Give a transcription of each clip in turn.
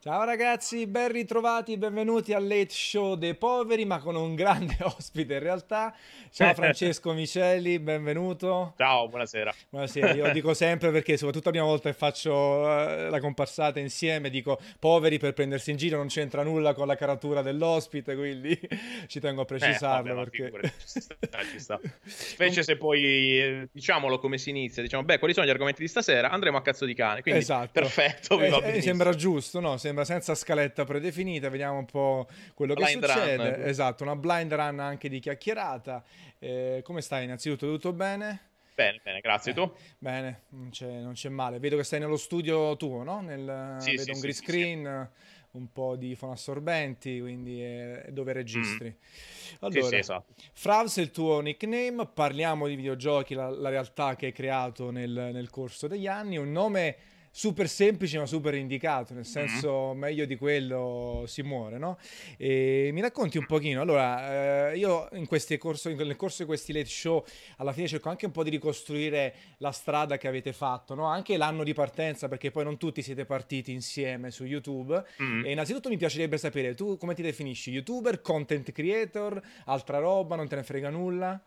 Ciao ragazzi, ben ritrovati, benvenuti al Late Show dei Poveri, ma con un grande ospite in realtà. Ciao Francesco Miceli, benvenuto. Ciao, buonasera. Buonasera, io lo dico sempre perché soprattutto la prima volta che faccio uh, la comparsata insieme dico poveri per prendersi in giro, non c'entra nulla con la caratura dell'ospite, quindi ci tengo a precisarlo. Eh, vabbè, perché... ci sta, ci sta. Specie se poi, eh, diciamolo come si inizia, diciamo, beh, quali sono gli argomenti di stasera? Andremo a cazzo di cane, quindi esatto. perfetto, mi va eh, Sembra giusto, no? Sembra senza scaletta predefinita, vediamo un po' quello blind che succede. Run. Esatto, una blind run anche di chiacchierata. Eh, come stai? Innanzitutto tutto bene? Bene, bene, grazie. Eh, tu? Bene, non c'è, non c'è, male. Vedo che stai nello studio tuo, no? Nel, sì, vedo sì, un green sì, screen, un po' di fonoassorbenti, quindi è dove registri. Mm. Allora, esatto. Fravs è il tuo nickname, parliamo di videogiochi, la, la realtà che hai creato nel, nel corso degli anni, un nome super semplice ma super indicato, nel mm-hmm. senso mm-hmm. meglio di quello si muore, no? E mi racconti un pochino, allora, eh, io in corso, nel corso di questi late show alla fine cerco anche un po' di ricostruire la strada che avete fatto, no? Anche l'anno di partenza, perché poi non tutti siete partiti insieme su YouTube. Mm-hmm. E innanzitutto mi piacerebbe sapere, tu come ti definisci? YouTuber, content creator, altra roba, non te ne frega nulla?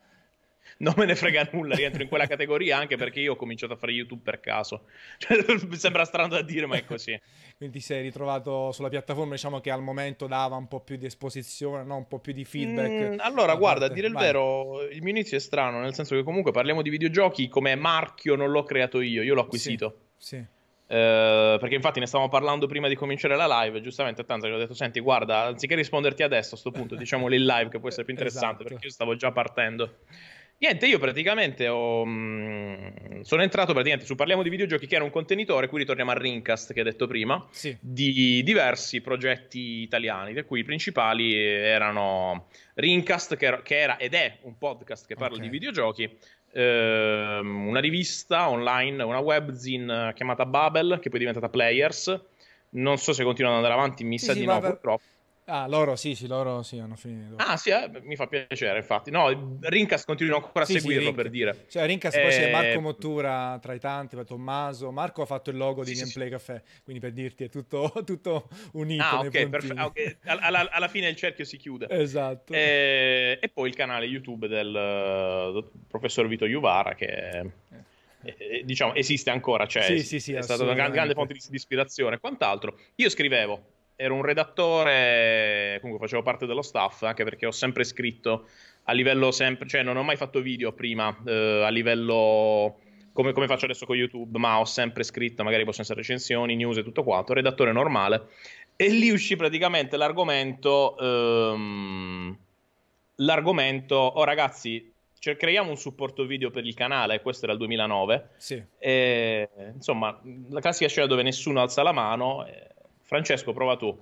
Non me ne frega nulla, rientro in quella categoria anche perché io ho cominciato a fare YouTube per caso. Cioè, mi sembra strano da dire, ma è così. Quindi ti sei ritrovato sulla piattaforma, diciamo che al momento dava un po' più di esposizione, no? un po' più di feedback. Mm, allora, guarda, a dire il Vai. vero, il mio inizio è strano, nel senso che comunque parliamo di videogiochi come marchio non l'ho creato io, io l'ho acquisito. Sì. sì. Uh, perché infatti ne stavamo parlando prima di cominciare la live. Giustamente, a Tanza gli ho detto: Senti, guarda, anziché risponderti adesso a questo punto, diciamoli in live che può essere più interessante esatto. perché io stavo già partendo. Niente, io praticamente ho, mh, mm, sono entrato praticamente su Parliamo di videogiochi, che era un contenitore, qui ritorniamo al Rincast che hai detto prima, sì. di diversi progetti italiani, tra cui i principali erano Rincast, che era, che era ed è un podcast che parla okay. di videogiochi, ehm, una rivista online, una webzine chiamata Babel, che poi è diventata Players. Non so se continuano ad andare avanti, mi sì, sa sì, di no, purtroppo. Ah, loro sì, sì, loro sì, hanno finito. Ah, sì, eh, mi fa piacere, infatti. No, Rincas continuano ancora a sì, seguirlo, sì, per dire. Cioè, Rincas eh... poi c'è Marco Mottura tra i tanti, Tommaso. Marco ha fatto il logo di sì, Gameplay. Caffè, quindi per dirti è tutto, tutto unito. Ah, ok, perfetto. Okay. Alla, alla, fine il cerchio si chiude. Esatto. E, e poi il canale YouTube del, del professor Vito Juvara, che... Eh. Eh, diciamo esiste ancora, cioè sì, sì, sì, è stata una grande, fonte di, di ispirazione quant'altro. Io scrivevo ero un redattore, comunque facevo parte dello staff, anche perché ho sempre scritto a livello sempre, cioè non ho mai fatto video prima, eh, a livello come, come, faccio adesso con YouTube, ma ho sempre scritto, magari possono essere recensioni, news e tutto quanto, redattore normale. E lì uscì praticamente l'argomento, ehm, l'argomento, oh ragazzi, cioè, creiamo un supporto video per il canale, questo era il 2009. Sì. E, insomma, la classica scena dove nessuno alza la mano. E, Francesco, prova tu.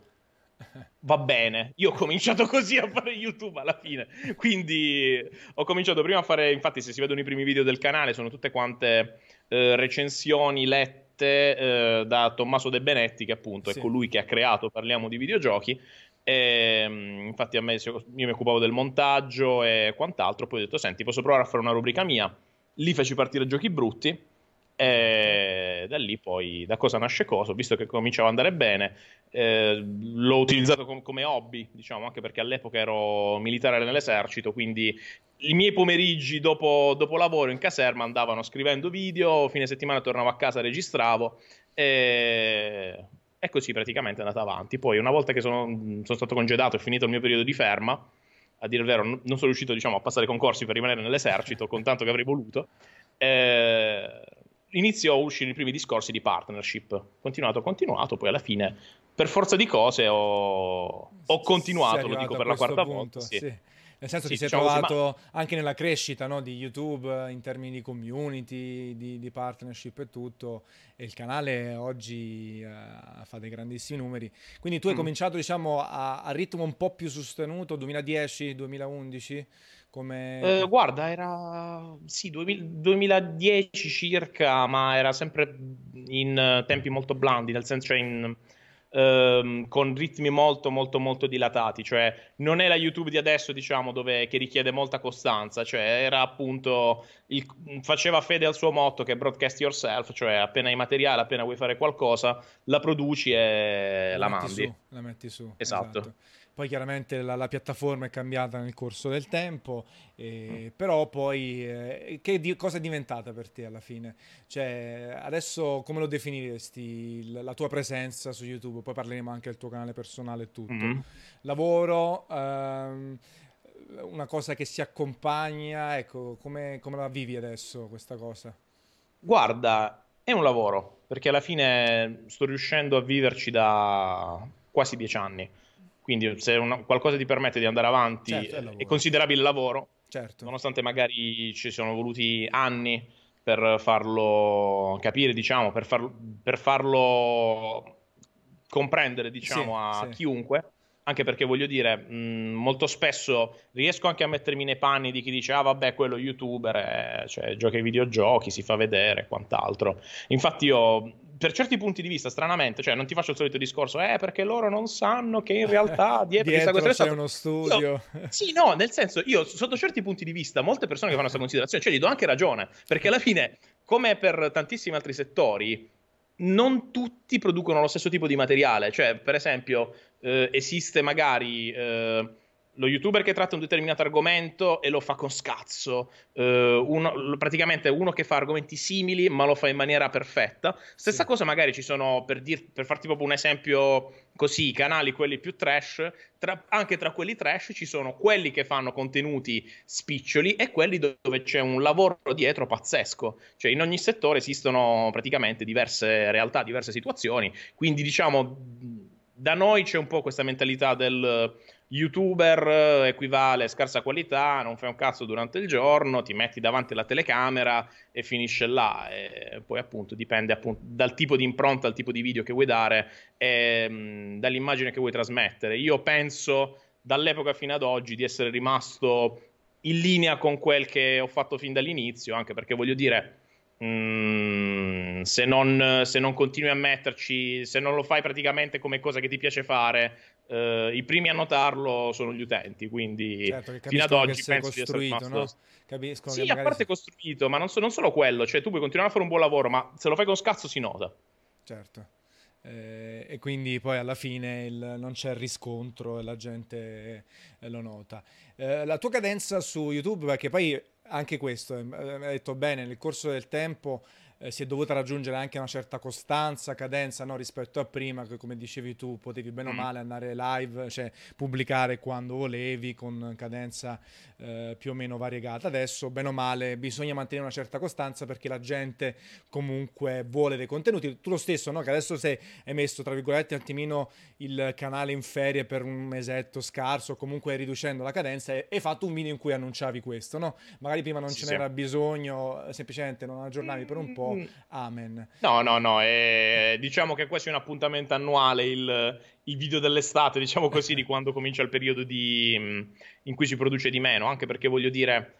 Va bene, io ho cominciato così a fare YouTube alla fine, quindi ho cominciato prima a fare, infatti se si vedono i primi video del canale sono tutte quante eh, recensioni lette eh, da Tommaso De Benetti, che appunto sì. è colui che ha creato Parliamo di videogiochi, e, mm, infatti a me io mi occupavo del montaggio e quant'altro, poi ho detto senti posso provare a fare una rubrica mia, lì feci partire giochi brutti e da lì poi da cosa nasce cosa, visto che cominciava ad andare bene, eh, l'ho utilizzato com- come hobby, diciamo, anche perché all'epoca ero militare nell'esercito, quindi i miei pomeriggi dopo, dopo lavoro in caserma andavano scrivendo video, fine settimana tornavo a casa, registravo e, e così praticamente è andata avanti. Poi una volta che sono, sono stato congedato e finito il mio periodo di ferma, a dire il vero, non sono riuscito diciamo, a passare concorsi per rimanere nell'esercito con tanto che avrei voluto. Eh, iniziò a uscire i primi discorsi di partnership. Continuato, continuato, poi alla fine, per forza di cose, ho, ho continuato, lo dico per la quarta punto, volta. Sì. Sì. Nel senso sì, ti sei diciamo trovato così, ma... anche nella crescita no, di YouTube in termini di community, di, di, partnership e tutto, e il canale oggi uh, fa dei grandissimi numeri. Quindi tu hai mm. cominciato diciamo a, a ritmo un po' più sostenuto, 2010-2011? Come... Eh, guarda, era sì, 2010 circa, ma era sempre in tempi molto blandi, nel senso cioè in, ehm, con ritmi molto molto molto dilatati, cioè non è la YouTube di adesso, diciamo, dove, che richiede molta costanza, cioè era appunto il, faceva fede al suo motto che è broadcast yourself, cioè appena hai materiale, appena vuoi fare qualcosa, la produci e la, la mandi. Su, la metti su. Esatto. esatto. Poi chiaramente la, la, piattaforma è cambiata nel corso del tempo, eh, mm. però poi eh, che di, cosa è diventata per te alla fine? Cioè, adesso come lo definiresti la, la tua presenza su YouTube? Poi parleremo anche del tuo canale personale e tutto. Mm-hmm. Lavoro, ehm, una cosa che si accompagna, ecco, come, come la vivi adesso questa cosa? Guarda, è un lavoro, perché alla fine sto riuscendo a viverci da quasi dieci anni quindi se una, qualcosa ti permette di andare avanti certo, è, è, considerabile lavoro, certo. nonostante magari ci siano voluti anni per farlo capire, diciamo, per, far, per farlo comprendere, diciamo, sì, a sì. chiunque. Anche perché voglio dire, mh, molto spesso riesco anche a mettermi nei panni di chi dice: Ah, vabbè, quello youtuber, è, cioè, gioca ai videogiochi, si fa vedere e quant'altro. Infatti, io per certi punti di vista, stranamente, cioè non ti faccio il solito discorso, eh, perché loro non sanno che in realtà dietro, dietro questa c'è stato... uno studio. Io, sì, no, nel senso, io sotto certi punti di vista, molte persone che fanno questa considerazione, cioè gli do anche ragione, perché alla fine, come per tantissimi altri settori, non tutti producono lo stesso tipo di materiale, cioè, per esempio, eh, esiste magari... Eh, lo youtuber che tratta un determinato argomento e lo fa con scazzo, uh, uno, praticamente uno che fa argomenti simili ma lo fa in maniera perfetta. Stessa sì. cosa magari ci sono, per, dir, per farti proprio un esempio così, i canali quelli più trash, tra, anche tra quelli trash ci sono quelli che fanno contenuti spiccioli e quelli dove c'è un lavoro dietro pazzesco. Cioè in ogni settore esistono praticamente diverse realtà, diverse situazioni, quindi diciamo da noi c'è un po' questa mentalità del youtuber eh, equivale scarsa qualità, non fai un cazzo durante il giorno, ti metti davanti alla telecamera e finisce là. E poi appunto dipende appunto dal tipo di impronta, dal tipo di video che vuoi dare e mh, dall'immagine che vuoi trasmettere. Io penso dall'epoca fino ad oggi di essere rimasto in linea con quel che ho fatto fin dall'inizio, anche perché voglio dire... Mm, se, non, se, non, continui a metterci, se non lo fai praticamente come cosa che ti piace fare, Uh, i primi a notarlo sono gli utenti, quindi certo, fino ad oggi penso di essere rimasto... No? Capiscono sì, a parte si... costruito, ma non, so, non, solo quello, cioè tu puoi continuare a fare un buon lavoro, ma se lo fai con scazzo si nota. Certo. Eh, e quindi poi alla fine il, non c'è riscontro e la gente eh, lo nota. Eh, la tua cadenza su YouTube, perché poi anche questo, eh, hai detto bene, nel corso del tempo eh, si è dovuta raggiungere anche una certa costanza, cadenza no? rispetto a prima, che come dicevi tu potevi bene o mm. male andare live, cioè pubblicare quando volevi con cadenza eh, più o meno variegata. Adesso, bene o male, bisogna mantenere una certa costanza perché la gente comunque vuole dei contenuti. Tu lo stesso, no? che adesso sei, hai messo, tra virgolette, un attimino il canale in ferie per un mesetto scarso, comunque riducendo la cadenza e hai fatto un video in cui annunciavi questo, no? Magari prima non sì, ce n'era sì. bisogno, semplicemente non aggiornavi per un po' Mm. amen. No, no, no, è, diciamo che questo è un appuntamento annuale, il, il video dell'estate, diciamo così, di quando comincia il periodo di, mm, in cui si produce di meno, anche perché voglio dire,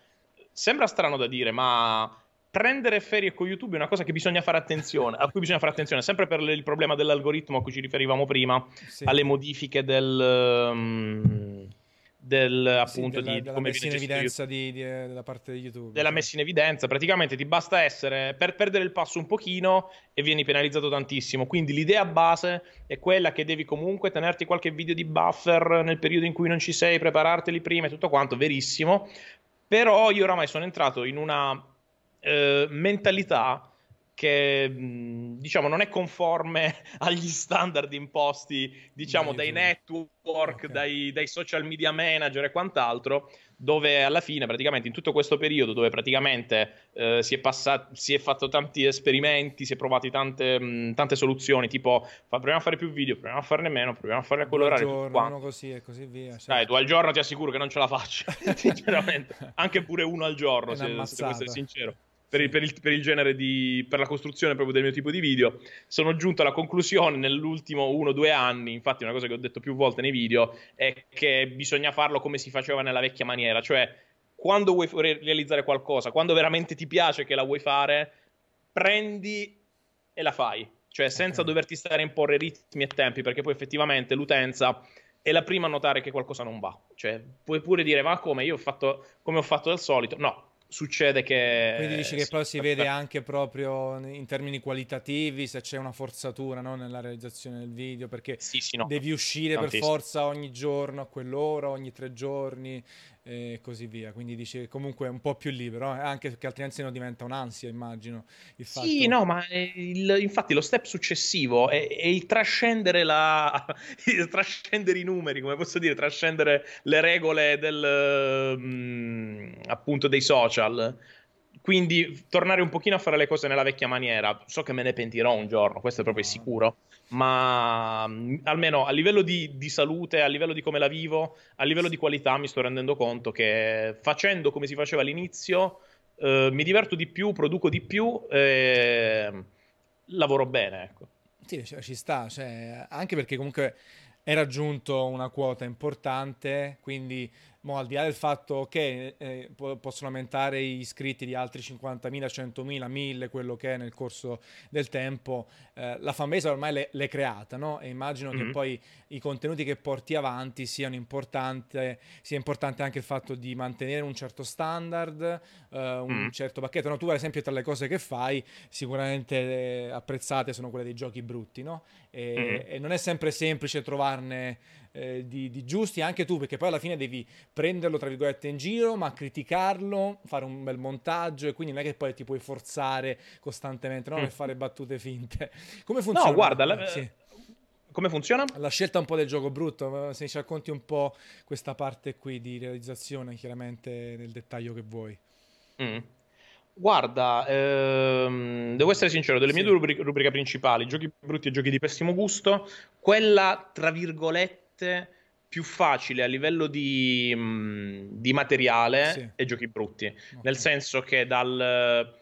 sembra strano da dire, ma prendere ferie con YouTube è una cosa che bisogna fare attenzione, a cui bisogna fare attenzione, sempre per il problema dell'algoritmo a cui ci riferivamo prima, sì. alle modifiche del... Um, del, appunto, sì, della, di, della messa in evidenza di, di, della parte di YouTube. Della cioè. messa in evidenza, praticamente ti basta essere per perdere il passo un pochino e vieni penalizzato tantissimo. Quindi l'idea base è quella che devi comunque tenerti qualche video di buffer nel periodo in cui non ci sei, prepararteli prima e tutto quanto, verissimo. Però io oramai sono entrato in una eh, mentalità che diciamo non è conforme agli standard imposti diciamo dai network, okay. dai, dai, social media manager e quant'altro dove alla fine praticamente in tutto questo periodo dove praticamente eh, si, è passato, si, è fatto tanti esperimenti si è provati tante, mh, tante soluzioni tipo fa, proviamo a fare più video proviamo a farne meno proviamo a farne a quell'orario giorno, uno così e così via certo. Dai, due al giorno ti assicuro che non ce la faccio sinceramente. Anche pure uno al giorno se, se devo essere sincero per il, per, il, per il, genere di. per la costruzione proprio del mio tipo di video. Sono giunto alla conclusione nell'ultimo uno o due anni. Infatti, una cosa che ho detto più volte nei video è che bisogna farlo come si faceva nella vecchia maniera, cioè quando vuoi realizzare qualcosa, quando veramente ti piace che la vuoi fare, prendi e la fai. Cioè, senza doverti stare a imporre ritmi e tempi, perché poi effettivamente l'utenza è la prima a notare che qualcosa non va. Cioè, puoi pure dire, ma come? Io ho fatto come ho fatto al solito. No, succede che... Quindi dici che poi si vede anche proprio in termini qualitativi se c'è una forzatura no? nella realizzazione del video, perché sì, sì, no. devi uscire Tantissimo. per forza ogni giorno, a quell'ora, ogni tre giorni e così via. Quindi dici comunque è un po' più libero, eh? anche perché altrimenti non diventa un'ansia, immagino. Fatto... Sì, no, ma il, infatti lo step successivo è, è il, trascendere la, il trascendere i numeri, come posso dire, trascendere le regole del, um, appunto dei social quindi tornare un pochino a fare le cose nella vecchia maniera. So che me ne pentirò un giorno, questo è proprio sicuro, ma mm, almeno a livello di, di, salute, a livello di come la vivo, a livello di qualità mi sto rendendo conto che facendo come si faceva all'inizio eh, mi diverto di più, produco di più e lavoro bene, ecco. Sì, ci sta, cioè, anche perché comunque hai raggiunto una quota importante, quindi Mo, al di là del fatto che eh, possono aumentare gli iscritti di altri 50.000, 100.000, 1000, quello che è nel corso del tempo, eh, la fanbase ormai l'è, creata, no? E immagino mm-hmm. che poi i contenuti che porti avanti siano importanti, sia importante anche il fatto di mantenere un certo standard, eh, un mm-hmm. certo pacchetto. No, tu, ad esempio, tra le cose che fai, sicuramente eh, apprezzate sono quelle dei giochi brutti, no? E, mm-hmm. e non è sempre semplice trovarne eh, di, di, giusti anche tu, perché poi alla fine devi prenderlo tra virgolette in giro, ma criticarlo, fare un bel montaggio e quindi non è che poi ti puoi forzare costantemente no? mm. per fare battute finte. Come funziona? No, guarda, la... sì. come funziona? La scelta un po' del gioco brutto, se ci racconti un po' questa parte qui di realizzazione, chiaramente nel dettaglio che vuoi. Mm. Guarda, ehm, devo essere sincero, delle sì. mie due rubriche, rubriche, principali, giochi brutti e giochi di pessimo gusto, quella, tra virgolette, più facile a livello di, mm, di materiale sì. e giochi brutti. Okay. Nel senso che dal,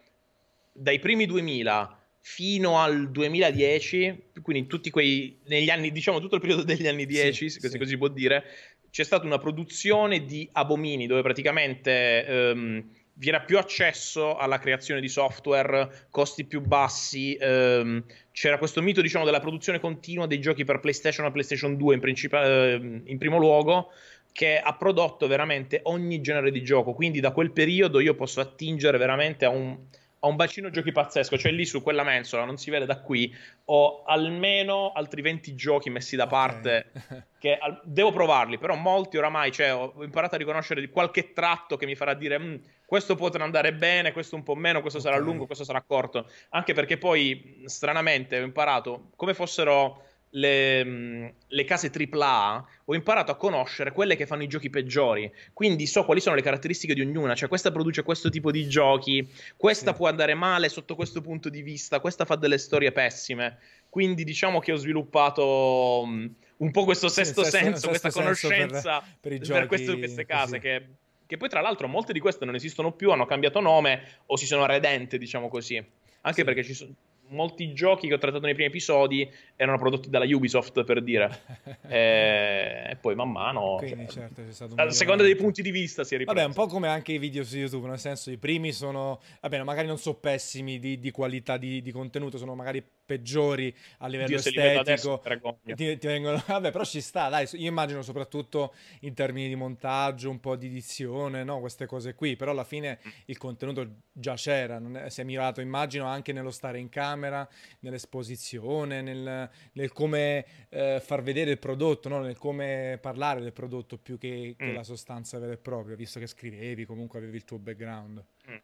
dai primi 2000 fino al 2010, quindi tutti quei negli anni, diciamo tutto il periodo degli anni 10, sì, se sì. così si può dire, c'è stata una produzione di abomini dove praticamente ehm, vi era più accesso alla creazione di software, costi più bassi, ehm, c'era questo mito diciamo, della produzione continua dei giochi per PlayStation e PlayStation 2 in, princip- eh, in primo luogo, che ha prodotto veramente ogni genere di gioco, quindi da quel periodo io posso attingere veramente a un, a un bacino giochi pazzesco, cioè lì su quella mensola, non si vede da qui, ho almeno altri 20 giochi messi da parte okay. che al- devo provarli, però molti oramai, cioè, ho imparato a riconoscere qualche tratto che mi farà dire mm, questo potrà andare bene, questo un po' meno, questo okay. sarà lungo, questo sarà corto, anche perché poi stranamente ho imparato come fossero le, mm, le, case AAA ho imparato a conoscere quelle che fanno i giochi peggiori. Quindi so quali sono le caratteristiche di ognuna. Cioè, questa produce questo tipo di giochi, questa sì. può andare male sotto questo punto di vista, questa fa delle storie pessime. Quindi diciamo che ho sviluppato um, un po' questo sesto sì, senso, sesto, questa sesto conoscenza per, per, per queste, queste case che che poi tra l'altro molte di queste non esistono più, hanno cambiato nome o si sono redente, diciamo così. Anche sì. perché ci sono, molti giochi che ho trattato nei primi episodi erano prodotti dalla Ubisoft per dire. E, e poi man mano Quindi, cioè, certo, a seconda dei punti di vista si è ripreso. Vabbè un po' come anche i video su YouTube nel senso i primi sono vabbè magari non sono pessimi di, di qualità di, di, contenuto sono magari peggiori a livello Dio, estetico ti, ti vengono, vabbè però ci sta dai io immagino soprattutto in termini di montaggio un po' di edizione no? queste cose qui però alla fine mm. il contenuto già c'era non è, si è mirato immagino anche nello stare in camera camera, nell'esposizione, nel, nel come eh, far vedere il prodotto, no? nel come parlare del prodotto più che, che mm. la sostanza vera e propria, visto che scrivevi, comunque avevi il tuo background. Mm.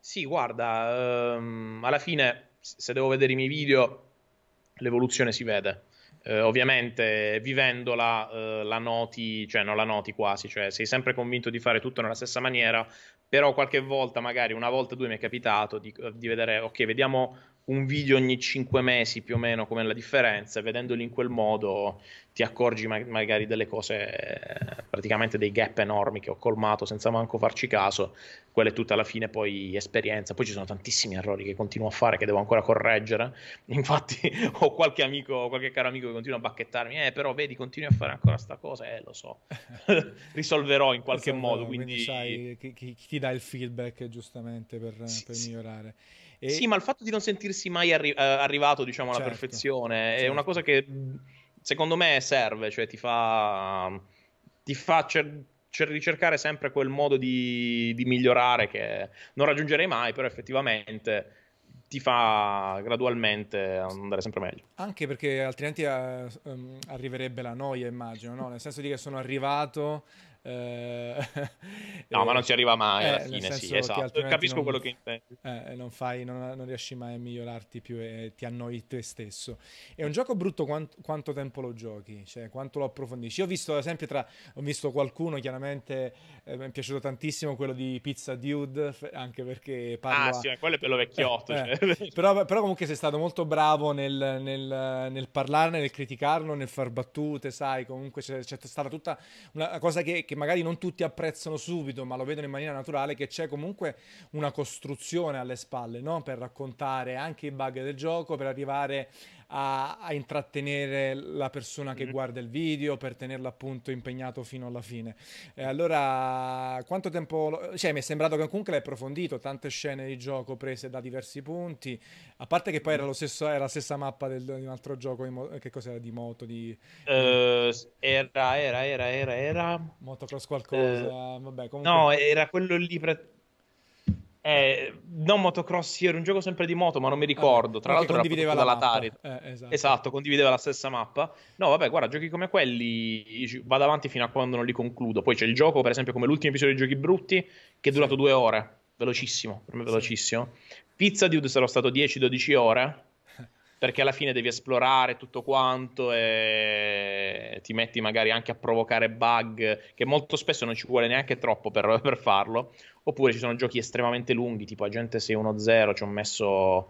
Sì, guarda, um, alla fine se devo vedere i miei video, l'evoluzione si vede. Uh, ovviamente vivendola uh, la noti, cioè non la noti quasi, cioè sei sempre convinto di fare tutto nella stessa maniera, però qualche volta, magari una volta o due mi è capitato di, di vedere, ok, vediamo un video ogni 5 mesi più o meno come la differenza, vedendoli in quel modo ti accorgi ma- magari delle cose, praticamente dei gap enormi che ho colmato senza manco farci caso, quella è tutta alla fine poi esperienza, poi ci sono tantissimi errori che continuo a fare che devo ancora correggere, infatti ho qualche amico, qualche caro amico che continua a bacchettarmi, eh però vedi continui a fare ancora sta cosa, eh lo so, risolverò in qualche esatto, modo, quindi... quindi sai chi, chi, ti dà il feedback giustamente per, sì, per migliorare. E... Sì, ma il fatto di non sentirsi mai arri- eh, arrivato, diciamo, alla certo, perfezione certo. è una cosa che secondo me serve, cioè ti fa. ti fa. Cioè, ricercare sempre quel modo di, di migliorare che non raggiungerei mai, però effettivamente ti fa gradualmente andare sempre meglio. Anche perché altrimenti uh, um, arriverebbe la noia, immagino, no? nel senso di che sono arrivato no, ma non si arriva mai alla eh, fine, sì, esatto. Capisco non, quello che intendi. Eh, non, fai, non, non, riesci mai a migliorarti più e ti annoi te stesso. È un gioco brutto quant, quanto tempo lo giochi, cioè quanto lo approfondisci. Io ho visto, ad esempio, tra, ho visto qualcuno, chiaramente eh, mi è piaciuto tantissimo quello di Pizza Dude, anche perché parla... Ah sì, quello è bello vecchiotto. Eh, cioè. Eh. però, però, comunque sei stato molto bravo nel, nel, nel, parlarne, nel criticarlo, nel far battute, sai, comunque c'è, c'è stata tutta una cosa che, che magari non tutti apprezzano subito, ma lo vedono in maniera naturale, che c'è comunque una costruzione alle spalle, no? per raccontare anche i bug del gioco, per arrivare a, a intrattenere la persona che mm-hmm. guarda il video, per tenerlo appunto impegnato fino alla fine. E allora, quanto tempo... Cioè, mi è sembrato che comunque l'hai approfondito, tante scene di gioco prese da diversi punti, a parte che poi era, lo stesso, era la stessa mappa del, di un altro gioco, mo- che cos'era, di moto, di... Uh, era, era, era, era, era... Motocross qualcosa, uh, vabbè, comunque... No, era quello lì... Pre- eh, non motocross, era un gioco sempre di moto, ma non mi ricordo. Tra l'altro, condivideva la dall'Atari. Eh, esatto. esatto. condivideva la stessa mappa. No, vabbè, guarda, giochi come quelli vado avanti fino a quando non li concludo. Poi c'è il gioco, per esempio, come l'ultimo episodio di Giochi Brutti, che è durato sì. due ore. Velocissimo, per me velocissimo. Sì. Pizza Dude sarò stato 10-12 ore perché alla fine devi esplorare tutto quanto e ti metti magari anche a provocare bug che molto spesso non ci vuole neanche troppo per, per farlo. Oppure ci sono giochi estremamente lunghi tipo Agente 610 ci ho messo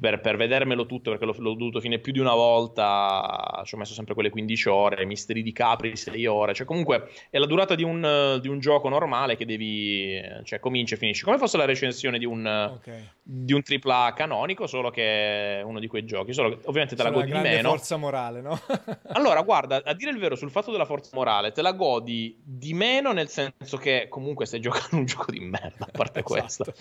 per, per vedermelo tutto, perché l'ho, l'ho, dovuto finire più di una volta, ci ho messo sempre quelle 15 ore, Misteri di Capri 6 ore, cioè comunque è la durata di un, di un gioco normale che devi, cioè cominci e finisci, come fosse la recensione di un, okay. di un AAA canonico, solo che è uno di quei giochi, solo che ovviamente te la godi di meno. forza morale, no? allora, guarda, a dire il vero, sul fatto della forza morale, te la godi di meno nel senso che comunque stai giocando un gioco di merda, a parte esatto. questo.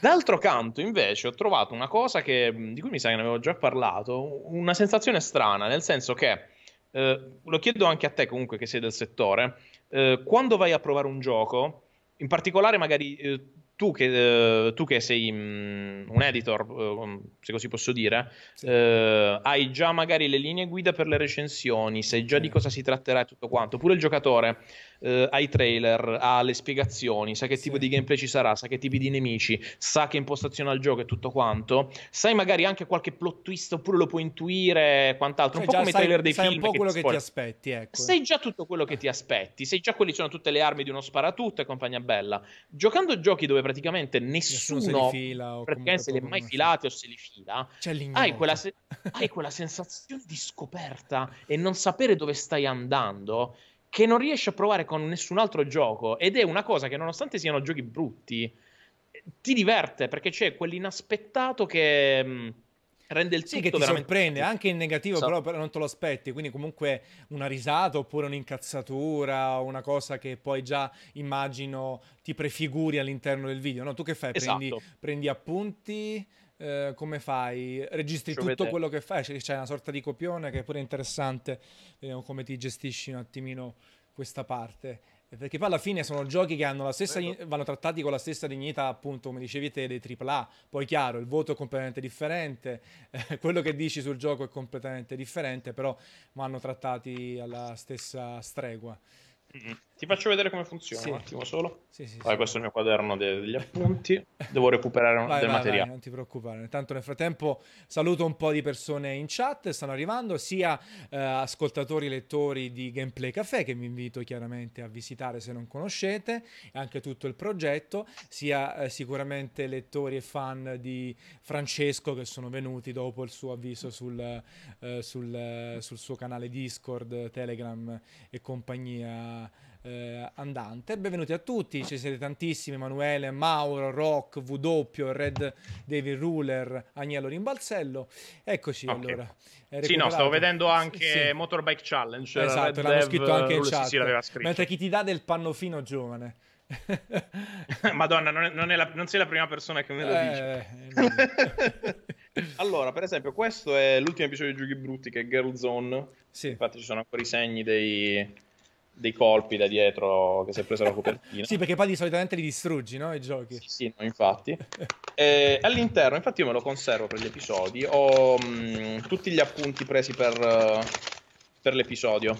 D'altro canto, invece, ho trovato una cosa che, di cui mi sa che ne avevo già parlato, una sensazione strana, nel senso che, eh, lo chiedo anche a te comunque che sei del settore, eh, quando vai a provare un gioco, in particolare magari eh, tu, che, eh, tu, che, sei um, un editor, uh, se così posso dire, sì. uh, hai già magari le linee guida per le recensioni, sai già sì. di cosa si tratterà e tutto quanto, oppure il giocatore eh, ai trailer, alle spiegazioni, sa che tipo sì. di gameplay ci sarà, sa che tipi di nemici, sa che impostazione ha il gioco e tutto quanto. Sai magari anche qualche plot twist oppure lo puoi intuire quant'altro, cioè, un po' come i trailer dei sai film. Sai un po' quello che, ti aspetti, ecco. Sai già tutto quello che ti aspetti, sai già quelle sono tutte le armi di uno sparatutto e compagnia bella. Giocando giochi dove praticamente nessuno, nessuno se li fila praticamente se li è mai filati o se li fila, hai quella, se- hai quella sensazione di scoperta e non sapere dove stai andando che non riesci a provare con nessun altro gioco ed è una cosa che nonostante siano giochi brutti ti diverte perché c'è quell'inaspettato che mh, mm, rende il sì, tutto che ti veramente... sorprende anche in negativo so. però, però, non te lo aspetti quindi comunque una risata oppure un'incazzatura una cosa che poi già immagino ti prefiguri all'interno del video no? tu che fai? Esatto. Prendi, prendi appunti eh, come fai? Registri tutto vedere. quello che fai? C'è, c'è una sorta di copione che è pure interessante, vediamo come ti gestisci un attimino questa parte. Perché poi alla fine sono giochi che hanno la stessa, vanno trattati con la stessa dignità, appunto, come dicevi te, dei AAA. Poi, chiaro, il voto è completamente differente, eh, quello che dici sul gioco è completamente differente, però vanno trattati alla stessa stregua. Mm-hmm. Ti faccio vedere come funziona sì. un attimo solo. Sì, sì, vai, questo è il mio quaderno degli appunti. Devo recuperare vai, del vai, materiale. Vai, non ti preoccupare. Intanto nel frattempo saluto un po' di persone in chat, stanno arrivando, sia eh, ascoltatori e lettori di Gameplay Café, che vi invito chiaramente a visitare se non conoscete, e anche tutto il progetto, sia eh, sicuramente lettori e fan di Francesco che sono venuti dopo il suo avviso sul, eh, sul, sul suo canale Discord, Telegram e compagnia eh, andante. Benvenuti a tutti, ci siete tantissimi, Emanuele, Mauro, Rock, W, Red David Ruler, Agnello Rimbalzello. Eccoci okay. allora. Sì, no, stavo vedendo anche sì. Motorbike Challenge. Esatto, Red l'hanno Dev, scritto anche in chat. Sì, sì, Mentre chi ti dà del pannofino giovane. Madonna, non, è, non, è la, non, sei la prima persona che me lo eh, dice. Eh, allora, per esempio, questo è l'ultimo episodio di Giochi Brutti che è Girl Zone. Sì. Infatti ci sono ancora i segni dei, dei colpi da dietro che si è presa la copertina. sì, perché poi di solitamente li distruggi, no? I giochi. Sì, sì no, infatti. e, all'interno, infatti io me lo conservo per gli episodi, ho mh, mm, tutti gli appunti presi per, uh, per l'episodio.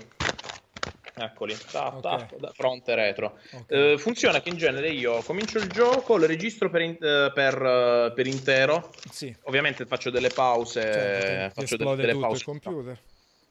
Eccoli, tap, okay. tap, fronte retro. Okay. Uh, funziona che in genere io comincio il gioco, lo registro per, in, uh, per, uh, per intero. Sì. Ovviamente faccio delle pause. Certo, faccio delle, delle pause. il computer.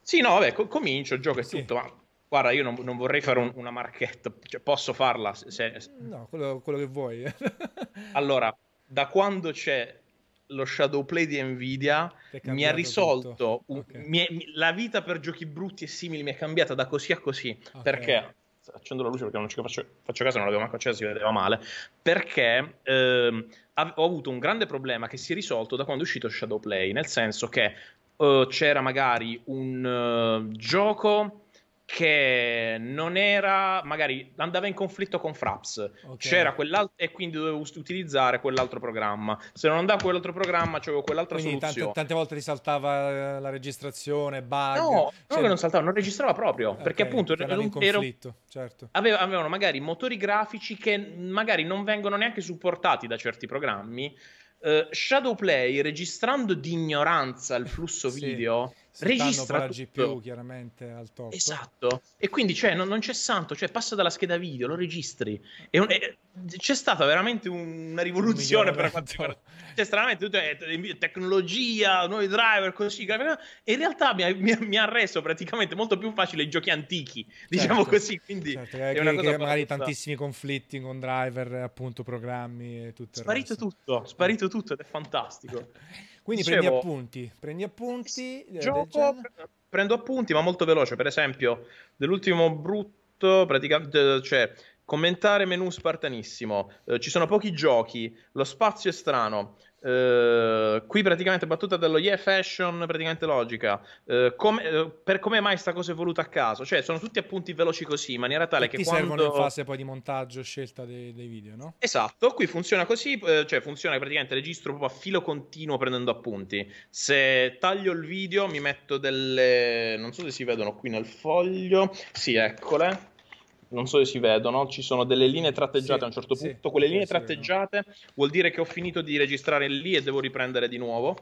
Sì, no, vabbè, co- comincio, gioco e sì. tutto, ma guarda, io non, non vorrei fare un, una marchetta, cioè, posso farla se... No, quello, quello che vuoi. allora, da quando c'è lo shadow play di Nvidia mi ha risolto un, okay. mi, la vita per giochi brutti e simili mi è cambiata da così a così okay. perché accendo la luce perché non ci faccio, faccio caso non l'avevo manco accesa si vedeva male perché ehm, ho avuto un grande problema che si è risolto da quando è uscito Shadow Play nel senso che uh, c'era magari un uh, gioco che non era, magari andava in conflitto con Fraps, okay. c'era quell'altro e quindi dovevo utilizzare quell'altro programma. Se non andava quell'altro programma, c'avevo quell'altra quindi soluzione. Tante, tante volte risaltava eh, la registrazione, bug. No, non cioè... che non saltava, non registrava proprio, okay, perché appunto era in conflitto, certo. avevano magari motori grafici che magari non vengono neanche supportati da certi programmi uh, Shadowplay registrando di ignoranza il flusso sì, video registra la GPU chiaramente al top. Esatto. E quindi cioè, non, non, c'è santo cioè passa dalla scheda video lo registri. E, un, e c'è stata veramente una rivoluzione un per quanto riguarda cioè stranamente eh, tecnologia nuovi driver così e in realtà mi ha, mi, mi ha, reso praticamente molto più facile i giochi antichi diciamo certo, così quindi certo, è una cosa magari tantissimi conflitti con driver appunto programmi e tutto sparito tutto sparito tutto ed è fantastico. Quindi Dicevo, prendi appunti, prendi appunti. Gioco, prendo appunti, ma molto veloce. Per esempio, dell'ultimo brutto, praticamente, cioè, commentare menu spartanissimo. Eh, ci sono pochi giochi, lo spazio è strano. Uh, qui praticamente battuta dello yeah fashion praticamente logica. Uh, come, uh, per come mai sta cosa è voluta a caso? Cioè sono tutti appunti veloci così in maniera tale che ti quando... servono in fase poi di montaggio scelta dei, dei video no? esatto qui funziona così cioè funziona praticamente registro proprio a filo continuo prendendo appunti. Se taglio il video mi metto delle non so se si vedono qui nel foglio sì eccole non so se si vedono, ci sono delle linee tratteggiate sì, a un certo punto. Sì, Quelle linee tratteggiate vuol dire che ho finito di registrare lì e devo riprendere di nuovo.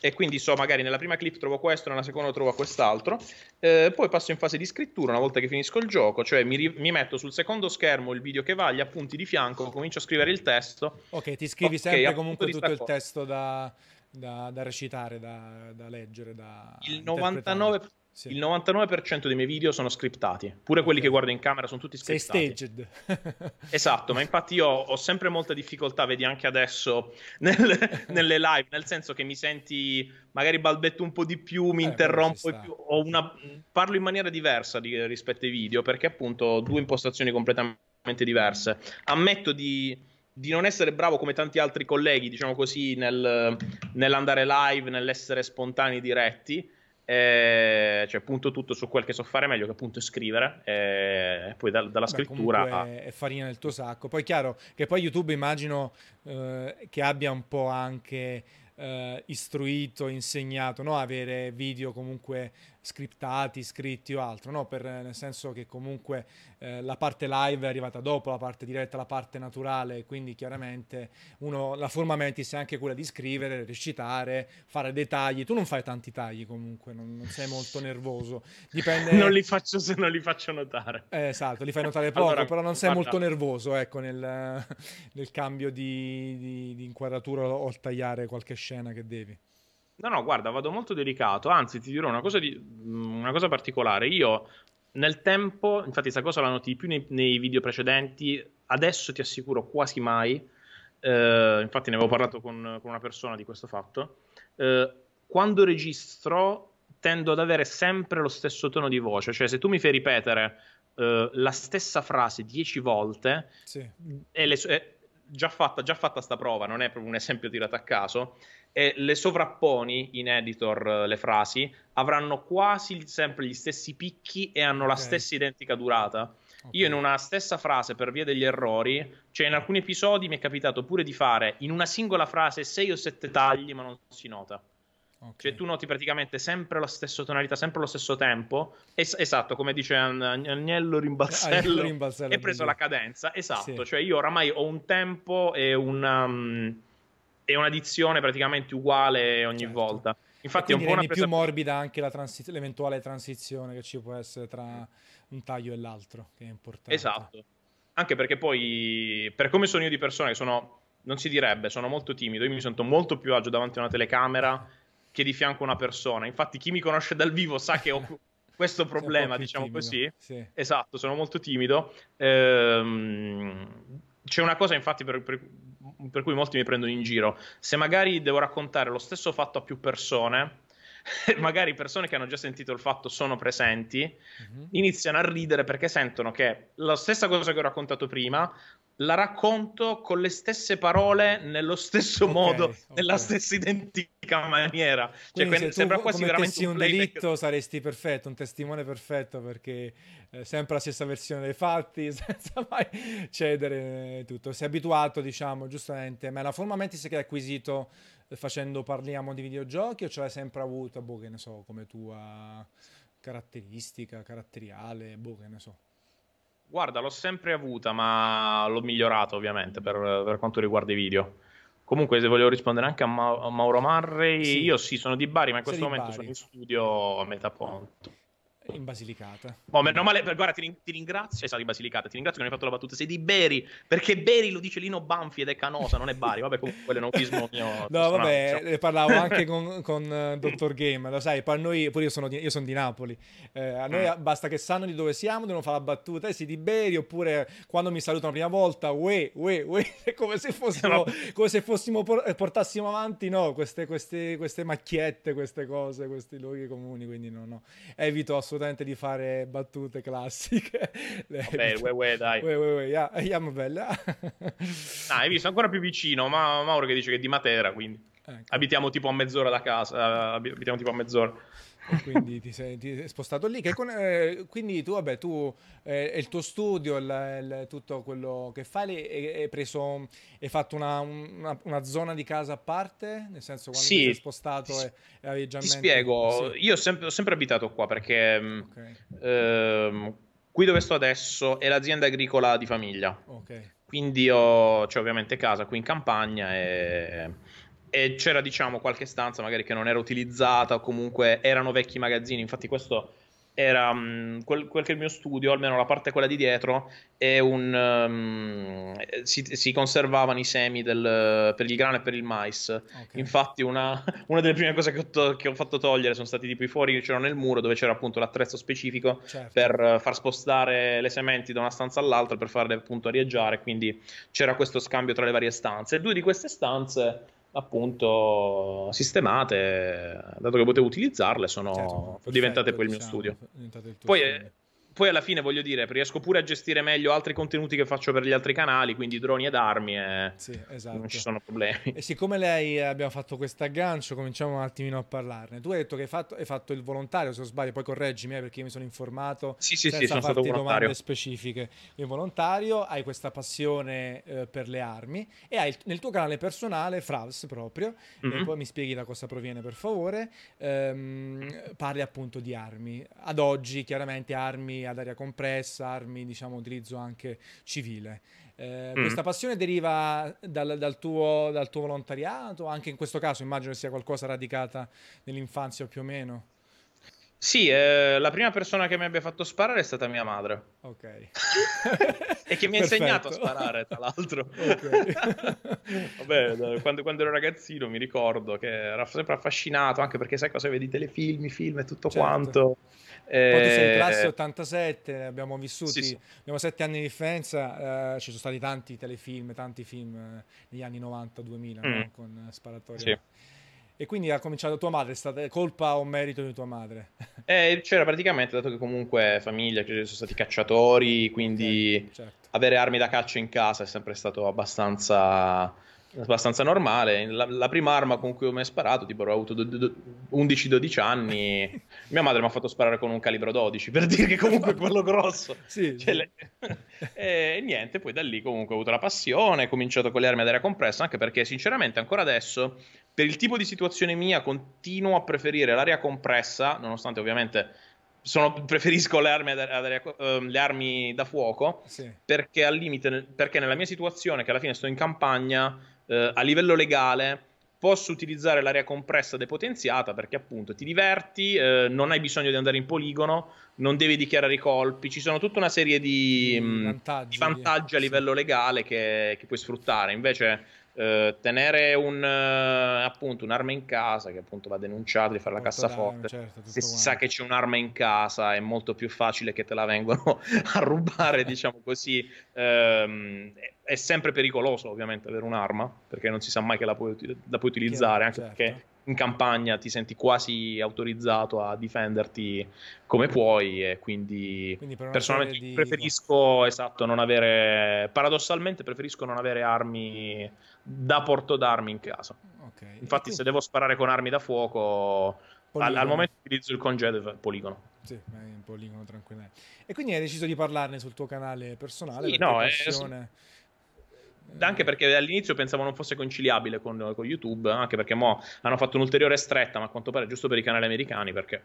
E quindi so, magari nella prima clip trovo questo, nella seconda trovo quest'altro. Eh, poi passo in fase di scrittura una volta che finisco il gioco, cioè mi, ri- mi, metto sul secondo schermo il video che va, gli appunti di fianco, comincio a scrivere il testo. Ok, ti scrivi okay, sempre comunque tutto il testo da, da, da recitare, da, da leggere, da il 99%. Sì. Il 99% dei miei video sono scriptati, pure quelli che guardo in camera sono tutti scriptati. Sei staged. esatto, ma infatti io ho sempre molta difficoltà, vedi anche adesso nel, nelle live, nel senso che mi senti, magari balbetto un po' di più, mi eh, interrompo più, una, parlo in maniera diversa di, rispetto ai video, perché appunto ho due impostazioni completamente diverse. Ammetto di, di non essere bravo come tanti altri colleghi, diciamo così, nel, nell'andare live, nell'essere spontanei diretti eh, cioè punto tutto su quel che so fare meglio che appunto scrivere e poi da, dalla Beh, scrittura è farina nel tuo sacco poi chiaro che poi YouTube immagino eh, che abbia un po' anche eh, istruito, insegnato, no? avere video comunque scriptati, scritti o altro, no? per, nel senso che comunque eh, la parte live è arrivata dopo, la parte diretta, la parte naturale, quindi chiaramente uno, la forma mentis è anche quella di scrivere, recitare, fare dei tagli, tu non fai tanti tagli comunque, non, non sei molto nervoso, dipende... non li faccio se non li faccio notare. Eh, esatto, li fai notare poco, allora, però non sei guarda... molto nervoso ecco, nel, nel cambio di, di, di inquadratura o tagliare qualche scena che devi. No, no, guarda, vado molto delicato. Anzi, ti dirò una cosa, di, una cosa particolare. Io nel tempo, infatti, questa cosa la noti di più nei, nei, video precedenti. Adesso ti assicuro quasi mai. Eh, infatti, ne avevo parlato con, con, una persona di questo fatto. Eh, quando registro, tendo ad avere sempre lo stesso tono di voce. Cioè, se tu mi fai ripetere eh, la stessa frase dieci volte, sì. e le, è già fatta, già fatta sta prova, non è proprio un esempio tirato a caso e le sovrapponi in editor eh, le frasi avranno quasi sempre gli stessi picchi e hanno okay. la stessa identica durata. Okay. Io in una stessa frase, per via degli errori, cioè in alcuni episodi mi è capitato pure di fare in una singola frase sei o sette tagli, ma non si nota. Okay. Cioè tu noti praticamente sempre la stessa tonalità, sempre lo stesso tempo. Es- esatto, come dice Agnello Rimbalzello, Rimbalzello, hai preso la cadenza. Esatto, sì. cioè io oramai ho un tempo e una, um, e una dizione praticamente uguale ogni certo. volta. Infatti è un po' una presa... più morbida anche la transi- l'eventuale transizione che ci può essere tra un taglio e l'altro, che è importante. Esatto. Anche perché poi, per come sono io di persona che sono, non si direbbe, sono molto timido, io mi sento molto più agio davanti a una telecamera che di fianco a una persona. Infatti chi mi conosce dal vivo sa che ho questo problema, diciamo timido. così. Sì. Esatto, sono molto timido. Ehm, c'è una cosa infatti per, per, per cui molti mi prendono in giro. Se magari devo raccontare lo stesso fatto a più persone, magari persone che hanno già sentito il fatto sono presenti, mm-hmm. iniziano a ridere perché sentono che la stessa cosa che ho raccontato prima la racconto con le stesse parole, nello stesso okay, modo, okay. nella stessa identica maniera. Cioè, Quindi que- sembra quasi veramente un, un delitto, saresti perfetto, un testimone perfetto perché eh, sempre la stessa versione dei fatti, senza mai cedere tutto. Sei abituato, diciamo, giustamente, ma la forma mentis che hai acquisito eh, facendo parliamo di videogiochi o ce l'hai sempre avuta, boh, che ne so, come tua caratteristica, caratteriale, boh, che ne so. Guarda, l'ho sempre avuta, ma l'ho migliorato ovviamente per, per quanto riguarda i video. Comunque, se volevo rispondere anche a, Ma- a Mauro Marrei, sì. io sì, sono di Bari, ma in questo momento Bari. sono in studio a Metaponto in Basilicata. Oh, meno male, guarda, ti, ti ringrazio. Esatto, di Basilicata. Ti ringrazio che mi hai fatto la battuta. Sei di Beri, perché Beri lo dice Lino Banfi ed è canosa, non è Bari. Vabbè, comunque quello è un autismo mio. no, vabbè, ne parlavo anche con, con uh, Dottor Game. Lo sai, poi noi, pure io sono di, io sono di Napoli. Eh, a noi mm. basta che sanno di dove siamo, devono fare la battuta. Eh, sei di Beri, oppure quando mi salutano la prima volta, uè, uè, uè. È come se fossimo, come se fossimo eh, portassimo avanti, no, queste, queste, queste macchiette, queste cose, questi luoghi comuni. Quindi no, no. Evito assolutamente di fare battute classiche. Vabbè, ue, ue, dai. Ue, ue, ue, yeah, yeah, bella. ah, hai visto ancora più vicino, ma Mauro che dice che è di Matera, quindi ecco. abitiamo tipo a mezz'ora da casa, abitiamo tipo a mezz'ora quindi ti sei, ti sei, spostato lì. Con, eh, quindi tu, vabbè, tu eh, il tuo studio, il, il, tutto quello che fai, hai preso, hai fatto una, una, una, zona di casa a parte? Nel senso, quando sì, ti sei spostato e, e avevi già Ti mente... spiego, sì. io ho sempre, ho sempre, abitato qua perché mm, okay. ehm, qui dove sto adesso è l'azienda agricola di famiglia. Ok. Quindi ho, c'è ovviamente casa qui in campagna e e c'era diciamo qualche stanza magari che non era utilizzata o comunque erano vecchi magazzini infatti questo era um, quel, quel, che è il mio studio almeno la parte quella di dietro è un um, si, si, conservavano i semi del, per il grano e per il mais okay. infatti una, una, delle prime cose che ho, to- che ho, fatto togliere sono stati tipo i fuori che c'erano nel muro dove c'era appunto l'attrezzo specifico certo. per far spostare le sementi da una stanza all'altra per farle appunto arieggiare quindi c'era questo scambio tra le varie stanze e due di queste stanze appunto sistemate, dato che potevo utilizzarle, sono certo, diventate poi il mio studio. Poi, studio poi alla fine voglio dire, riesco pure a gestire meglio altri contenuti che faccio per gli altri canali, quindi droni ed armi e sì, esatto. non ci sono problemi. E siccome lei eh, abbiamo fatto questo aggancio, cominciamo un attimino a parlarne. Tu hai detto che hai fatto, hai fatto il volontario, se non sbaglio, poi correggimi eh, perché io mi sono informato. Sì, sì, sì, sono stato volontario. domande specifiche. Il volontario, hai questa passione eh, per le armi e hai nel tuo canale personale, Fravs proprio, mm-hmm. e poi mi spieghi da cosa proviene per favore, ehm, parli appunto di armi. Ad oggi chiaramente armi ad aria compressa, armi, diciamo, utilizzo anche civile. Eh, mm. Questa passione deriva dal, dal, tuo, dal, tuo, volontariato? Anche in questo caso immagino sia qualcosa radicata nell'infanzia più o meno. Sì, eh, la prima persona che mi abbia fatto sparare è stata mia madre. Ok. e che mi ha insegnato a sparare, tra l'altro. Ok. Vabbè, quando, quando, ero ragazzino mi ricordo che era sempre affascinato, anche perché sai cosa vedi telefilm, film e tutto certo. quanto. Eh, Poi tu sei in classe 87, abbiamo vissuti, sì, sì. abbiamo sette anni di differenza, eh, ci sono stati tanti telefilm, tanti film eh, negli anni 90-2000 mm. no? con sparatoria. Sì. E quindi ha cominciato tua madre, è stata colpa o merito di tua madre? Eh, c'era praticamente, dato che comunque famiglia, sono stati cacciatori, quindi okay, certo. avere armi da caccia in casa è sempre stato abbastanza abbastanza normale. La, la, prima arma con cui ho mai sparato, tipo, ho avuto 11-12 anni. Mia madre mi ha fatto sparare con un calibro 12 per dire che comunque è quello grosso. sì, cioè, Le... e niente, poi da lì comunque ho avuto la passione, ho cominciato con le armi ad aria compressa, anche perché sinceramente ancora adesso, per il tipo di situazione mia, continuo a preferire l'aria compressa, nonostante ovviamente sono, preferisco le armi, uh, le armi, da fuoco sì. perché al limite, perché nella mia situazione, che alla fine sto in campagna, uh, a livello legale posso utilizzare l'area compressa depotenziata perché appunto ti diverti, uh, non hai bisogno di andare in poligono, non devi dichiarare i colpi, ci sono tutta una serie di, mm, vantaggi, di vantaggi a livello sì. legale che, che puoi sfruttare. Invece Uh, tenere un, uh, appunto, un'arma in casa che appunto va denunciata di fare la cassaforte. certo, se si sa che c'è un'arma in casa è molto più facile che te la vengono a rubare diciamo così. Um, è sempre pericoloso ovviamente avere un'arma perché non si sa mai che la puoi, la puoi utilizzare anche certo. perché in campagna ti senti quasi autorizzato a difenderti come puoi e quindi, quindi per personalmente di... preferisco esatto non avere paradossalmente preferisco non avere armi da porto d'armi in casa. Okay. infatti quindi... se devo sparare con armi da fuoco al, al, momento utilizzo il congedo poligono sì, in poligono tranquillamente. E quindi hai deciso di parlarne sul tuo canale personale sì, no, è, anche perché all'inizio pensavo non fosse conciliabile con, con YouTube, anche perché mo hanno fatto un'ulteriore stretta, ma a quanto pare giusto per i canali americani, perché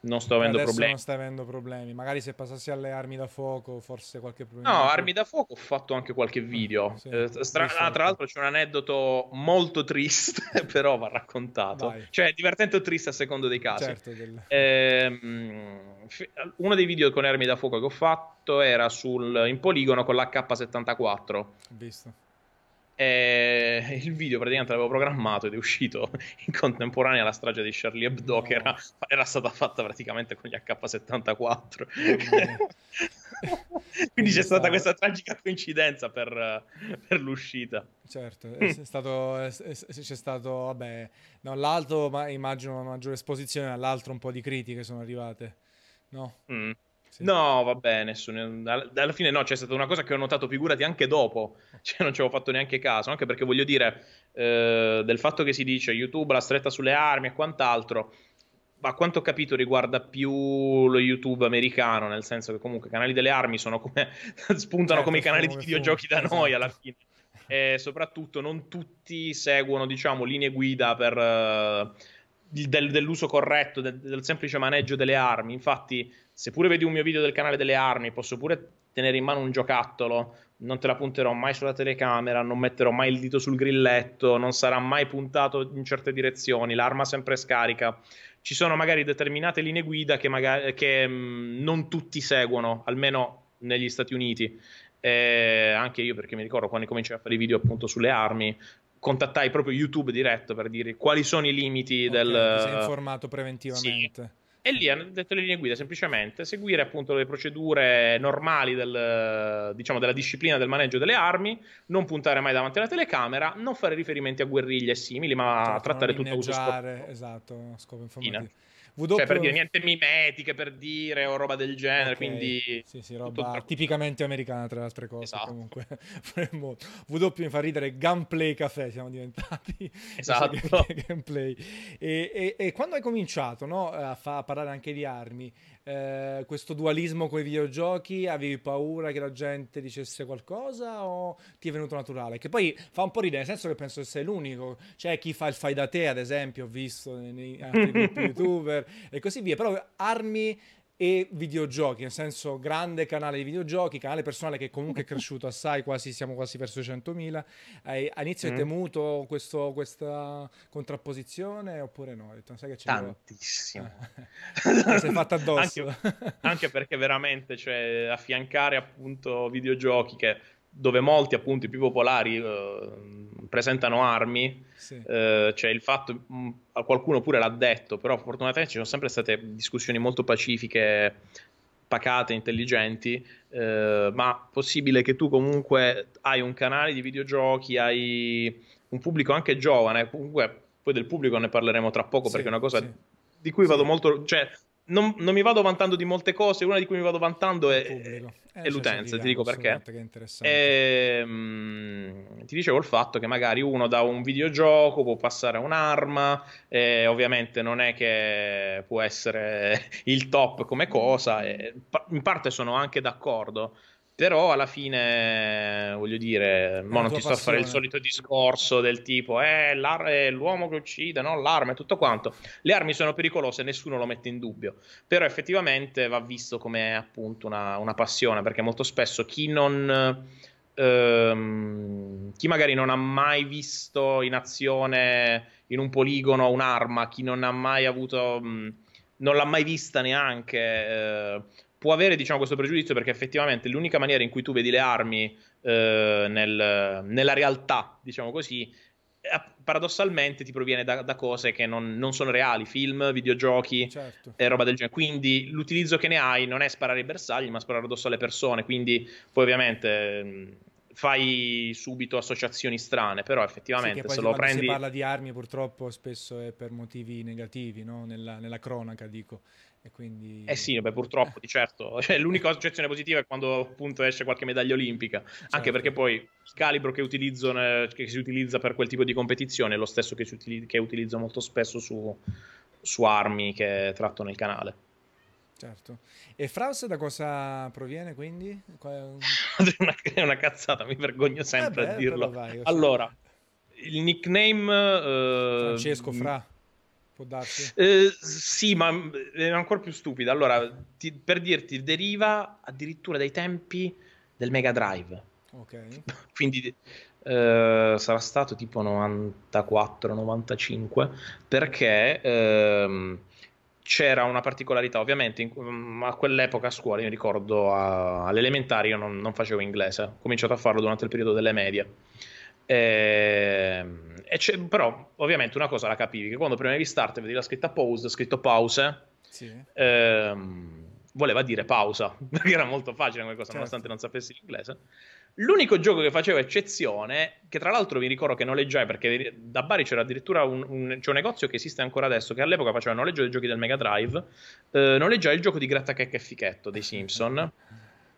non sto avendo problemi. non stai avendo problemi. Magari se passassi alle armi da fuoco, forse qualche problema. No, armi da fuoco ho fatto anche qualche video. Sì, eh, stra- ah, tra l'altro c'è un aneddoto molto triste, però va raccontato. Vai. Cioè, divertente o triste a secondo dei casi. Certo, del... eh, uno dei video con armi da fuoco che ho fatto era sul, in poligono con l'H74. Ho visto. E il video praticamente l'avevo programmato ed è uscito in contemporanea alla strage di Charlie Hebdo, no. che era, era, stata fatta praticamente con gli H74. Quindi c'è stata questa tragica coincidenza per, per l'uscita. Certo, è stato, è, c'è stato, vabbè, no, l'altro ma immagino una maggiore esposizione, all'altro un po' di critiche sono arrivate, no? Mm. Sì. No, va bene, alla fine no, c'è stata una cosa che ho notato, figurati, anche dopo, cioè non ci avevo fatto neanche caso, anche perché voglio dire, eh, del fatto che si dice YouTube la stretta sulle armi e quant'altro, a quanto ho capito riguarda più lo YouTube americano, nel senso che comunque i canali delle armi sono come, spuntano certo, come i canali di videogiochi da esatto. noi alla fine. E soprattutto non tutti seguono, diciamo, linee guida per... Uh, del, dell'uso corretto, del, del, semplice maneggio delle armi. Infatti, se pure vedi un mio video del canale delle armi, posso pure tenere in mano un giocattolo, non te la punterò mai sulla telecamera, non metterò mai il dito sul grilletto, non sarà mai puntato in certe direzioni, l'arma sempre scarica. Ci sono magari determinate linee guida che, magari, che mh, mm, non tutti seguono, almeno negli Stati Uniti. Eh, anche io perché mi ricordo quando cominciai a fare i video appunto sulle armi contattai proprio YouTube diretto per dire quali sono i limiti okay, del... Ti sei informato preventivamente. Sì. E lì hanno detto le linee guida semplicemente seguire appunto le procedure normali del, diciamo, della disciplina del maneggio delle armi, non puntare mai davanti alla telecamera, non fare riferimenti a guerriglie e simili, ma certo, trattare tutto a uso scopo. Esatto, scopo informativo. Fine. W... Cioè, per dire niente mimetiche, per dire, o roba del genere, okay. quindi... Sì, sì, roba tipicamente americana, tra le altre cose, esatto. comunque. w mi fa ridere, Gunplay Caffè siamo diventati. Esatto. gameplay. E, e, e, quando hai cominciato no, a, fa, a parlare anche di armi, eh, questo dualismo con i videogiochi, avevi paura che la gente dicesse qualcosa o ti è venuto naturale? Che poi fa un po' ridere, nel senso che penso che sei l'unico. C'è chi fa il fai da te, ad esempio, ho visto nei altri gruppi youtuber e così via. Però armi e videogiochi, nel senso grande canale di videogiochi, canale personale che comunque è cresciuto assai, quasi, siamo quasi verso i 100.000. Hai, all'inizio mm. hai temuto questo, questa contrapposizione oppure no? Hai detto, sai che c'è Tantissimo. Eh. sei fatto addosso. Anche, anche, perché veramente, cioè, affiancare appunto videogiochi che dove molti appunto i più popolari eh, presentano armi, sì. eh, cioè il fatto, mh, mm, qualcuno pure l'ha detto, però fortunatamente ci sono sempre state discussioni molto pacifiche, pacate, intelligenti, eh, ma possibile che tu comunque hai un canale di videogiochi, hai un pubblico anche giovane, comunque poi del pubblico ne parleremo tra poco sì, perché è una cosa sì. di cui vado molto, cioè non, non, mi vado vantando di molte cose, una di cui mi vado vantando è, eh, è l'utenza, ti dico perché. E, mh, ti dicevo il fatto che magari uno da un videogioco può passare a un'arma, e ovviamente non è che può essere il top come cosa, e in parte sono anche d'accordo, Però alla fine, voglio dire, mo non ti sto a fare il solito discorso del tipo, eh, è l'uomo che uccide, no? L'arma e tutto quanto. Le armi sono pericolose, nessuno lo mette in dubbio. Però effettivamente va visto come appunto una, una passione, perché molto spesso chi non... Ehm, chi magari non ha mai visto in azione in un poligono un'arma, chi non ha mai avuto... Mh, non l'ha mai vista neanche... Eh, può avere diciamo, questo pregiudizio perché effettivamente l'unica maniera in cui tu vedi le armi eh, nel, nella realtà, diciamo così, eh, paradossalmente ti proviene da, da cose che non, non, sono reali, film, videogiochi certo. e roba del genere. Quindi l'utilizzo che ne hai non è sparare i bersagli, ma sparare addosso alle persone. Quindi poi ovviamente fai subito associazioni strane, però effettivamente sì, se lo prendi... Si parla di armi purtroppo spesso è per motivi negativi, no? nella, nella cronaca dico. E quindi... Eh sì, beh, purtroppo, di certo. Cioè, l'unica associazione positiva è quando appunto esce qualche medaglia olimpica, certo. anche perché poi il calibro che, utilizzo, che si utilizza per quel tipo di competizione è lo stesso che, utilizza, che utilizzo molto spesso su, su armi che tratto nel canale. Certo. E Fraus da cosa proviene quindi? è, una, è una cazzata, mi vergogno sempre eh beh, a dirlo. Vai, allora, il nickname... Uh, Francesco Fra. Può darsi? Eh, sì, ma è ancora più stupida. Allora, ti, per dirti, deriva addirittura dai tempi del Mega Drive. Ok. Quindi eh, sarà stato tipo 94-95 perché ehm, c'era una particolarità, ovviamente in, mm, a quell'epoca a scuola, io ricordo a, alle elementari io non, non, facevo inglese, ho cominciato a farlo durante il periodo delle medie. E, e però ovviamente una cosa la capivi, che quando prima di start vedi la scritta pause, scritto pause, sì. ehm, voleva dire pausa, perché era molto facile come cosa, certo. nonostante non sapessi l'inglese. L'unico gioco che faceva eccezione, che tra l'altro mi ricordo che noleggiai perché da Bari c'era addirittura un, un, c'è un negozio che esiste ancora adesso, che all'epoca faceva noleggio dei giochi del Mega Drive, eh, noleggiai il gioco di Grattachecca e Fichetto dei Simpson.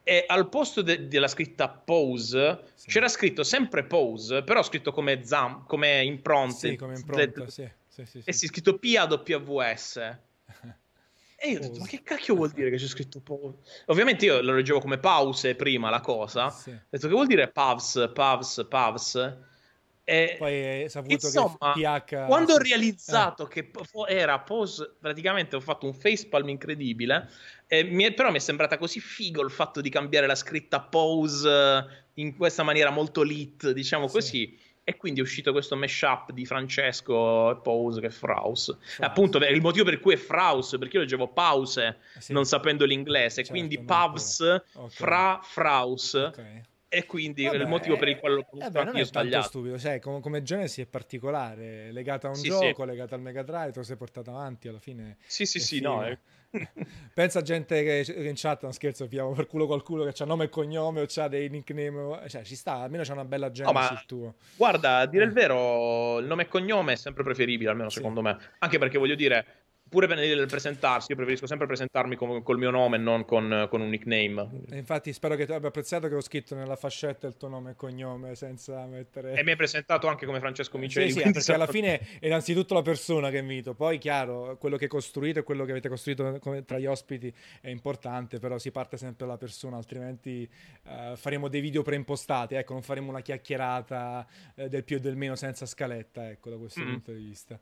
e al posto de- della scritta pause sì. c'era scritto sempre pause, però scritto come, zam- come impronte. Sì, come impronta, le- sì. Sì, sì, E si è scritto PAWS. E io ho detto, ma che cacchio vuol dire che c'è scritto pause? Ovviamente io lo leggevo come pause prima la cosa. Sì. Ho detto, che vuol dire pavs, pavs, pavs? E, Poi hai saputo insomma, che PH... quando ho realizzato eh. che era pause, praticamente ho fatto un facepalm incredibile. Mi è, però mi è sembrata così figo il fatto di cambiare la scritta pause in questa maniera molto lit, diciamo sì. così e quindi è uscito questo mashup di Francesco e Pause che è Fraus. Fraus. Appunto, il motivo per cui è Fraus, perché io leggevo pause eh sì. non sapendo l'inglese, certo, quindi Pavs, okay. Fra, Fraus. Okay. E quindi Vabbè, il motivo per il quale l'ho eh, anche io sbagliato. stupido, cioè, come, come genesi è particolare, legato a un sì, gioco, sì. legato al Mega Drive, te lo sei portato avanti alla fine. Sì, sì, sì, no, è Pensa a gente che in chat, non scherzo, piamo per culo qualcuno che ha nome e cognome o ha dei nickname, cioè ci sta, almeno c'è una bella gente no, il tuo. Guarda, a dire eh. il vero, il nome e cognome è sempre preferibile, almeno sì. secondo me, anche perché voglio dire, pure nel presentarsi, io preferisco sempre presentarmi con, col mio nome e non con, con, un nickname. Infatti, spero che tu abbia apprezzato che ho scritto nella fascetta il tuo nome e cognome senza mettere. E mi hai presentato anche come Francesco Miceli. Sì, sì perché alla fine è innanzitutto la persona che invito, poi chiaro, quello che costruite e quello che avete costruito tra gli ospiti è importante, però si parte sempre dalla persona, altrimenti uh, faremo dei video preimpostati, ecco, non faremo una chiacchierata uh, del più e del meno senza scaletta, ecco, da questo mm. punto di vista.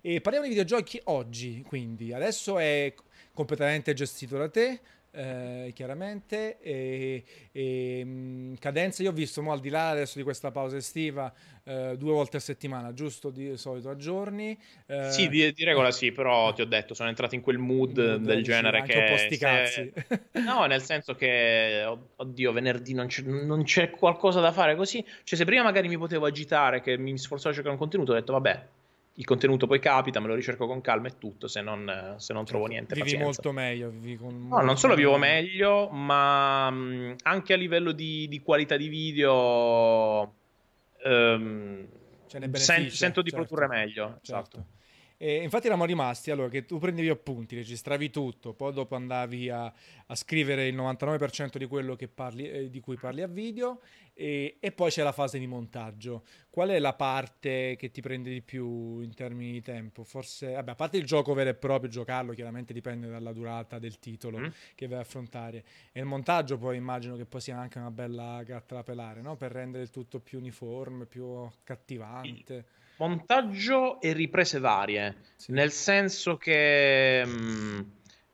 E parliamo di videogiochi oggi quindi adesso è completamente gestito da te, eh, chiaramente. E, e mh, cadenza, io ho visto, mo, al di là adesso di questa pausa estiva, eh, due volte a settimana, giusto di solito a giorni. Eh, sì, di, di, regola sì, però ti ho detto, sono entrato in quel mood, mood del genere che... Un po' sti cazzi. no, nel senso che, oddio, venerdì non c'è, non c'è, qualcosa da fare così. Cioè, se prima magari mi potevo agitare, che mi sforzavo a cercare un contenuto, ho detto, vabbè il contenuto poi capita, me lo ricerco con calma e tutto, se non, se non trovo certo. niente. Vivi pazienza. molto meglio. Vivi con no, non solo vivo meglio, ma mh, anche a livello di, di qualità di video ehm, sen- sento di certo. produrre meglio. Certo. Esatto. E infatti eravamo rimasti allora che tu prendevi appunti, registravi tutto, poi dopo andavi a, a scrivere il 99% di quello parli, eh, di cui parli a video e, e, poi c'è la fase di montaggio. Qual è la parte che ti prende di più in termini di tempo? Forse, vabbè, a parte il gioco vero e proprio, giocarlo chiaramente dipende dalla durata del titolo mm. che vai a affrontare. E il montaggio poi immagino che poi sia anche una bella gatta da pelare, no? Per rendere il tutto più uniforme, più accattivante. Montaggio e riprese varie, sì. nel senso che... Mh, mm,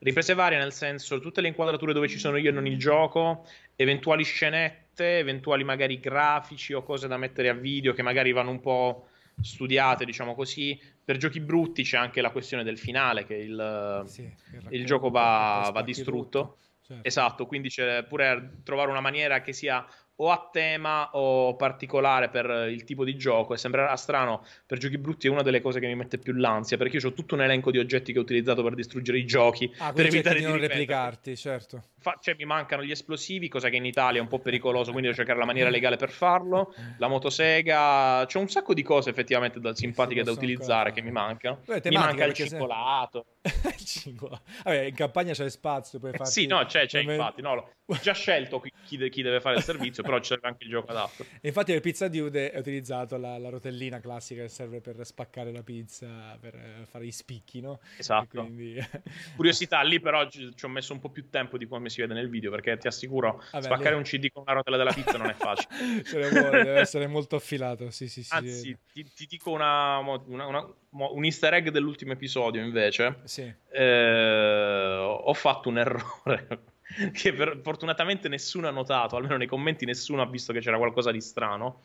riprese varie nel senso tutte le inquadrature dove ci sono io e non il gioco, eventuali scenette eventuali magari grafici o cose da mettere a video che magari vanno un po' studiate, diciamo così. Per giochi brutti c'è anche la questione del finale, che il, sì, il, il gioco va, va distrutto. Certo. Esatto, quindi c'è pure trovare una maniera che sia o a tema o particolare per il tipo di gioco e sembrerà strano per giochi brutti è una delle cose che mi mette più l'ansia perché io ho tutto un elenco di oggetti che ho utilizzato per distruggere i giochi ah, per evitare di, non replicarti certo. Fa- cioè mi mancano gli esplosivi cosa che in Italia è un po' pericoloso quindi devo cercare la maniera legale per farlo. La motosega c'è un sacco di cose effettivamente da, simpatiche da utilizzare ancora. che mi mancano Beh, mi manca il cingolato se... Vabbè, in campagna c'è spazio puoi farti... sì no c'è, c'è infatti no, ho già scelto chi, de- chi deve fare il servizio però c'è anche il gioco adatto. E infatti nel Pizza Dude è utilizzato la, la, rotellina classica che serve per spaccare la pizza, per eh, fare i spicchi, no? Esatto. Quindi... Curiosità, lì però ci, ci, ho messo un po' più tempo di come si vede nel video, perché ti assicuro, Vabbè, spaccare lì... un CD con una rotella della pizza non è facile. deve essere molto affilato, sì, sì, sì. Anzi, ti, ti dico una, una, una, un easter egg dell'ultimo episodio, invece. Sì. Eh, ho fatto un errore che per, fortunatamente nessuno ha notato, almeno nei commenti nessuno ha visto che c'era qualcosa di strano.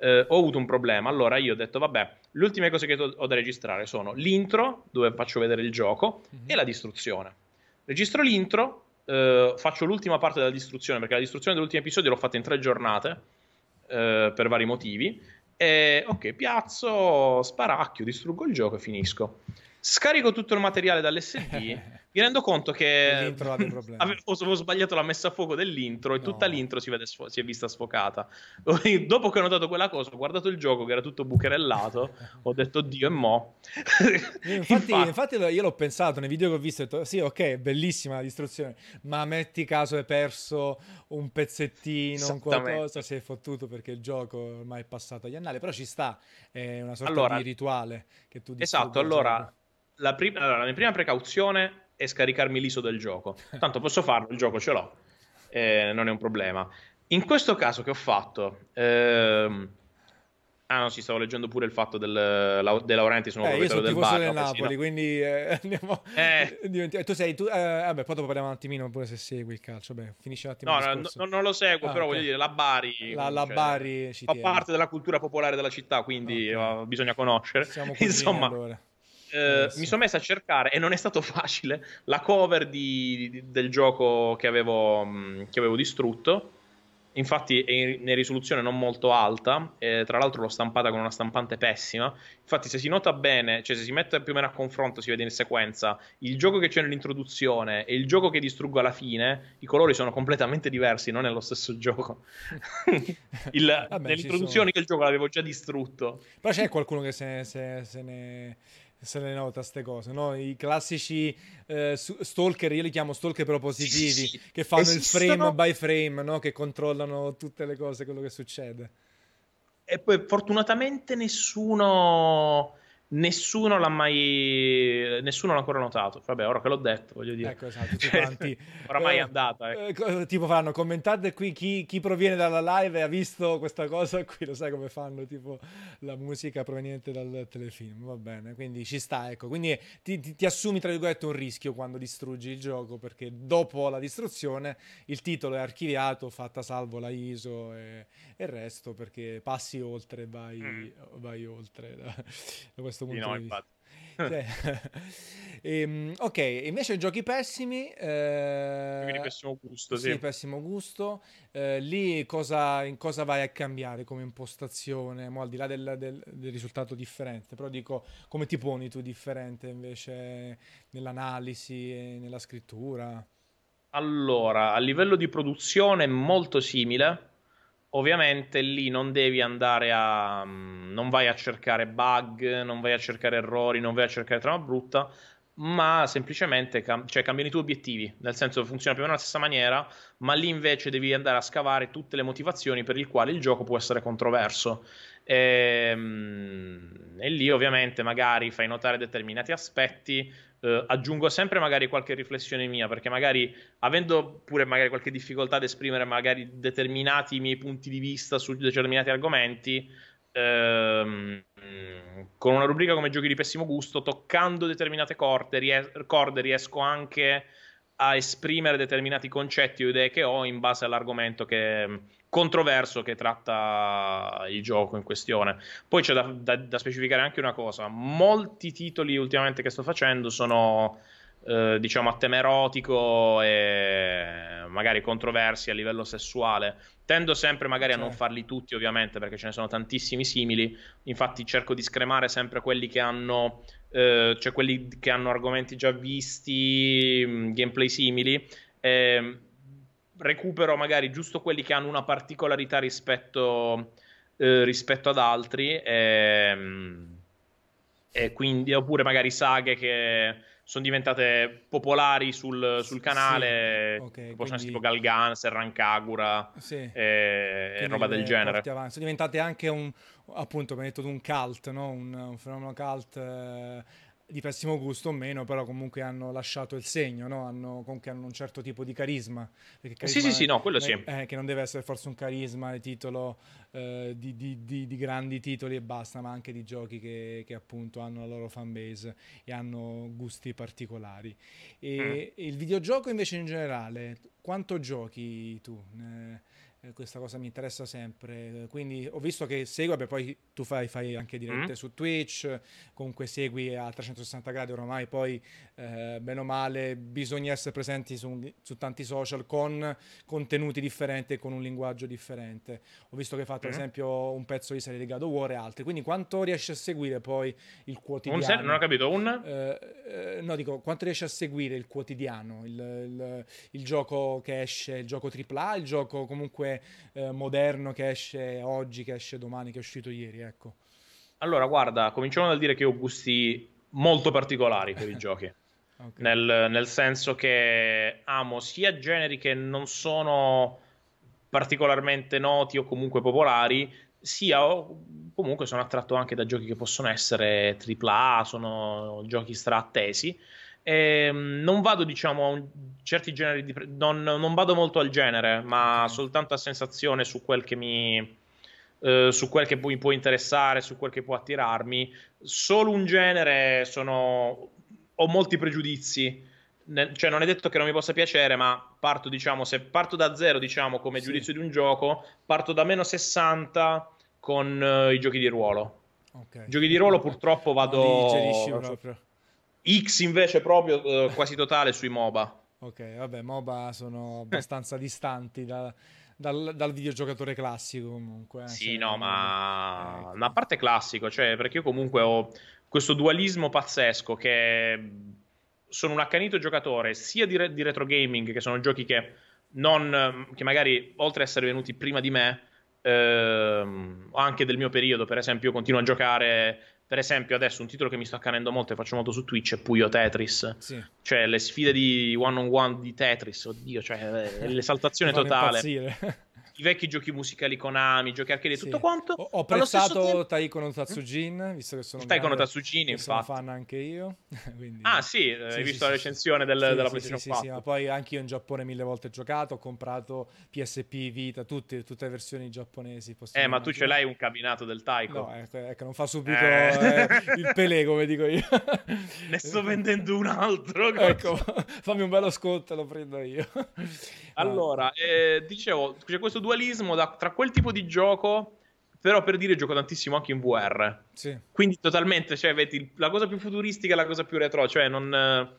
Eh, ho avuto un problema. Allora io ho detto, vabbè, le ultime cose che ho da registrare sono l'intro, dove faccio vedere il gioco, mm-hmm. e la distruzione. Registro l'intro, eh, faccio l'ultima parte della distruzione, perché la distruzione dell'ultimo episodio l'ho fatta in tre giornate, eh, per vari motivi. E ok, piazzo, sparacchio, distruggo il gioco e finisco. Scarico tutto il materiale dall'SD mi rendo conto che avevo, avevo, sbagliato la messa a fuoco dell'intro e no. tutta l'intro si, sfo- si, è vista sfocata. Dopo che ho notato quella cosa, ho guardato il gioco che era tutto bucherellato, ho detto Dio e mo. infatti, infatti, infatti, io l'ho pensato nei video che ho visto, ho detto sì ok, bellissima la distruzione, ma metti caso hai perso un pezzettino, un qualcosa, sei fottuto perché il gioco ormai è passato agli annali, però ci sta, è una sorta allora, di rituale che tu Esatto, allora la, prim- allora la mia prima precauzione e scaricarmi l'ISO del gioco. Tanto posso farlo, il gioco ce l'ho, eh, non è un problema. In questo caso che ho fatto... Ehm... Ah no, si stavo leggendo pure il fatto del, la, De Laurenti sono eh, proprietario del bar. del Napoli, no. quindi eh, andiamo... Eh. Tu sei... Tu, eh, vabbè, poi dopo parliamo un attimino pure se segui il calcio. Beh, finisce un attimo No, no, no non lo seguo, ah, però okay. voglio dire, la Bari... La, la Bari Fa tiene. parte della cultura popolare della città, quindi okay. uh, bisogna conoscere. Siamo Insomma... Allora eh, mi sono messo a cercare e non è stato facile la cover di, di, del gioco che avevo, mm, che avevo distrutto. Infatti è in, risoluzione non molto alta, eh, tra l'altro l'ho stampata con una stampante pessima. Infatti se si nota bene, cioè se si mette più o meno a confronto, si vede in sequenza, il gioco che c'è nell'introduzione e il gioco che distruggo alla fine, i colori sono completamente diversi, non è lo stesso gioco. il, Vabbè, nell'introduzione che il gioco l'avevo già distrutto. Però c'è qualcuno che se, se, se ne se ne nota queste cose, no? I classici eh, stalker, io li chiamo stalker però positivi, sì, sì. che fanno Esistono... il frame by frame, no? Che controllano tutte le cose, quello che succede. E poi fortunatamente nessuno Nessuno l'ha mai. Nessuno l'ha ancora notato. Vabbè, ora che l'ho detto, voglio dire. Ecco, esatto. Tutti quanti. Oramai è andata. Ecco. Eh, tipo fanno commentate qui chi, chi, proviene dalla live e ha visto questa cosa qui. Lo sai come fanno? Tipo la musica proveniente dal telefilm. Va bene, quindi ci sta. Ecco, quindi ti, ti, ti assumi tra virgolette un rischio quando distruggi il gioco perché dopo la distruzione il titolo è archiviato, fatta salvo la ISO e, e il resto perché passi oltre, vai, mm. vai oltre da, da questo punto no, di vista. Cioè, ehm, ok, invece giochi pessimi. Eh, di pessimo gusto, sì. sì pessimo gusto. Eh, lì cosa, in cosa vai a cambiare come impostazione? Mo, al di là del, del, del, risultato differente, però dico come ti poni tu differente invece nell'analisi e nella scrittura? Allora, a livello di produzione molto simile ovviamente lì non devi andare a. Mm, non vai a cercare bug, non vai a cercare errori, non vai a cercare trama brutta, ma semplicemente cam- cioè, cambiano i tuoi obiettivi, nel senso funziona più o meno alla stessa maniera, ma lì invece devi andare a scavare tutte le motivazioni per le quali il gioco può essere controverso. Ehm, e lì ovviamente magari fai notare determinati aspetti, eh, aggiungo sempre magari qualche riflessione mia, perché magari avendo pure magari qualche difficoltà ad esprimere magari determinati miei punti di vista su determinati argomenti, ehm, con una rubrica come giochi di pessimo gusto, toccando determinate corde, ries- corde riesco anche a esprimere determinati concetti o idee che ho in base all'argomento che, controverso che tratta il gioco in questione. Poi c'è da, da, da specificare anche una cosa: molti titoli ultimamente che sto facendo sono eh, diciamo a tema erotico e magari controversi a livello sessuale. Tendo sempre magari a non farli tutti, ovviamente, perché ce ne sono tantissimi simili. Infatti, cerco di scremare sempre quelli che hanno, eh, cioè quelli che hanno argomenti già visti, mm, gameplay simili. Eh, recupero magari giusto quelli che hanno una particolarità rispetto, eh, rispetto ad altri. E, ehm, e quindi, oppure magari saghe che sono diventate popolari sul, sul canale, sì, okay, possono tipo Galgan, Serran Kagura sì. e, e roba del genere. Sono diventate anche un, appunto, come hai detto, un cult, no? un, un, fenomeno cult eh, di pessimo gusto o meno, però comunque hanno lasciato il segno, no? hanno, comunque hanno un certo tipo di carisma. carisma sì, sì, sì, no, quello sì. Eh, che non deve essere forse un carisma di titolo eh, di, di, di, di, grandi titoli e basta, ma anche di giochi che, che, appunto hanno la loro fanbase e hanno gusti particolari. E, mm. il videogioco invece in generale, quanto giochi tu? Eh, eh, questa cosa mi interessa sempre. Quindi ho visto che segui, vabbè, poi tu fai, fai anche dirette mm. su Twitch, comunque segui a 360 gradi ormai, poi eh, bene o male bisogna essere presenti su, su, tanti social con contenuti differenti e con un linguaggio differente. Ho visto che hai fatto mm. ad esempio un pezzo di serie di God of War e altri, quindi quanto riesci a seguire poi il quotidiano? Un se- non ho capito, un? Eh, eh, no, dico, quanto riesci a seguire il quotidiano, il, il, il gioco che esce, il gioco AAA, il gioco comunque comunque eh, moderno che esce oggi, che esce domani, che è uscito ieri, ecco. Allora, guarda, cominciamo dal dire che ho gusti molto particolari per i giochi. Okay. Nel, nel, senso che amo sia generi che non sono particolarmente noti o comunque popolari, sia comunque sono attratto anche da giochi che possono essere AAA, sono giochi straattesi. E mm, non vado, diciamo, a certi generi di. Non, non, vado molto al genere, ma soltanto a sensazione su quel che mi. Uh, su quel che mi può interessare, su quel che può attirarmi. Solo un genere sono. Ho molti pregiudizi. Ne... cioè, non è detto che non mi possa piacere, ma parto, diciamo, se parto da zero, diciamo, come sì. giudizio di un gioco, parto da meno 60 con uh, i giochi di ruolo. Okay. Giochi di ruolo purtroppo vado. X invece proprio eh, quasi totale sui MOBA. Ok, vabbè, MOBA sono abbastanza distanti da, dal, dal, videogiocatore classico comunque. Eh, sì, no, ma... Eh, ma a parte classico, cioè perché io comunque ho questo dualismo pazzesco che sono un accanito giocatore sia di, re- di retro gaming, che sono giochi che, non, che magari oltre ad essere venuti prima di me, ehm, anche del mio periodo, per esempio, io continuo a giocare per esempio, adesso un titolo che mi sta accanendo molto e faccio molto su Twitch è Puyo Tetris. Sì. Cioè, le sfide di one on one di Tetris, oddio, cioè l'esaltazione totale. I vecchi giochi musicali Konami, giochi arcade, sì. tutto quanto. Ho, ho apprezzato tempo... Taiko no Tatsujin, visto che sono Taiko no Tatsujin, infatti. Sono fan anche io. Quindi... Ah, sì, sì hai visto la recensione del, della PlayStation sì, 4. Sì, ma poi anche io in Giappone mille volte giocato, ho comprato PSP, Vita, tutte, tutte le versioni giapponesi. Eh, ma tu ce l'hai un cabinato del Taiko? No, ecco, ecco non fa subito eh. Eh, il pelé, come dico io. ne sto vendendo un altro. ecco, fammi un bello sconto, lo prendo io. Allora, eh, dicevo, c'è questo dualismo da, tra quel tipo di gioco, però per dire gioco tantissimo anche in VR. Sì. Quindi totalmente, cioè, vedi, la cosa più futuristica e la cosa più retro, cioè non...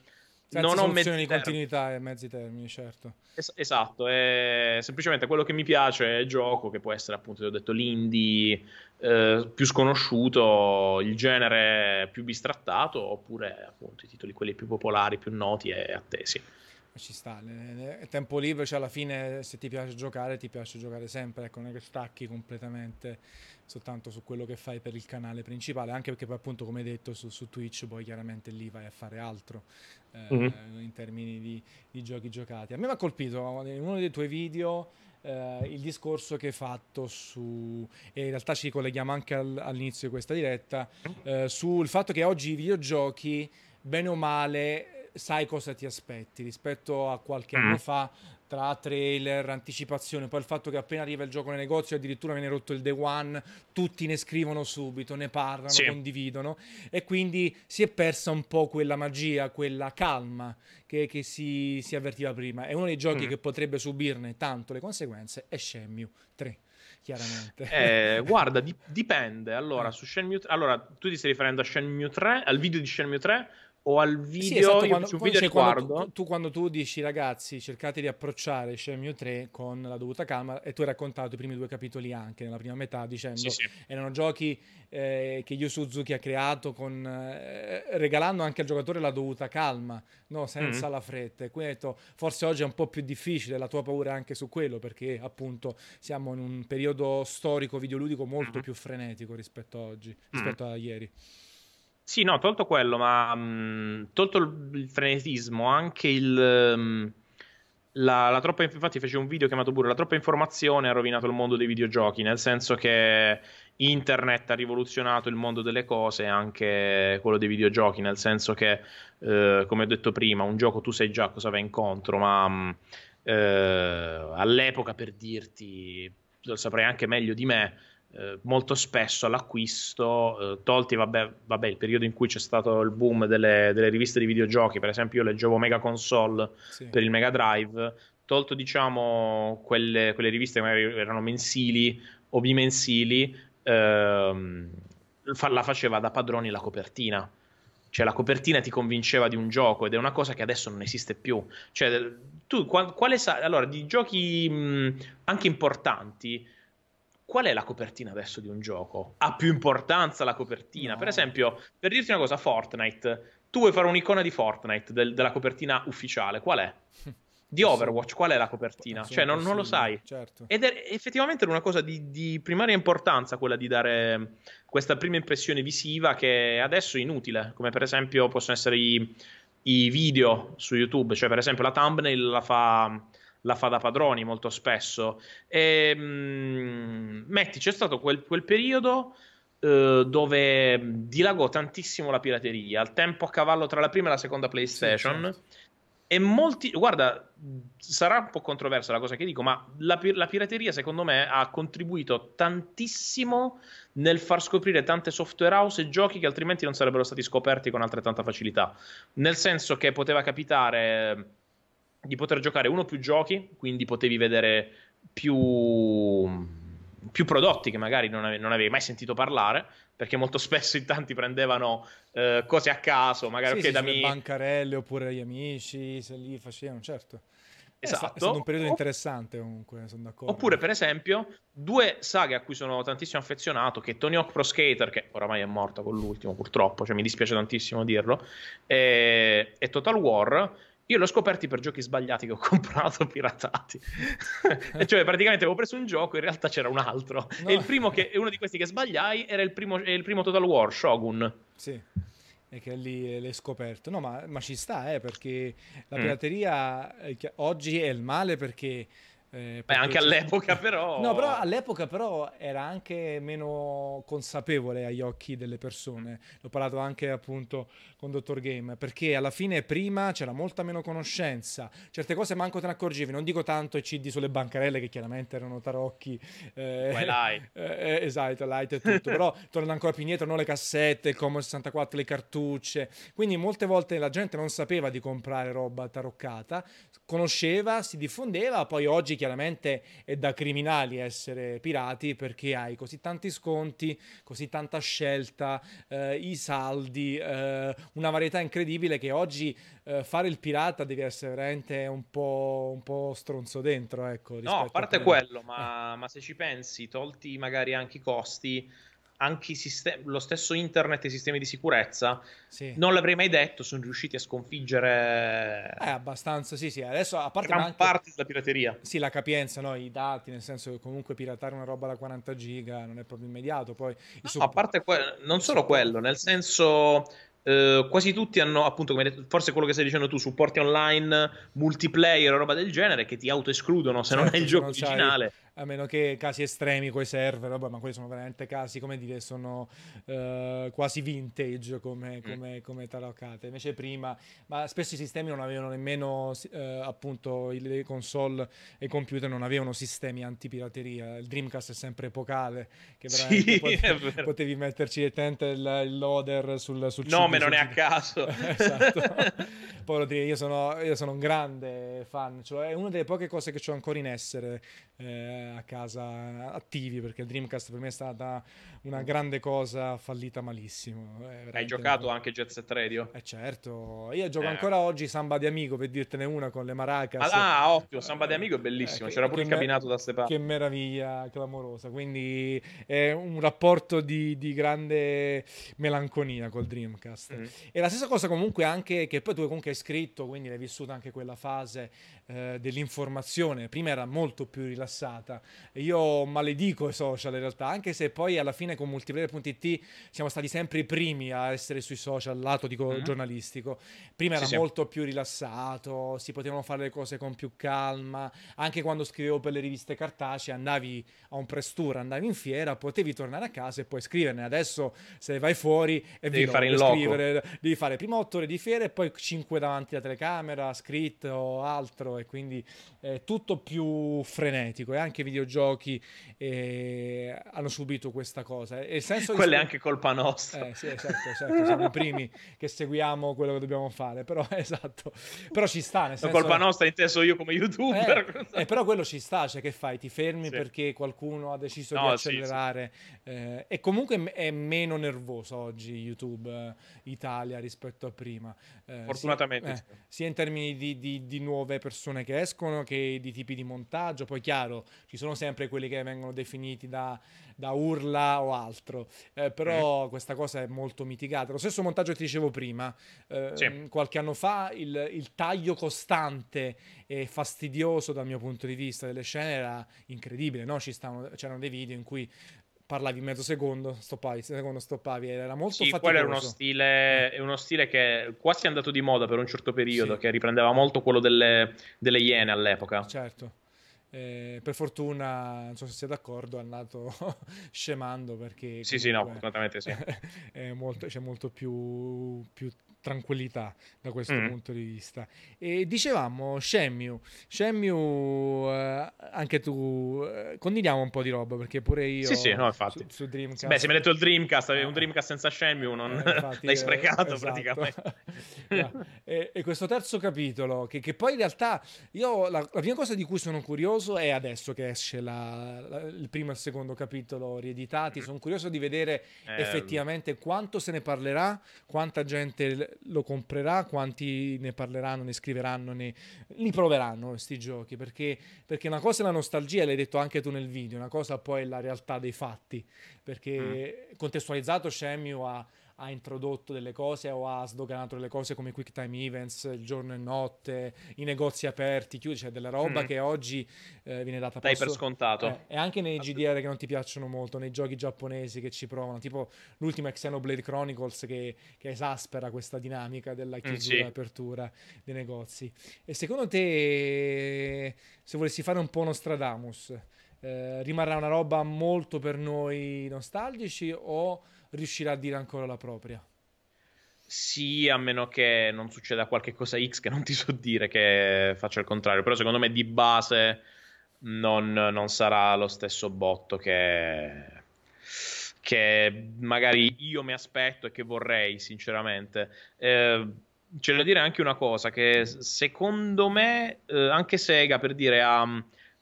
Senza non ho mezzi di continuità e mezzi termini, certo. Es- esatto, è semplicemente quello che mi piace è il gioco, che può essere appunto, ho detto, l'indie eh, più sconosciuto, il genere più bistrattato, oppure appunto i titoli quelli più popolari, più noti e attesi. Ci sta, il tempo libero, cioè alla fine se ti piace giocare, ti piace giocare sempre, ecco, non è che stacchi completamente soltanto su quello che fai per il canale principale, anche perché poi appunto come hai detto su, su Twitch poi chiaramente lì vai a fare altro eh, mm-hmm. in termini di, di, giochi giocati. A me mi ha colpito in uno dei tuoi video eh, il discorso che hai fatto su, e in realtà ci colleghiamo anche al, all'inizio di questa diretta, eh, sul fatto che oggi i videogiochi, bene o male, sai cosa ti aspetti rispetto a qualche mm. anno fa tra trailer, anticipazione, poi il fatto che appena arriva il gioco nei negozi addirittura viene rotto il day one, tutti ne scrivono subito, ne parlano, sì. condividono e quindi si è persa un po' quella magia, quella calma che, che si, si, avvertiva prima. È uno dei giochi mm. che potrebbe subirne tanto le conseguenze è Shenmue 3 chiaramente. Eh, guarda, di- dipende. Allora, su Shenmue 3, allora, tu ti stai riferendo a Shenmue 3, al video di Shenmue 3 o al video, sì, esatto, quando, su video cioè, quando tu, tu, quando tu dici ragazzi cercate di approcciare Shenmue 3 con la dovuta calma e tu hai raccontato i primi due capitoli anche nella prima metà dicendo sì, sì. erano giochi eh, che Yu Suzuki ha creato con, eh, regalando anche al giocatore la dovuta calma no? senza mm-hmm. la fretta e quindi detto, forse oggi è un po' più difficile la tua paura anche su quello perché appunto siamo in un periodo storico videoludico molto mm-hmm. più frenetico rispetto a oggi rispetto mm-hmm. a ieri sì, no, tolto quello, ma mh, mm, tolto il, il, frenetismo, anche il... Mh, la, la, troppa, infatti fece un video chiamato pure La troppa informazione ha rovinato il mondo dei videogiochi, nel senso che internet ha rivoluzionato il mondo delle cose, anche quello dei videogiochi, nel senso che, eh, come ho detto prima, un gioco tu sai già cosa va incontro, ma mm, eh, all'epoca per dirti, lo saprei anche meglio di me, eh, molto spesso all'acquisto, eh, tolti vabbè, vabbè, il periodo in cui c'è stato il boom delle, delle, riviste di videogiochi, per esempio io leggevo Mega Console sì. per il Mega Drive, tolto diciamo quelle, quelle, riviste che magari erano mensili o bimensili, ehm, la faceva da padroni la copertina. Cioè la copertina ti convinceva di un gioco ed è una cosa che adesso non esiste più. Cioè, tu quale sa- allora di giochi mh, anche importanti qual è la copertina adesso di un gioco? Ha più importanza la copertina? No. Per esempio, per dirti una cosa, Fortnite. Tu vuoi fare un'icona di Fortnite del, della copertina ufficiale, qual è? Di Overwatch, qual è la copertina? Cioè, non, non, lo sai. Certo. Ed è effettivamente una cosa di, di, primaria importanza quella di dare questa prima impressione visiva che adesso è inutile, come per esempio possono essere i, i video su YouTube. Cioè, per esempio, la thumbnail la fa la fa da padroni molto spesso. E, mh, mm, metti, c'è stato quel, quel periodo uh, dove dilagò tantissimo la pirateria, al tempo a cavallo tra la prima e la seconda PlayStation. Sì, certo. E molti, guarda, sarà un po' controversa la cosa che dico, ma la, la, pirateria secondo me ha contribuito tantissimo nel far scoprire tante software house e giochi che altrimenti non sarebbero stati scoperti con altrettanta facilità. Nel senso che poteva capitare di poter giocare uno o più giochi, quindi potevi vedere più, più prodotti che magari non avevi, non avevi, mai sentito parlare, perché molto spesso in tanti prendevano eh, cose a caso, magari sì, okay, sì, dammi... bancarelle oppure gli amici, se li facevano, certo. Esatto. È stato un periodo interessante comunque, sono d'accordo. Oppure, per esempio, due saghe a cui sono tantissimo affezionato, che Tony Hawk Pro Skater, che oramai è morta con l'ultimo purtroppo, cioè mi dispiace tantissimo dirlo, e, e Total War, io l'ho scoperti per giochi sbagliati che ho comprato piratati. cioè, praticamente avevo preso un gioco, in realtà c'era un altro. No. E il primo che, uno di questi che sbagliai era il primo, il primo Total War, Shogun. Sì. E che lì l'hai scoperto. No, ma, ma ci sta, eh, perché la mm. pirateria mm. oggi è il male perché eh, Beh, anche all'epoca però... No, però all'epoca però era anche meno consapevole agli occhi delle persone. L'ho parlato anche appunto con Dottor Game, perché alla fine prima c'era molta meno conoscenza, certe cose manco te ne accorgevi, non dico tanto i CD sulle bancarelle che chiaramente erano tarocchi. Eh, eh, esatto, light e tutto, però tornando ancora più indietro, no, le cassette, il Commodore 64, le cartucce, quindi molte volte la gente non sapeva di comprare roba taroccata, conosceva, si diffondeva, poi oggi chiaramente è da criminali essere pirati perché hai così tanti sconti, così tanta scelta, eh, i saldi, eh, una varietà incredibile che oggi eh, fare il pirata devi essere veramente un po', un po stronzo dentro. Ecco, no, a parte a quello, ma, ma, se ci pensi, tolti magari anche i costi, anche sistemi, lo stesso internet e i sistemi di sicurezza, sì. non l'avrei mai detto, sono riusciti a sconfiggere... Eh, abbastanza, sì, sì. Adesso, a parte... Gran anche... parte della pirateria. Sì, la capienza, no? I dati, nel senso che comunque piratare una roba da 40 giga non è proprio immediato, poi... No, supp- a parte que- non solo quello, nel senso... Uh, quasi tutti hanno, appunto, come detto, forse quello che stai dicendo tu, supporti online, multiplayer roba del genere che ti autoescludono se certo, non è il gioco originale a meno che casi estremi con i server, vabbè, ma quelli sono veramente casi, come dire, sono uh, quasi vintage come, mm. come, come tarocate. Invece prima, ma spesso i sistemi non avevano nemmeno, uh, appunto, le console e i computer non avevano sistemi antipirateria. Il Dreamcast è sempre epocale, che veramente sì, potevi, potevi, metterci direttamente il, il loader sul, sul Nome non è a caso. esatto. Poi lo dire, io sono, io sono un grande fan, cioè è una delle poche cose che ho ancora in essere. Eh, a casa attivi perché il Dreamcast per me è stata una grande cosa fallita malissimo. Hai giocato un... anche Jet Set Radio? Eh certo, io gioco eh. ancora oggi Samba di Amigo per dirtene una con le maracas. Ah, ah ottimo, Samba di Amigo è bellissimo, eh, c'era pure il cabinato me... da ste Che meraviglia clamorosa, quindi è un rapporto di, di grande melanconia col Dreamcast. Mm. E la stessa cosa comunque anche che poi tu comunque hai scritto, quindi hai vissuto anche quella fase eh, dell'informazione, prima era molto più rilassata. Io maledico i social in realtà, anche se poi alla fine con multiplayer.it siamo stati sempre i primi a essere sui social, lato dico mm-hmm. giornalistico. Prima era sì. molto più rilassato, si potevano fare le cose con più calma, anche quando scrivevo per le riviste cartacee andavi a un press tour, andavi in fiera, potevi tornare a casa e poi scriverne. Adesso se vai fuori e devi fare in loco. Scrivere, devi fare prima otto ore di fiera e poi cinque davanti alla telecamera, scritto o altro e quindi è tutto più frenetico e anche i videogiochi eh, hanno subito questa cosa. E il senso Quella è anche colpa nostra. Eh, sì, esatto, esatto, siamo i primi che seguiamo quello che dobbiamo fare, però esatto. Però ci sta, nel senso... colpa nostra inteso io come youtuber. Eh, eh, però quello ci sta, cioè che fai? Ti fermi sì. perché qualcuno ha deciso no, di accelerare sì, sì. Eh, e comunque è meno nervoso oggi YouTube eh, Italia rispetto a prima. Eh, Fortunatamente. Sia, sia in termini di, di, di nuove persone che escono che di tipi di montaggio, poi chiaro, ci sono sempre quelli che vengono definiti da, da urla o altro, eh, però mm. questa cosa è molto mitigata. Lo stesso montaggio che ti dicevo prima, eh, sì. qualche anno fa il, il, taglio costante e fastidioso dal mio punto di vista delle scene era incredibile, no? Ci stavano, c'erano dei video in cui parlavi mezzo secondo, stoppavi, secondo stoppavi, era molto sì, faticoso. quello era uno stile, è uno stile che quasi è andato di moda per un certo periodo, sì. che riprendeva molto quello delle, delle Iene all'epoca. Certo. Eh, per fortuna, non so se siete d'accordo, è andato scemando perché... Sì, sì, no, fortunatamente sì. molto, c'è molto più, più tranquillità da questo mm. punto di vista. E dicevamo, Shenmue, Shenmue eh, anche tu, eh, condividiamo un po' di roba perché pure io... Sì, sì, no, infatti. Su, su Dreamcast... Beh, se mi hai detto il Dreamcast, avevi un Dreamcast senza Shenmue, non... Eh, infatti, l'hai sprecato esatto. praticamente. no. e, e, questo terzo capitolo, che, che, poi in realtà io, la, la, prima cosa di cui sono curioso è adesso che esce la, la, il primo e il secondo capitolo rieditati, mm. sono curioso di vedere eh, effettivamente quanto se ne parlerà, quanta gente lo comprerà, quanti ne parleranno, ne scriveranno, ne, li proveranno questi giochi, perché, perché una cosa è la nostalgia, l'hai detto anche tu nel video, una cosa poi è la realtà dei fatti, perché mm. contestualizzato Shenmue ha ha introdotto delle cose o ha sdoganato delle cose come quick time events, il giorno e notte, i negozi aperti, chiudi, cioè della roba mm. che oggi eh, viene data Dai per scontato. Eh, e anche nei GDR che non ti piacciono molto, nei giochi giapponesi che ci provano, tipo l'ultima Xenoblade Chronicles che, che esaspera questa dinamica della mm, chiusura e mm, sì. apertura dei negozi. E secondo te, se volessi fare un po' Nostradamus, eh, rimarrà una roba molto per noi nostalgici o riuscirà a dire ancora la propria. Sì, a meno che non succeda qualche cosa X che non ti so dire che faccia il contrario. Però secondo me di base non, non sarà lo stesso botto che, che magari io mi aspetto e che vorrei, sinceramente. Eh, c'è da dire anche una cosa, che secondo me eh, anche Sega, per dire, ha,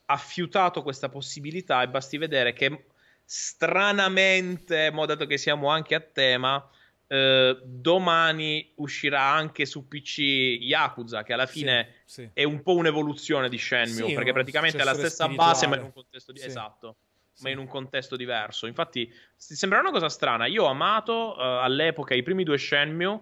ha fiutato questa possibilità e basti vedere che stranamente, mo dato che siamo anche a tema, eh, domani uscirà anche su PC Yakuza, che alla fine sì, sì. è un po' un'evoluzione di Shenmue, sì, perché praticamente è la stessa base, ma in un contesto di... Esatto. ma in un contesto diverso. Infatti, sembra una cosa strana. Io ho amato uh, all'epoca i primi due Shenmue,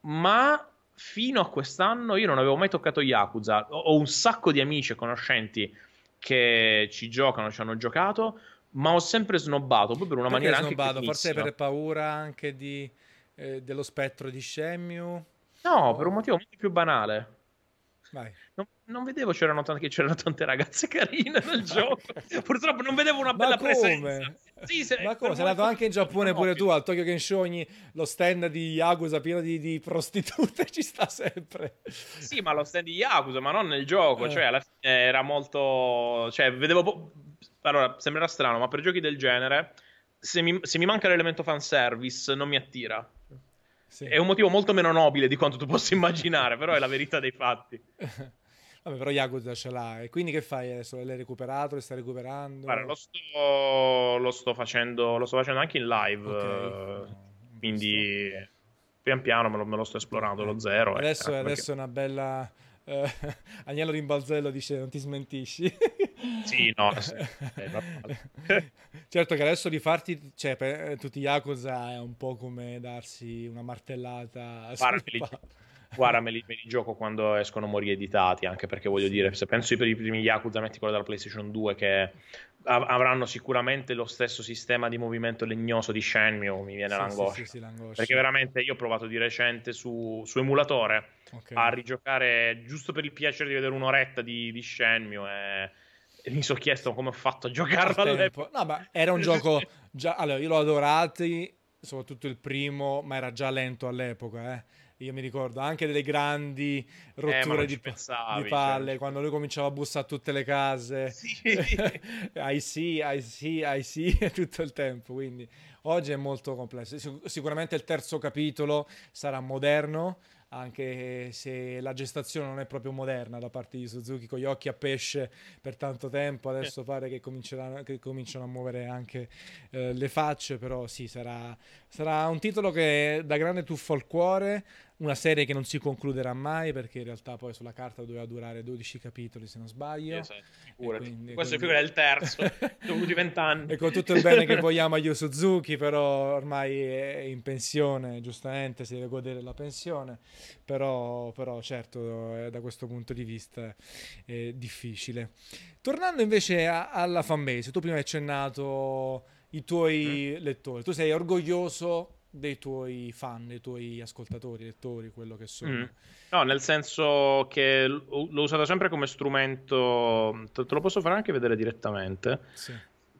ma fino a quest'anno io non avevo mai toccato Yakuza. Ho, ho un sacco di amici e conoscenti che ci giocano, ci hanno giocato, ma ho sempre snobbato, poi per una Perché maniera snobbato? anche Forse per paura anche di, eh, dello spettro di Shenmue? No, per un motivo molto più banale. Non, non vedevo c'erano tante, che c'erano tante ragazze carine nel gioco. Purtroppo non vedevo una bella presenza. Sì, se, Ma come? Sei andato anche in Giappone pure tu al Tokyo Genshogni, lo stand di Yakuza pieno di, di, prostitute ci sta sempre. Sì, ma lo stand di Yakuza, ma non nel gioco. Eh. Cioè, alla fine era molto. Cioè, vedevo. Po... Allora, sembrerà strano, ma per giochi del genere, se mi, se mi manca l'elemento fanservice, non mi attira. Sì. È un motivo molto meno nobile di quanto tu possa immaginare, però è la verità dei fatti. Vabbè, però Yakuza ce l'ha. E quindi che fai adesso? L'hai recuperato? Lo stai recuperando? Guarda, lo sto, lo sto, facendo, lo sto facendo anche in live. Okay. Quindi pian piano me lo, me lo, sto esplorando lo zero. Adesso, eh, adesso perché... è una bella... Uh, Agnello Rimbalzello dice non ti smentisci. sì, no. Sì. certo che adesso rifarti, cioè, per tutti Yakuza è un po' come darsi una martellata. Guarda, Guarda, me li, me li, gioco quando escono mori editati, anche perché voglio dire, se penso per i primi Yakuza, metti quello della PlayStation 2, che avranno sicuramente lo stesso sistema di movimento legnoso di Shenmue, mi viene sì, l'angoscia. Sì, sì, l'angoscia. Perché veramente io ho provato di recente su, su emulatore okay. a rigiocare giusto per il piacere di vedere un'oretta di, di Shenmue e mi sono chiesto come ho fatto a giocarlo all'epoca. No, ma era un gioco già... Allora, io l'ho adorato, soprattutto il primo, ma era già lento all'epoca, eh io mi ricordo anche delle grandi eh, rotture eh, di, pensavi, di, palle cioè... quando lui cominciava a bussare a tutte le case. Sì. I see, I see, I see tutto il tempo. Quindi oggi è molto complesso. Sicuramente il terzo capitolo sarà moderno anche se la gestazione non è proprio moderna da parte di Suzuki con gli occhi a pesce per tanto tempo adesso pare che, che cominciano a muovere anche eh, le facce però sì sarà, sarà un titolo che dà grande tuffo al cuore una serie che non si concluderà mai perché in realtà poi sulla carta doveva durare 12 capitoli se non sbaglio. Esatto, quindi, Questo quindi... è il terzo, dovuti vent'anni. E con tutto il bene che vogliamo a Yu Suzuki, però ormai è in pensione, giustamente si deve godere la pensione, però, però certo da questo punto di vista è difficile. Tornando invece a, alla fanbase, tu prima hai accennato i tuoi mm. lettori, tu sei orgoglioso dei tuoi fan, dei tuoi ascoltatori, lettori, quello che sono. Mm. No, nel senso che l'ho usato sempre come strumento, te, lo posso fare anche vedere direttamente. Sì.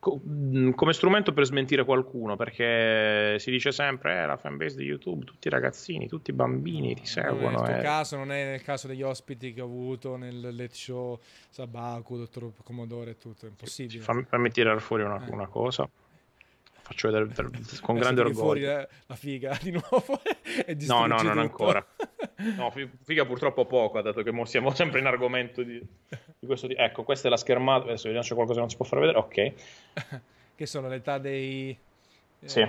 Mm, come strumento per smentire qualcuno perché si dice sempre eh, la fanbase di YouTube tutti i ragazzini tutti i bambini ti seguono nel eh. caso non è nel caso degli ospiti che ho avuto nel Let's Show Sabaku Dottor Comodore e tutto è impossibile fammi, fammi tirare fuori una, eh. una cosa faccio vedere con grande orgoglio. fuori la, la figa di nuovo e No, no, non ancora. No, figa purtroppo poco, dato che siamo sempre in argomento di, di questo. Di... Ecco, questa è la schermata. Adesso vediamo se c'è qualcosa che non si può far vedere. Ok. che sono l'età dei... Eh, sì.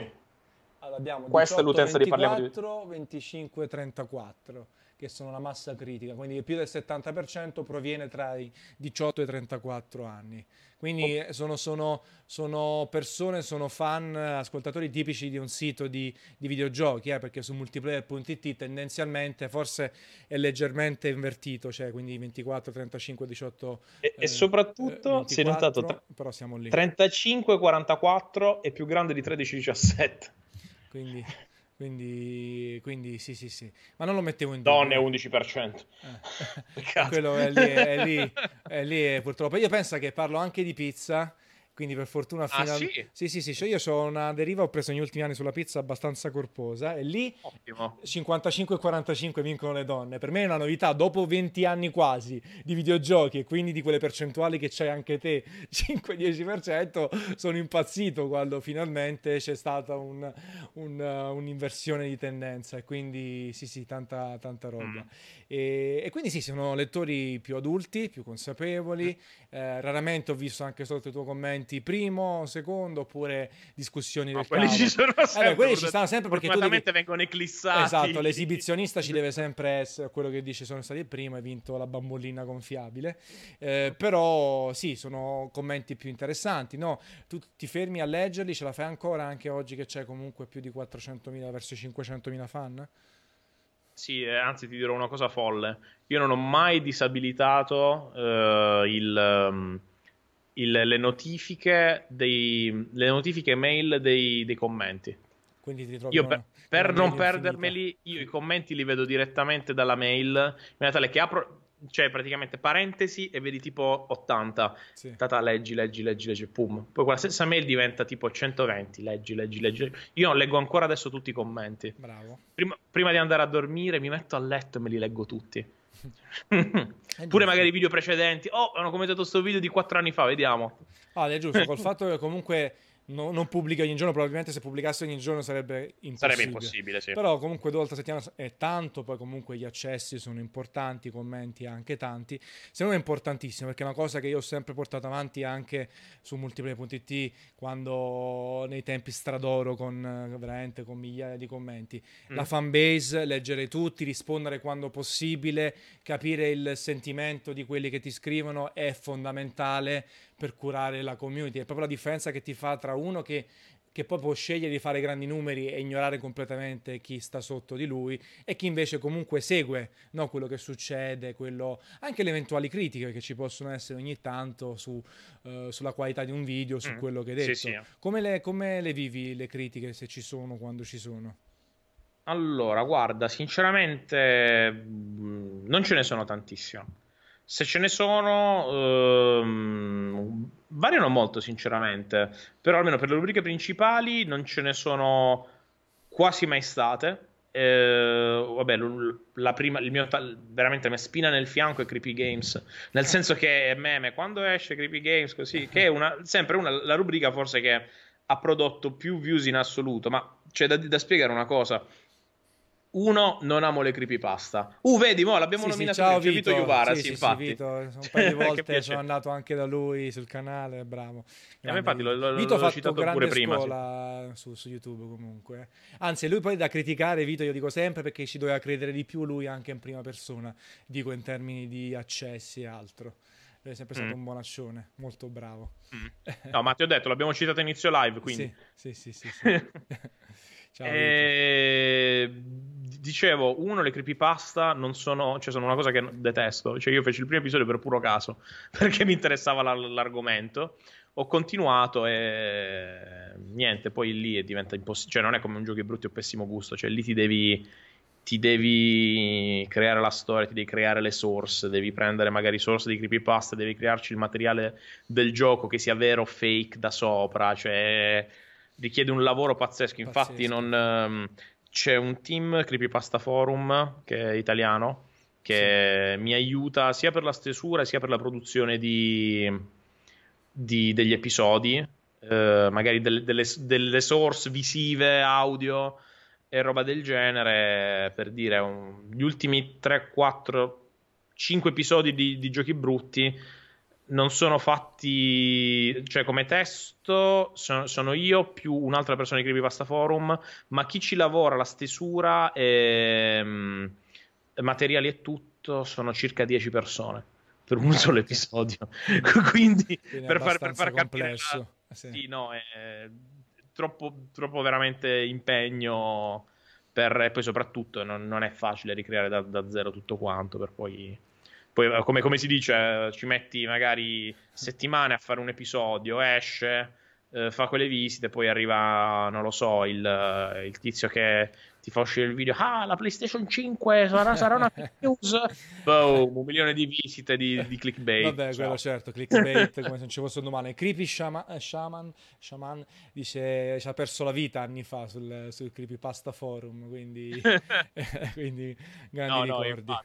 Allora, abbiamo Questa 18, è l'utenza 24, di parliamo di... 25, 34 che sono la massa critica, quindi più del 70% proviene tra i 18 e i 34 anni. Quindi sono, sono, sono, persone, sono fan, ascoltatori tipici di un sito di, di videogiochi, eh, perché su multiplayer.it tendenzialmente forse è leggermente invertito, cioè quindi 24, 35, 18. E, eh, e soprattutto 24, si è notato tra- però siamo lì. 35, 44 è più grande di 13, 17. Quindi quindi, quindi sì, sì, sì. Ma non lo mettevo in dubbio. Donne 11%. Eh. Quello è lì, è lì, è lì, purtroppo. Io penso che parlo anche di pizza quindi per fortuna fino ah, al... sì? sì sì sì cioè io ho una deriva ho preso negli ultimi anni sulla pizza abbastanza corposa e lì 55 45 vincono le donne per me è una novità dopo 20 anni quasi di videogiochi e quindi di quelle percentuali che c'hai anche te 5-10% sono impazzito quando finalmente c'è stata un, un, un'inversione di tendenza e quindi sì sì tanta, tanta roba mm. e, e, quindi sì sono lettori più adulti più consapevoli mm. eh, raramente ho visto anche sotto i tuoi commenti commenti primo, secondo, oppure discussioni no, del quelli ci sono sempre. Allora, quelli ci stanno sempre perché tu devi... vengono eclissati. Esatto, l'esibizionista ci deve sempre essere quello che dice sono stati il primo, hai vinto la bambolina gonfiabile. Eh, però sì, sono commenti più interessanti, no? Tu ti fermi a leggerli, ce la fai ancora anche oggi che c'è comunque più di 400.000 verso 500.000 fan? Sì, eh, anzi ti dirò una cosa folle. Io non ho mai disabilitato uh, il, um, il, le, notifiche dei, le notifiche mail dei, dei commenti. Quindi ti trovi io per, per non perdermeli, io i commenti li vedo direttamente dalla mail, in maniera tale che apro cioè praticamente parentesi e vedi tipo 80 sì. Tata, leggi, leggi, leggi, leggi, pum. Poi quella stessa mail diventa tipo 120 leggi, leggi, leggi io non leggo ancora adesso tutti i commenti. Bravo. Prima, prima di andare a dormire mi metto a letto e me li leggo tutti pure magari i video precedenti. Oh hanno commentato questo video di 4 anni fa vediamo. Ah è giusto col fatto che comunque no, non pubblica ogni giorno, probabilmente se pubblicasse ogni giorno sarebbe impossibile. Sarebbe impossibile, sì. Però comunque due volte a settimana è tanto, poi comunque gli accessi sono importanti, i commenti anche tanti. Secondo me è importantissimo perché è una cosa che io ho sempre portato avanti anche su multiplayer.it quando nei tempi stradoro con veramente con migliaia di commenti. Mm. La fanbase, leggere tutti, rispondere quando possibile, capire il sentimento di quelli che ti scrivono è fondamentale per curare la community. È proprio la differenza che ti fa tra uno che, che poi può scegliere di fare grandi numeri e ignorare completamente chi sta sotto di lui e chi invece comunque segue no, quello che succede, quello, anche le eventuali critiche che ci possono essere ogni tanto su, uh, sulla qualità di un video, su mm. quello che hai detto. Sì, sì. Come, le, come le vivi le critiche se ci sono, quando ci sono? Allora, guarda, sinceramente mm, non ce ne sono tantissime. Se ce ne sono, ehm, variano molto sinceramente, però almeno per le rubriche principali non ce ne sono quasi mai state. Eh, vabbè, la prima, il mio, veramente la spina nel fianco è Creepy Games, nel senso che è meme, quando esce Creepy Games così, che è una, sempre una, la rubrica forse che ha prodotto più views in assoluto, ma c'è da, da spiegare una cosa uno, non amo le creepypasta. Uh, vedi, mo l'abbiamo sì, nominato sì, ciao, Vito, Vito Iuvara, sì, sì, infatti. Sì, Vito, un paio di volte sono andato anche da lui sul canale, bravo. Grande, a infatti lo, lo, Vito ha fatto grande prima, su, su, YouTube comunque. Anzi, lui poi da criticare, Vito, io dico sempre perché ci doveva credere di più lui anche in prima persona, dico in termini di accessi e altro. È sempre stato mm. un buonaccione, molto bravo. Mm. No, ma ti ho detto, l'abbiamo citato inizio live, quindi... sì, sì, sì. sì. Ciao, e... Dicevo, uno, le creepypasta non sono, cioè sono una cosa che detesto. Cioè, io feci il primo episodio per puro caso, perché mi interessava l- l'argomento. Ho continuato e niente, poi lì diventa impossibile. Cioè, non è come un gioco di brutti o pessimo gusto, cioè lì ti devi ti devi creare la storia, ti devi creare le source, devi prendere magari source di creepypasta, devi crearci il materiale del gioco che sia vero o fake da sopra, cioè richiede un lavoro pazzesco. Infatti, non, um, c'è un team Creepypasta Forum che è italiano che sì. mi aiuta sia per la stesura sia per la produzione di, di degli episodi, eh, magari delle, delle, delle, source visive, audio e roba del genere. Per dire, un, gli ultimi 3, 4, 5 episodi di, di giochi brutti non sono fatti, cioè come testo sono, sono, io più un'altra persona di Creepypasta Forum, ma chi ci lavora, la stesura e um, materiali e tutto sono circa 10 persone per un solo episodio. Quindi, Quindi per, far, per far capire... La... Eh, sì. sì, no, è troppo, troppo veramente impegno per, e poi soprattutto non, non è facile ricreare da, da zero tutto quanto per poi poi, eh, come, come si dice, ci metti magari settimane a fare un episodio, esce, eh, fa quelle visite, poi arriva, non lo so, il, eh, il tizio che ti fa uscire il video, ah, la PlayStation 5 sarà, sarà una news, boom, un milione di visite di, di clickbait. Vabbè, quello certo, clickbait, come se non ci fosse un domani. Creepy Shaman, eh, Shaman, Shaman dice ci ha perso la vita anni fa sul, sul Creepypasta Forum, quindi, quindi grandi no, ricordi. No,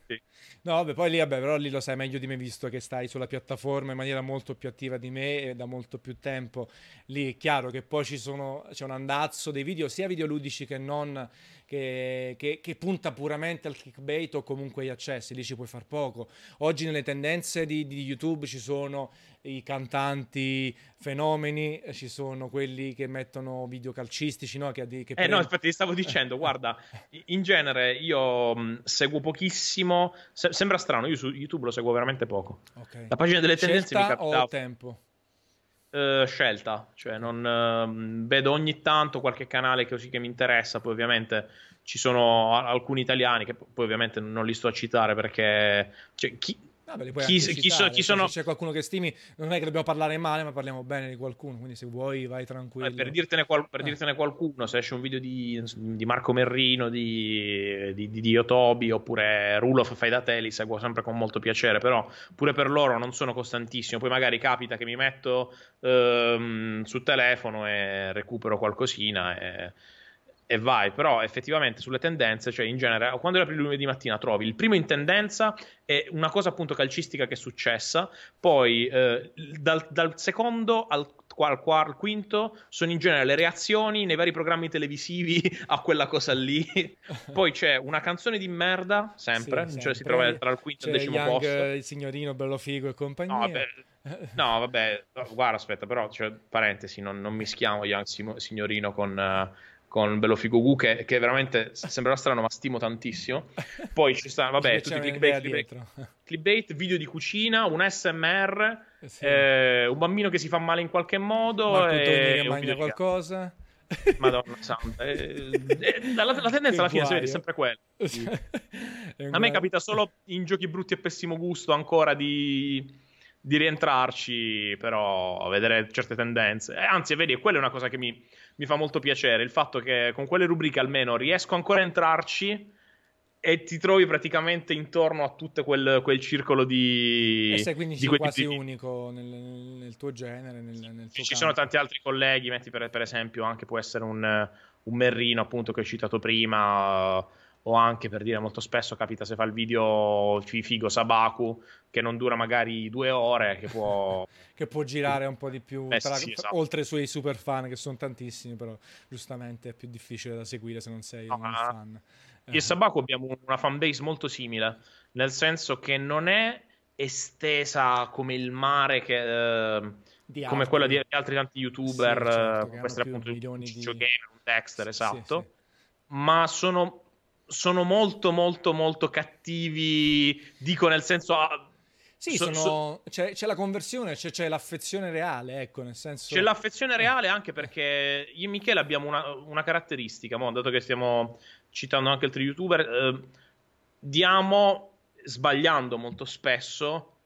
no, vabbè, poi lì, vabbè, però lì lo sai meglio di me, visto che stai sulla piattaforma in maniera molto più attiva di me e da molto più tempo. Lì è chiaro che poi ci sono, c'è un andazzo dei video, sia videoludici che non che, che, che, punta puramente al clickbait o comunque agli accessi, lì ci puoi far poco. Oggi nelle tendenze di, di YouTube ci sono i cantanti fenomeni, ci sono quelli che mettono video calcistici, no? Che, che eh no, infatti ti stavo dicendo, guarda, in genere io mh, seguo pochissimo, se- sembra strano, io su YouTube lo seguo veramente poco. Okay. La pagina delle tendenze Scelta mi capita... o tempo? Uh, scelta, cioè non uh, vedo ogni tanto qualche canale così che mi interessa, poi ovviamente ci sono alcuni italiani che poi ovviamente non li sto a citare perché cioè, chi, Vabbè, chi, citare, chi, so, chi sono... Se c'è qualcuno che stimi, non è che dobbiamo parlare male, ma parliamo bene di qualcuno. Quindi, se vuoi, vai tranquillo. Eh, per, dirtene qual... per eh. dirtene qualcuno, se esce un video di, di Marco Merrino, di, di, di, di Otobi oppure Rulof fai da te, li seguo sempre con molto piacere. Però, pure per loro non sono costantissimo. Poi, magari capita che mi metto ehm, sul telefono e recupero qualcosina. E e vai, però effettivamente sulle tendenze, cioè in genere, quando apri lunedì mattina trovi il primo in tendenza è una cosa appunto calcistica che è successa, poi eh, dal, dal, secondo al, al, al, quinto sono in genere le reazioni nei vari programmi televisivi a quella cosa lì, poi c'è una canzone di merda, sempre, sì, cioè sempre. si trova tra il quinto e il decimo Young, posto. Il signorino bello figo e compagnia. No, vabbè, no, vabbè guarda, aspetta, però, cioè, parentesi, non, non mischiamo Young signorino con... Uh, con Bello Figo Gu che, che, veramente sembra strano ma stimo tantissimo. Poi ci stanno vabbè tutti i clickbait, clickbait, clickbait, video di cucina un SMR eh sì. eh, un bambino che si fa male in qualche modo Marco e che mangia qualcosa. Madonna santa eh, eh, la, la, tendenza alla fine è sempre quella. A me capita solo in giochi brutti e pessimo gusto ancora di, di rientrarci però a vedere certe tendenze. Eh, anzi vedi quella è una cosa che mi mi fa molto piacere il fatto che con quelle rubriche almeno riesco ancora a entrarci e ti trovi praticamente intorno a tutto quel, quel circolo di. E sei quindi di quasi di... unico nel, nel, tuo genere. Nel, nel tuo ci campo. sono tanti altri colleghi, metti per, per, esempio, anche può essere un, un Merrino, appunto, che ho citato prima o anche per dire molto spesso capita se fa il video figo Sabaku che non dura magari due ore che può, che può girare un po' di più eh, tra, sì, esatto. oltre ai suoi super fan che sono tantissimi però giustamente è più difficile da seguire se non sei no, un fan. Io e Sabaku abbiamo una fanbase molto simile nel senso che non è estesa come il mare che eh, come quella di altri tanti youtuber sì, certo, come essere appunto un di... Gamer un Dexter esatto sì, sì. ma sono sono molto molto molto cattivi, dico nel senso... Ah, sì, so, sono... so... C'è, c'è, la conversione, c'è, c'è, l'affezione reale, ecco, nel senso... C'è l'affezione reale anche perché io e Michele abbiamo una, una caratteristica, mo, dato che stiamo citando anche altri youtuber, eh, diamo, sbagliando molto spesso,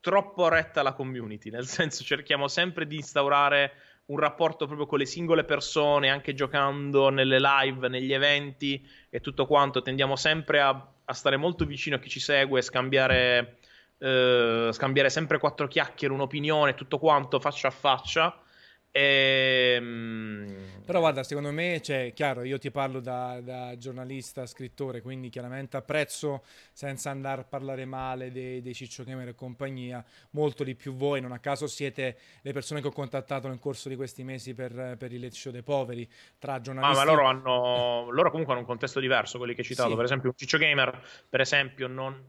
troppo retta alla community, nel senso cerchiamo sempre di instaurare un rapporto proprio con le singole persone, anche giocando nelle live, negli eventi e tutto quanto. Tendiamo sempre a, a stare molto vicino a chi ci segue, scambiare, eh, scambiare sempre quattro chiacchiere, un'opinione, tutto quanto faccia a faccia. Ehm, Però guarda, secondo me, cioè, chiaro, io ti parlo da, da, giornalista, scrittore, quindi chiaramente apprezzo, senza andare a parlare male dei, dei Ciccio Gamer e compagnia, molto di più voi, non a caso siete le persone che ho contattato nel corso di questi mesi per, per il Let's Show dei poveri, tra giornalisti... Ah, ma loro hanno, loro comunque hanno un contesto diverso, quelli che hai citato, sì. per esempio un Ciccio Gamer, per esempio, non...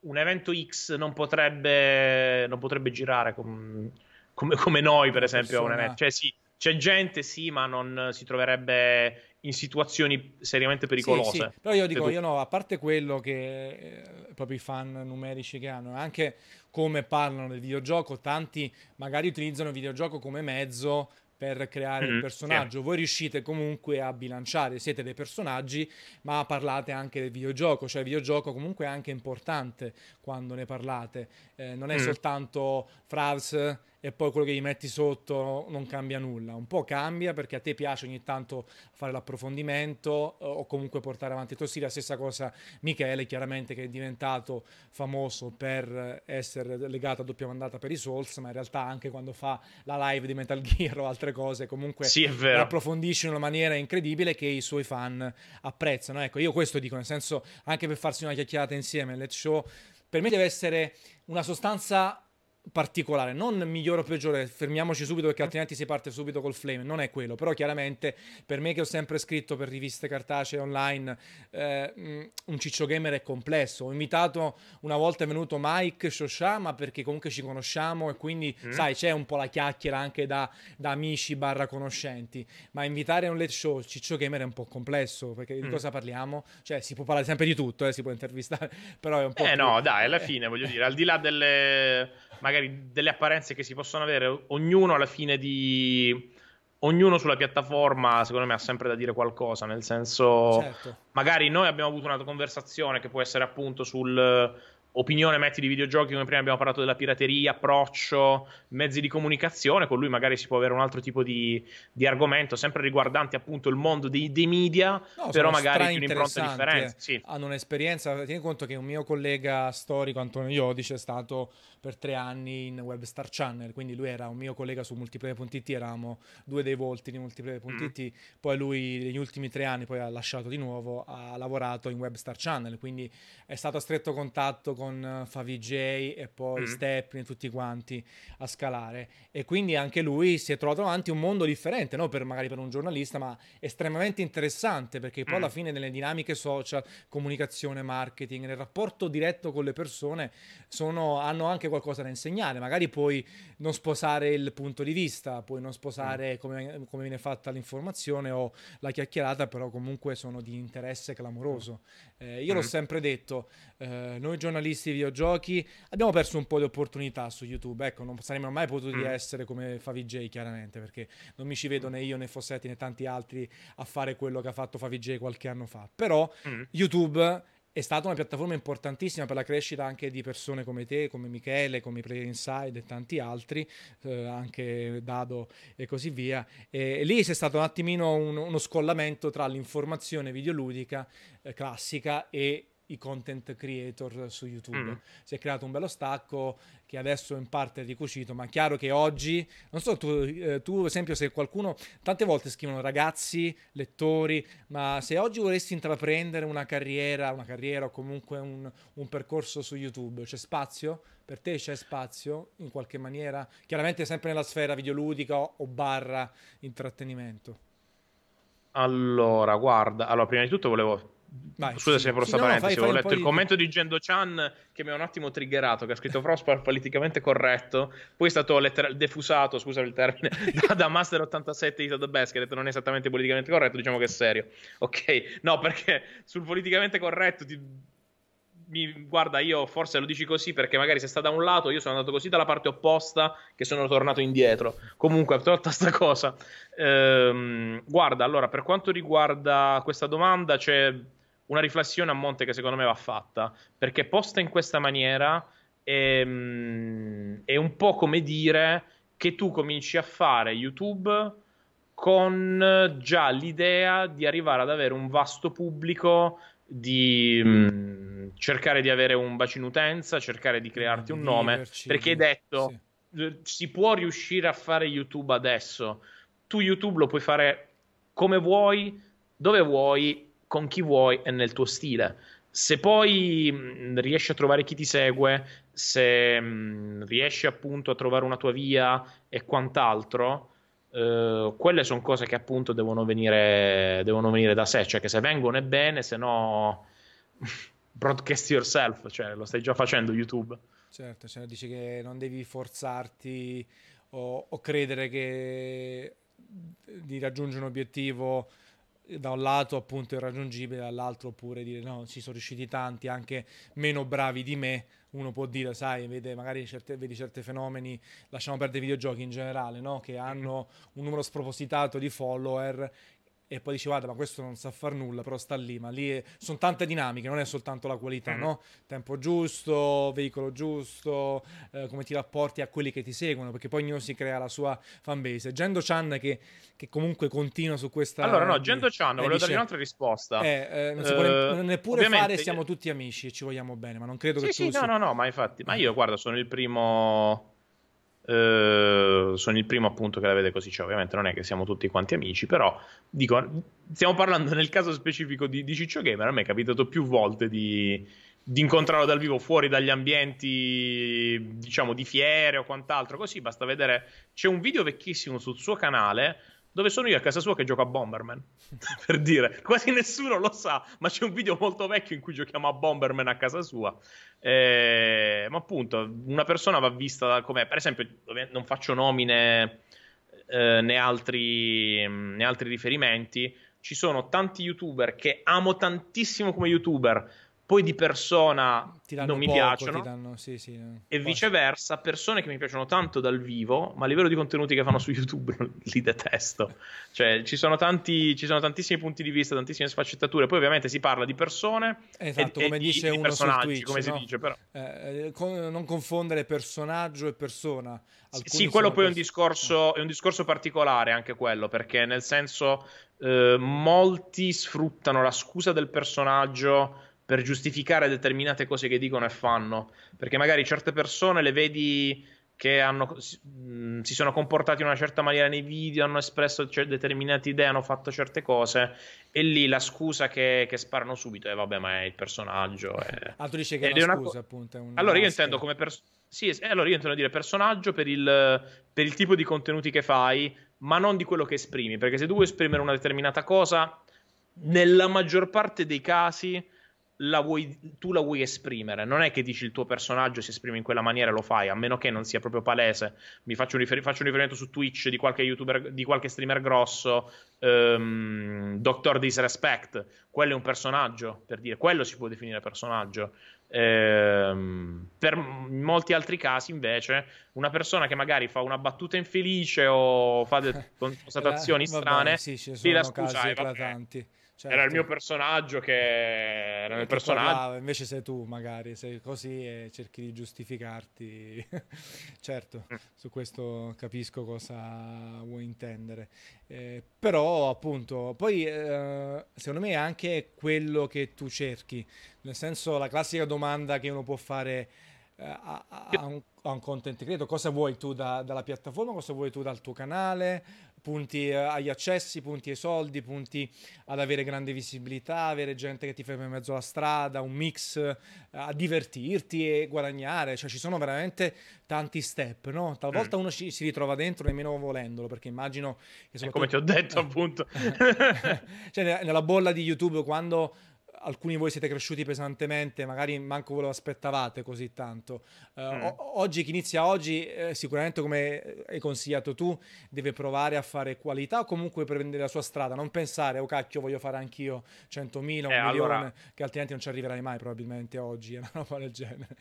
un evento X non potrebbe, non potrebbe girare con come, come noi, per esempio, a un evento. Cioè, sì, c'è gente, sì, ma non si troverebbe in situazioni seriamente pericolose. Sì, sì. Però io dico, io no, a parte quello che eh, proprio i fan numerici che hanno, anche come parlano del videogioco, tanti magari utilizzano il videogioco come mezzo per creare mm-hmm, il personaggio. Sì. Voi riuscite comunque a bilanciare, siete dei personaggi, ma parlate anche del videogioco, cioè il videogioco comunque è anche importante quando ne parlate. Eh, non è mm. soltanto Fravs e poi quello che gli metti sotto non cambia nulla. Un po' cambia perché a te piace ogni tanto fare l'approfondimento eh, o comunque portare avanti tu sì, la stessa cosa Michele, chiaramente che è diventato famoso per essere legato a doppia mandata per i Souls, ma in realtà anche quando fa la live di Metal Gear o altre cose, comunque sì, approfondisce in una maniera incredibile che i suoi fan apprezzano. Ecco, io questo dico, nel senso, anche per farsi una chiacchierata insieme, Let's Show, per me deve essere una sostanza particolare, non migliore o peggiore, fermiamoci subito perché altrimenti si parte subito col flame, non è quello, però chiaramente per me che ho sempre scritto per riviste cartacee online, eh, mm, un ciccio gamer è complesso, ho invitato una volta è venuto Mike Shoshama perché comunque ci conosciamo e quindi mm. sai c'è un po' la chiacchiera anche da, da, amici barra conoscenti, ma invitare un late show il ciccio gamer è un po' complesso perché di mm. cosa parliamo? Cioè si può parlare sempre di tutto, eh, si può intervistare, però è un po'... Eh più... no dai, alla fine voglio dire, al di là delle magari delle apparenze che si possono avere, ognuno alla fine di ognuno sulla piattaforma, secondo me, ha sempre da dire qualcosa. Nel senso, certo. magari noi abbiamo avuto una conversazione che può essere appunto sul opinione metti di videogiochi, come prima abbiamo parlato della pirateria, approccio, mezzi di comunicazione, con lui magari si può avere un altro tipo di, di argomento, sempre riguardante appunto il mondo dei, dei media, no, però magari più un'impronta differente. Sì. Hanno un'esperienza, tieni conto che un mio collega storico, Antonio Iodice, è stato per tre anni in Webstar Channel, quindi lui era un mio collega su multiplayer.it, eravamo due dei volti di multiplayer.it, mm. poi lui negli ultimi tre anni poi ha lasciato di nuovo, ha lavorato in Webstar Channel, quindi è stato a stretto contatto con FaviJ e poi mm. Stepney e tutti quanti a scalare e quindi anche lui si è trovato davanti un mondo differente, no? per, magari per un giornalista, ma estremamente interessante perché poi mm. alla fine nelle dinamiche social, comunicazione, marketing, nel rapporto diretto con le persone sono, hanno anche qualcosa da insegnare, magari puoi non sposare il punto di vista, puoi non sposare mm. come, come, viene fatta l'informazione o la chiacchierata, però comunque sono di interesse clamoroso. Eh, io mm. l'ho sempre detto, eh, noi giornalisti di videogiochi abbiamo perso un po' di opportunità su YouTube, ecco, non saremmo mai potuti mm. essere come FaviJ chiaramente, perché non mi ci vedo né io né Fossetti né tanti altri a fare quello che ha fatto FaviJ qualche anno fa, però mm. YouTube è stata una piattaforma importantissima per la crescita anche di persone come te, come Michele, come Player Inside e tanti altri, eh, anche Dado e così via. E, e lì c'è stato un attimino un, uno scollamento tra l'informazione videoludica eh, classica e i content creator su YouTube. Mm. Si è creato un bello stacco che adesso in parte è ricucito, ma è chiaro che oggi, non so, tu, eh, tu ad esempio se qualcuno, tante volte scrivono ragazzi, lettori, ma se oggi volessi intraprendere una carriera, una carriera o comunque un, un percorso su YouTube, c'è spazio? Per te c'è spazio in qualche maniera? Chiaramente sempre nella sfera videoludica o, o barra intrattenimento. Allora, guarda, allora prima di tutto volevo Vai, Scusa sì. se apro sì, no, parentesi, ho letto il di... commento di Gendo Chan che mi ha un attimo triggerato, che ha scritto Frostpar politicamente corretto, poi è stato letteral- defusato, scusa il termine, da, da Master 87 di The Best, che ha detto non è esattamente politicamente corretto, diciamo che è serio. Ok, no, perché sul politicamente corretto ti mi, guarda, io forse lo dici così perché magari se sta da un lato, io sono andato così dalla parte opposta che sono tornato indietro. Comunque, tolta sta cosa. Ehm, guarda, allora, per quanto riguarda questa domanda, c'è una riflessione a monte che secondo me va fatta, perché posta in questa maniera è, mm, è un po' come dire che tu cominci a fare YouTube con già l'idea di arrivare ad avere un vasto pubblico, di mh, mm, cercare di avere un bacino utenza, cercare di crearti un nome, perché hai detto sì. si può riuscire a fare YouTube adesso. Tu YouTube lo puoi fare come vuoi, dove vuoi con chi vuoi e nel tuo stile. Se poi mm, riesci a trovare chi ti segue, se mm, riesci appunto a trovare una tua via e quant'altro, Uh, quelle sono cose che appunto devono venire, devono venire, da sé, cioè che se vengono è bene, se no broadcast yourself, cioè lo stai già facendo YouTube. Certo, cioè dici che non devi forzarti o, o credere che di raggiungere un obiettivo da un lato appunto irraggiungibile, dall'altro oppure dire no, ci sono riusciti tanti anche meno bravi di me. Uno può dire, sai, vede magari certe, vedi certi fenomeni, lasciamo perdere i videogiochi in generale, no? che hanno un numero spropositato di follower e poi guarda ma questo non sa far nulla però sta lì ma lì è... sono tante dinamiche non è soltanto la qualità mm. no? tempo giusto veicolo giusto eh, come ti rapporti a quelli che ti seguono perché poi ognuno si crea la sua fanbase Gendo Chan che, che comunque continua su questa allora no Gendo Chan volevo dargli un'altra risposta eh, eh, non si può neppure fare siamo tutti amici e ci vogliamo bene ma non credo sì, che sì, tu no no no ma infatti ma io guarda sono il primo Uh, sono il primo appunto che la vede così, cioè, ovviamente non è che siamo tutti quanti amici, però dico, stiamo parlando nel caso specifico di, di Ciccio Gamer, a me è capitato più volte di, di incontrarlo dal vivo fuori dagli ambienti, diciamo, di fiere o quant'altro, così basta vedere. C'è un video vecchissimo sul suo canale dove sono io a casa sua che gioco a Bomberman. per dire, quasi nessuno lo sa, ma c'è un video molto vecchio in cui giochiamo a Bomberman a casa sua. Eh, ma appunto, una persona va vista come, per esempio, non faccio nomine eh, né, altri, né altri riferimenti. Ci sono tanti youtuber che amo tantissimo come youtuber poi di persona non mi poco, piacciono. danno, sì, sì, e viceversa persone che mi piacciono tanto dal vivo ma a livello di contenuti che fanno su YouTube li detesto. Cioè ci sono, tanti, ci sono tantissimi punti di vista tantissime sfaccettature. Poi ovviamente si parla di persone esatto e, come e dice di, uno di Twitch come no? si dice però. Eh, con, non confondere personaggio e persona. Alcuni sì quello poi è un, discorso, è un discorso particolare anche quello perché nel senso eh, molti sfruttano la scusa del personaggio per giustificare determinate cose che dicono e fanno. Perché magari certe persone le vedi che hanno, si sono comportati in una certa maniera nei video, hanno espresso determinate idee, hanno fatto certe cose, e lì la scusa che, che sparano subito è vabbè, ma è il personaggio. È... Ah, tu dici che è una, scusa, co- appunto. allora io intendo come personaggio. Sì, allora io intendo dire personaggio per il, per il tipo di contenuti che fai, ma non di quello che esprimi. Perché se tu vuoi esprimere una determinata cosa, nella maggior parte dei casi la vuoi, tu la vuoi esprimere. Non è che dici il tuo personaggio si esprime in quella maniera e lo fai, a meno che non sia proprio palese. Mi faccio un, rifer- faccio un riferimento su Twitch di qualche youtuber, di qualche streamer grosso, um, Doctor Disrespect. Quello è un personaggio, per dire, quello si può definire personaggio. Ehm, per molti altri casi, invece, una persona che magari fa una battuta infelice o fa delle constatazioni strane, vabbè, sì, ci sono casi eclatanti. Certo. Era il mio personaggio che era nel personaggio. Parlava, invece sei tu, magari, sei così e cerchi di giustificarti. certo, mm. su questo capisco cosa vuoi intendere. Eh, però, appunto, poi eh, secondo me è anche quello che tu cerchi. Nel senso, la classica domanda che uno può fare eh, a, a, un, a, un, content creator, cosa vuoi tu da, dalla piattaforma, cosa vuoi tu dal tuo canale, punti eh, agli accessi, punti ai soldi, punti ad avere grande visibilità, avere gente che ti ferma in mezzo alla strada, un mix eh, a divertirti e guadagnare, cioè ci sono veramente tanti step, no? Talvolta mm. uno ci, si ritrova dentro nemmeno volendolo, perché immagino che soprattutto... Come ti ho detto appunto. cioè nella bolla di YouTube quando alcuni di voi siete cresciuti pesantemente, magari manco ve lo aspettavate così tanto. Uh, mm. o- oggi, chi inizia oggi, eh, sicuramente come hai consigliato tu, deve provare a fare qualità o comunque prendere la sua strada, non pensare, oh cacchio, voglio fare anch'io 100.000, un eh, milione, allora... che altrimenti non ci arriverai mai probabilmente oggi, una roba del genere.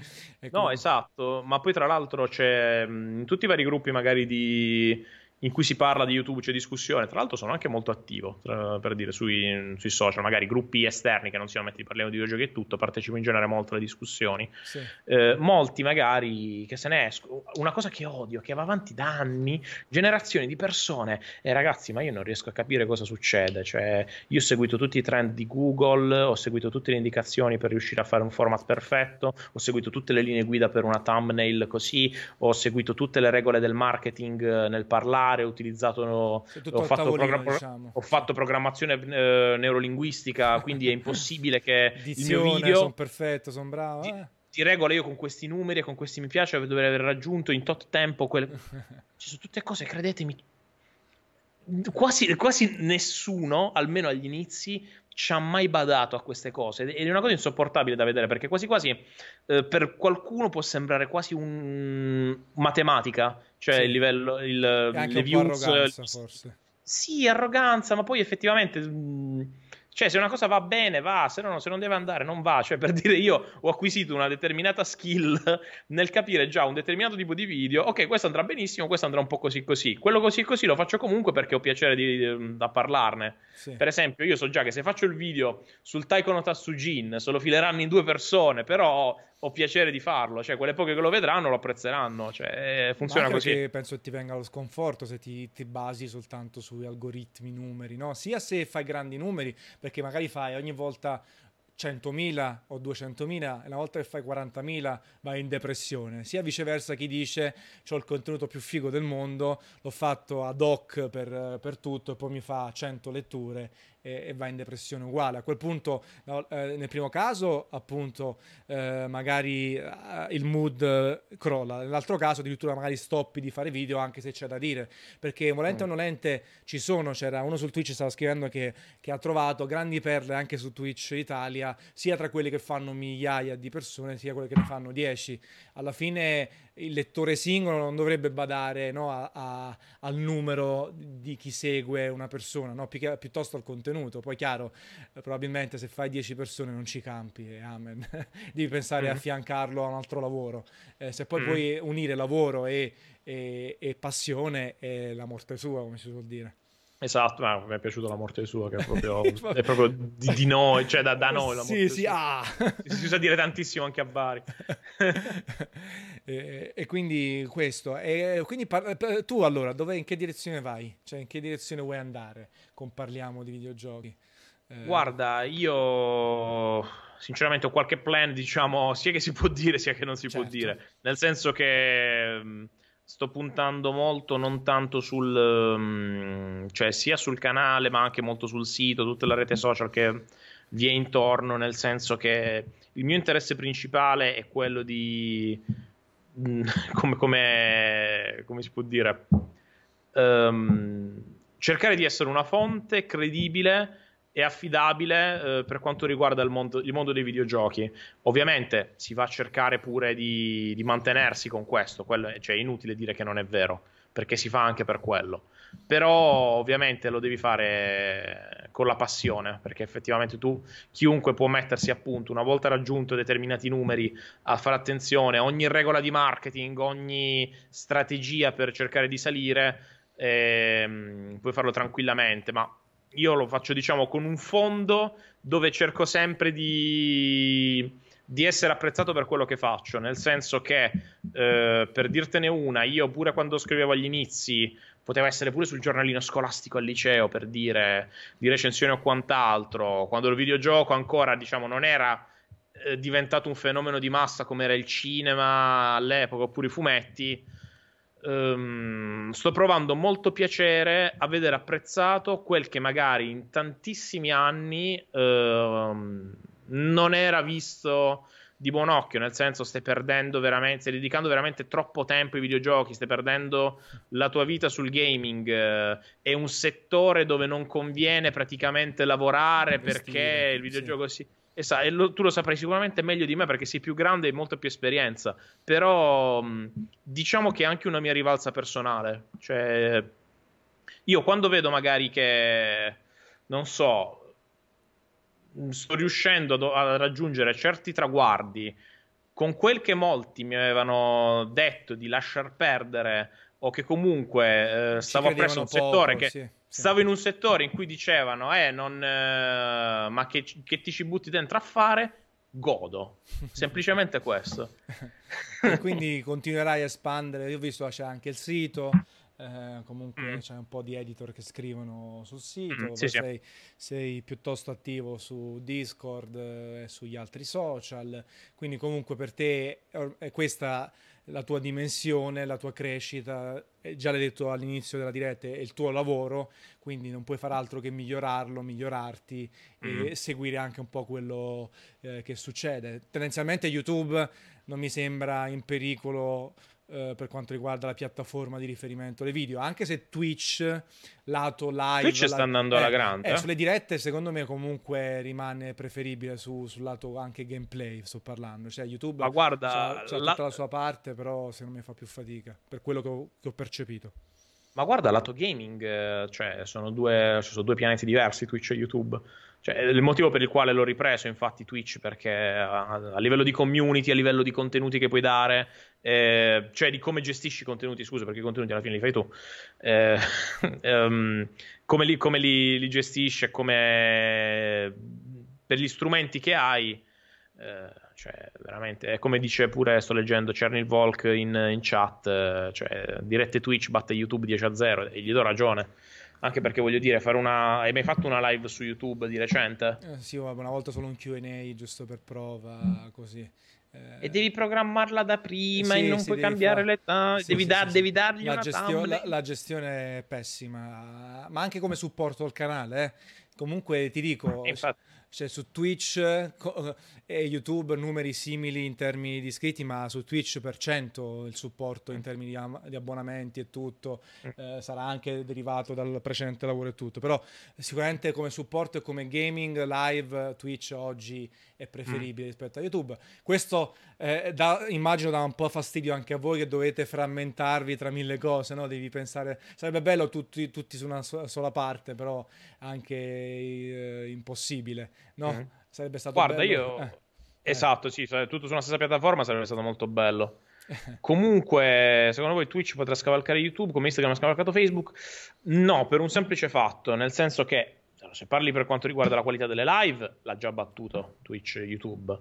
no, esatto, ma poi tra l'altro c'è in tutti i vari gruppi magari di in cui si parla di YouTube, c'è discussione. Tra l'altro sono anche molto attivo, tra, per dire, sui, sui, social, magari gruppi esterni che non siano metti, parliamo di videogiochi e tutto, partecipo in genere molto alle discussioni. Sì. Eh, molti magari che se ne escono, una cosa che odio, che va avanti da anni, generazioni di persone, e eh, ragazzi, ma io non riesco a capire cosa succede, cioè io ho seguito tutti i trend di Google, ho seguito tutte le indicazioni per riuscire a fare un format perfetto, ho seguito tutte le linee guida per una thumbnail così, ho seguito tutte le regole del marketing eh, nel parlare, fare, ho utilizzato, ho fatto, program- diciamo. ho fatto programmazione eh, neurolinguistica, quindi è impossibile che Dizione, il mio video... Sono perfetto, sono bravo. Ti, eh. ti regola io con questi numeri e con questi mi piace, dovrei aver raggiunto in tot tempo quelle... Ci sono tutte cose, credetemi, quasi, quasi nessuno, almeno agli inizi, ci ha mai badato a queste cose ed è una cosa insopportabile da vedere perché quasi quasi eh, per qualcuno può sembrare quasi un matematica, cioè sì. il livello il, le views arroganza, forse. Sì, arroganza, ma poi effettivamente mh, mm, cioè, se una cosa va bene, va, se, no, se non deve andare, non va. Cioè, per dire, io ho acquisito una determinata skill nel capire già un determinato tipo di video. Ok, questo andrà benissimo, questo andrà un po' così così. Quello così così lo faccio comunque perché ho piacere di, di, da parlarne. Sì. Per esempio, io so già che se faccio il video sul Taiko no Tatsujin, se lo fileranno in due persone, però ho piacere di farlo, cioè quelle poche che lo vedranno lo apprezzeranno, cioè eh, funziona così. penso che ti venga lo sconforto se ti, ti, basi soltanto sui algoritmi, numeri, no? Sia se fai grandi numeri, perché magari fai ogni volta 100.000 o 200.000 e una volta che fai 40.000 vai in depressione, sia viceversa chi dice ho il contenuto più figo del mondo, l'ho fatto ad hoc per, per tutto e poi mi fa 100 letture e, e va in depressione uguale. A quel punto, no, eh, nel primo caso, appunto, eh, magari eh, il mood eh, crolla, nell'altro caso addirittura magari stoppi di fare video anche se c'è da dire, perché volente mm. o nolente ci sono, c'era uno sul Twitch stava scrivendo che, che ha trovato grandi perle anche su Twitch Italia, sia tra quelli che fanno migliaia di persone, sia quelli che ne fanno 10. Alla fine il lettore singolo non dovrebbe badare no, a, a, al numero di chi segue una persona, no? Pi- piuttosto al contenuto. Poi chiaro, probabilmente se fai 10 persone non ci campi, e amen. Devi pensare mm-hmm. a affiancarlo a un altro lavoro. Eh, se poi mm-hmm. puoi unire lavoro e, e, e passione, è la morte sua, come si suol dire. Esatto, ma mi è piaciuta la morte sua, che è proprio, è proprio di, di, noi, cioè da, da noi. La sì, sì, ah. si, si usa dire tantissimo anche a Bari. E, e, quindi questo. E quindi par- tu allora, dove, in che direzione vai? Cioè, in che direzione vuoi andare? Comparliamo di videogiochi. Eh... Guarda, io sinceramente ho qualche plan, diciamo, sia che si può dire sia che non si certo. può dire. Nel senso che sto puntando molto non tanto sul um, cioè sia sul canale ma anche molto sul sito tutta la rete social che vi è intorno nel senso che il mio interesse principale è quello di mm, come, come, come si può dire um, cercare di essere una fonte credibile e affidabile eh, per quanto riguarda il mondo, il mondo, dei videogiochi. Ovviamente si va a cercare pure di, di mantenersi con questo, quello, cioè è inutile dire che non è vero, perché si fa anche per quello. Però ovviamente lo devi fare con la passione, perché effettivamente tu, chiunque può mettersi a punto, una volta raggiunto determinati numeri, a fare attenzione ogni regola di marketing, ogni strategia per cercare di salire, ehm, puoi farlo tranquillamente, ma io lo faccio diciamo con un fondo dove cerco sempre di, di essere apprezzato per quello che faccio, nel senso che eh, per dirtene una, io pure quando scrivevo agli inizi poteva essere pure sul giornalino scolastico al liceo per dire di recensione o quant'altro, quando il videogioco ancora diciamo non era eh, diventato un fenomeno di massa come era il cinema all'epoca oppure i fumetti um, sto provando molto piacere a vedere apprezzato quel che magari in tantissimi anni uh, non era visto di buon occhio, nel senso stai perdendo veramente, stai dedicando veramente troppo tempo ai videogiochi, stai perdendo la tua vita sul gaming, eh, è un settore dove non conviene praticamente lavorare perché il videogioco sì. si e, sa, e lo, tu lo saprai sicuramente meglio di me perché sei più grande e hai molta più esperienza. Però mh, diciamo che è anche una mia rivalsa personale. Cioè, io quando vedo magari che, non so, sto riuscendo a, raggiungere certi traguardi con quel che molti mi avevano detto di lasciar perdere o che comunque eh, stavo presso un poco, settore che sì Stavo in un settore in cui dicevano, eh, non, eh, ma che, che, ti ci butti dentro a fare? Godo. Semplicemente questo. e quindi continuerai a espandere. Io ho visto c'è anche il sito. Eh, comunque mm. c'è un po' di editor che scrivono sul sito, mm, sì, sei, sì. sei, piuttosto attivo su Discord eh, e sugli altri social, quindi comunque per te è questa la tua dimensione, la tua crescita, già l'hai detto all'inizio della diretta, è il tuo lavoro, quindi non puoi fare altro che migliorarlo, migliorarti mm-hmm. e seguire anche un po' quello eh, che succede. Tendenzialmente YouTube non mi sembra in pericolo eh, per quanto riguarda la piattaforma di riferimento dei video, anche se Twitch lato live Twitch la, sta andando eh, alla grande. Eh, sulle dirette secondo me comunque rimane preferibile su, sul lato anche gameplay, sto parlando, cioè YouTube Ma guarda, ha la... tutta la sua parte, però secondo me fa più fatica per quello che ho, che ho percepito. Ma guarda, lato gaming, eh, cioè sono due, sono due pianeti diversi, Twitch e YouTube. Cioè, il motivo per il quale l'ho ripreso, infatti, Twitch, perché a, a livello di community, a livello di contenuti che puoi dare, eh, cioè di come gestisci i contenuti, scusa, perché i contenuti alla fine li fai tu, eh, um, come, li, come li, li gestisci, come per gli strumenti che hai, eh, cioè veramente, come dice pure, sto leggendo Cernil Volk in, in chat, eh, cioè dirette Twitch batte YouTube 10 a 0 e gli do ragione anche perché voglio dire, fare una. Hai mai fatto una live su YouTube di recente? Eh, sì, una volta solo un QA giusto per prova, così. Eh... E devi programmarla da prima sì, e non sì, puoi cambiare fare... l'età. Sì, devi, dar, devi, dargli la una gestio... la, la, gestione è pessima, ma anche come supporto al canale. Eh. comunque ti dico, cioè su Twitch e YouTube numeri simili in termini di iscritti, ma su Twitch per cento il supporto in termini di, am- di abbonamenti e tutto mm. eh, sarà anche derivato dal precedente lavoro e tutto. Però sicuramente come supporto e come gaming live Twitch oggi è preferibile mm. rispetto a YouTube. Questo eh, da, immagino dà un po' fastidio anche a voi che dovete frammentarvi tra mille cose, no? Devi pensare, sarebbe bello tutti, tutti su una sola parte, però anche eh, impossibile, no? Mm. Sarebbe stato Guarda, bello. io... Eh. Esatto, sì, tutto su una stessa piattaforma sarebbe stato molto bello. Comunque, secondo voi Twitch potrà scavalcare YouTube come Instagram ha scavalcato Facebook? No, per un semplice fatto, nel senso che se parli per quanto riguarda la qualità delle live, l'ha già battuto Twitch YouTube.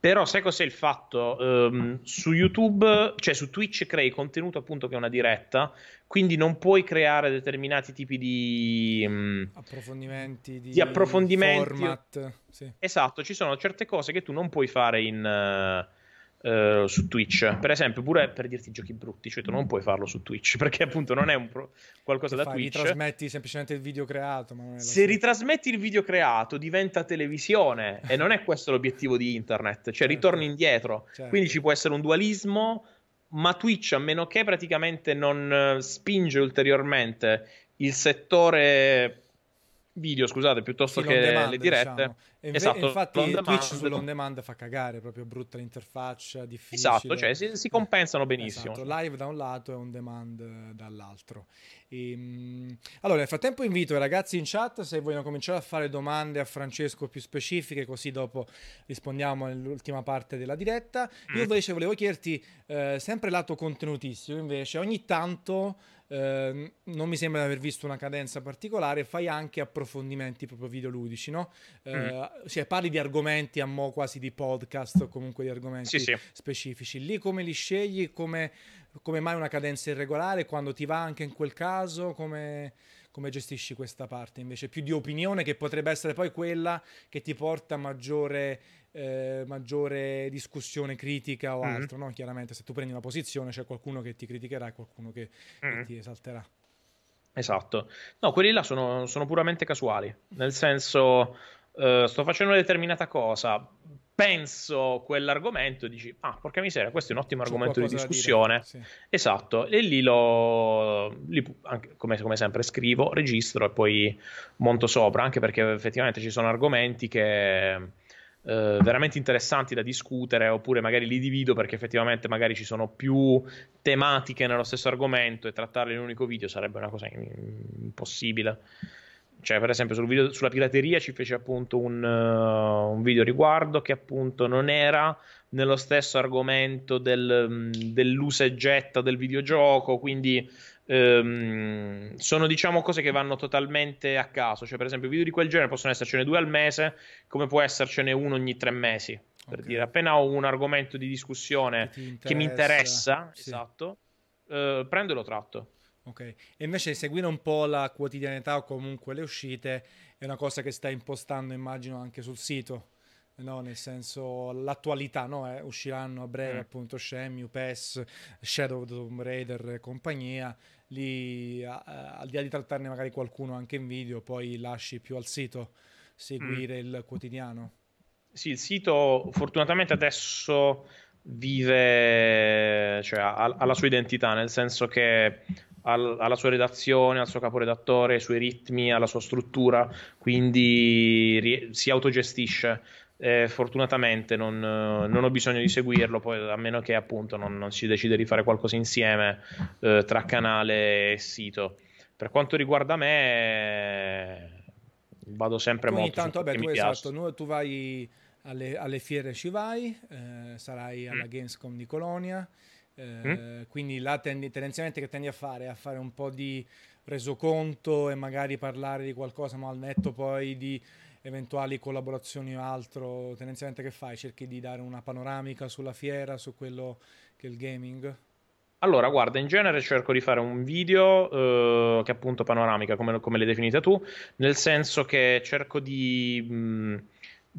Però sai cos'è il fatto? Um, su YouTube, cioè su Twitch crei contenuto appunto che è una diretta, quindi non puoi creare determinati tipi di um, approfondimenti, di, di approfondimenti. format. Sì. Esatto, ci sono certe cose che tu non puoi fare in... Uh, Uh, su Twitch. Per esempio, pure per dirti giochi brutti, cioè tu non puoi farlo su Twitch perché appunto non è un pro- qualcosa da fai, Twitch. Ritrasmetti semplicemente il video creato. Se ritrasmetti il video creato diventa televisione e non è questo l'obiettivo di internet, cioè certo. ritorni indietro. Certo. Quindi ci può essere un dualismo, ma Twitch a meno che praticamente non eh, spinge ulteriormente il settore video, scusate, piuttosto sì, che demand, le dirette. Diciamo. Inve- esatto, infatti Twitch demand. sull'on demand fa cagare, proprio brutta l'interfaccia, difficile. Esatto, cioè si, si compensano benissimo. Esatto, live da un lato e on demand dall'altro. E, ehm, allora, nel frattempo invito i ragazzi in chat se vogliono cominciare a fare domande a Francesco più specifiche, così dopo rispondiamo nell'ultima parte della diretta. Io mm. invece volevo chiederti, eh, sempre lato contenutistico, invece, ogni tanto Ehm, non mi sembra di aver visto una cadenza particolare, fai anche approfondimenti proprio videoludici, no? Eh, mm. Cioè parli di argomenti a mo' quasi di podcast o comunque di argomenti sì, sì. specifici. Lì come li scegli? Come, come mai una cadenza irregolare? Quando ti va anche in quel caso? Come come gestisci questa parte invece più di opinione che potrebbe essere poi quella che ti porta a maggiore eh, maggiore discussione critica o mm-hmm. altro, no? Chiaramente se tu prendi una posizione c'è qualcuno che ti criticherà e qualcuno che, mm-hmm. che ti esalterà. Esatto. No, quelli là sono, sono puramente casuali, nel senso uh, sto facendo una determinata cosa, penso quell'argomento e dici, ah, porca miseria, questo è un ottimo C'è argomento di discussione. Sì. Esatto, e lì lo, lì, anche, come, come, sempre, scrivo, registro e poi monto sopra, anche perché effettivamente ci sono argomenti che eh, veramente interessanti da discutere, oppure magari li divido perché effettivamente magari ci sono più tematiche nello stesso argomento e trattarle in un unico video sarebbe una cosa impossibile. Cioè, per esempio, sul video, sulla pirateria ci fece appunto un, uh, un, video riguardo che appunto non era nello stesso argomento del, dell'usa e getta del videogioco, quindi ehm, sono diciamo cose che vanno totalmente a caso. Cioè, per esempio, video di quel genere possono essercene due al mese, come può essercene uno ogni tre mesi. Per okay. dire, appena ho un argomento di discussione che, che mi interessa, sì. esatto, eh, prendo e lo tratto. Ok, e invece seguire un po' la quotidianità o comunque le uscite è una cosa che stai impostando, immagino, anche sul sito. No, nel senso l'attualità, no? Eh, usciranno a breve mm. appunto Shenmue, PES, Shadow of the Tomb Raider e compagnia lì a, a, al di là di trattarne magari qualcuno anche in video, poi lasci più al sito seguire mm. il quotidiano. Sì, il sito fortunatamente adesso vive, cioè ha, ha la sua identità, nel senso che ha, ha la sua redazione, ha il suo caporedattore, i suoi ritmi, ha la sua struttura, quindi ri- si autogestisce eh, fortunatamente non, non, ho bisogno di seguirlo, poi, a meno che appunto non, non, si decide di fare qualcosa insieme eh, tra canale e sito. Per quanto riguarda me, vado sempre tu molto. Intanto, vabbè, tu, esatto, tu vai alle, alle, fiere, ci vai, eh, sarai alla mm. Gamescom di Colonia. Eh, mm. Quindi là tendi, tendenzialmente che tendi a fare? A fare un po' di resoconto e magari parlare di qualcosa, ma al netto poi di eventuali collaborazioni o altro, tendenzialmente che fai? Cerchi di dare una panoramica sulla fiera, su quello che è il gaming? Allora, guarda, in genere cerco di fare un video eh, che è appunto panoramica, come, come l'hai definita tu, nel senso che cerco di, mh,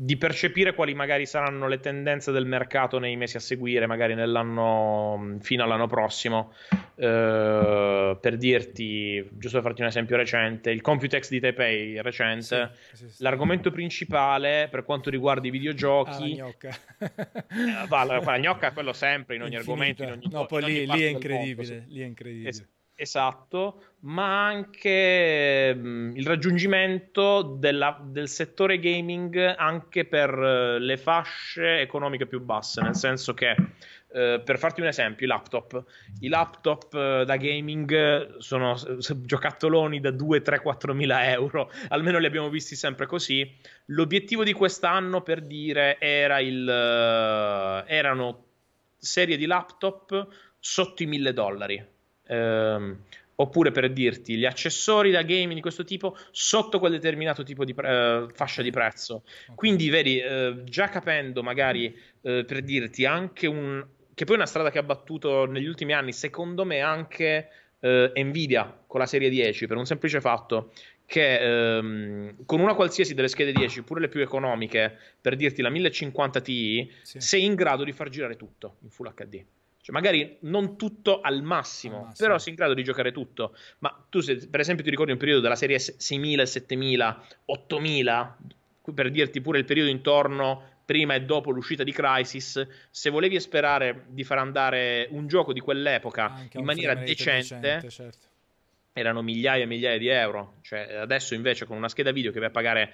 di, percepire quali magari saranno le tendenze del mercato nei mesi a seguire, magari nell'anno fino all'anno prossimo, Uh, per dirti, giusto per farti un esempio recente, il Computex di Taipei recente, sì, sì, sì. l'argomento principale per quanto riguarda i videogiochi... Ah, la gnocca. eh, va, la, la gnocca quello sempre, in ogni Infinita. argomento, in ogni No, poi lì, lì, è incredibile, lì è incredibile. Es- esatto, ma anche mh, mm, il raggiungimento della, del settore gaming anche per uh, le fasce economiche più basse, nel senso che Uh, per farti un esempio, i laptop. I laptop uh, da gaming sono giocattoloni da 2, 3, 4 mila euro, almeno li abbiamo visti sempre così. L'obiettivo di quest'anno, per dire, era il, erano serie di laptop sotto i 1000 dollari. Ehm, oppure per dirti gli accessori da gaming di questo tipo sotto quel determinato tipo di pre- uh, fascia di prezzo. Quindi, vedi, uh, già capendo magari uh, per dirti anche un. che poi è una strada che ha battuto negli ultimi anni, secondo me, anche Nvidia con la serie 10, per un semplice fatto che um, con una qualsiasi delle schede 10, pure le più economiche, per dirti la 1050 Ti, sì. sei in grado di far girare tutto in Full HD. Cioè, magari non tutto al massimo, al massimo, però sei in grado di giocare tutto. Ma tu, se, per esempio, ti ricordi un periodo della serie 6000, 7000, 8000, per dirti pure il periodo intorno prima e dopo l'uscita di Crisis, se volevi sperare di far andare un gioco di quell'epoca Anche in maniera decente, decente certo. erano migliaia e migliaia di euro. Cioè, adesso invece con una scheda video che vai a pagare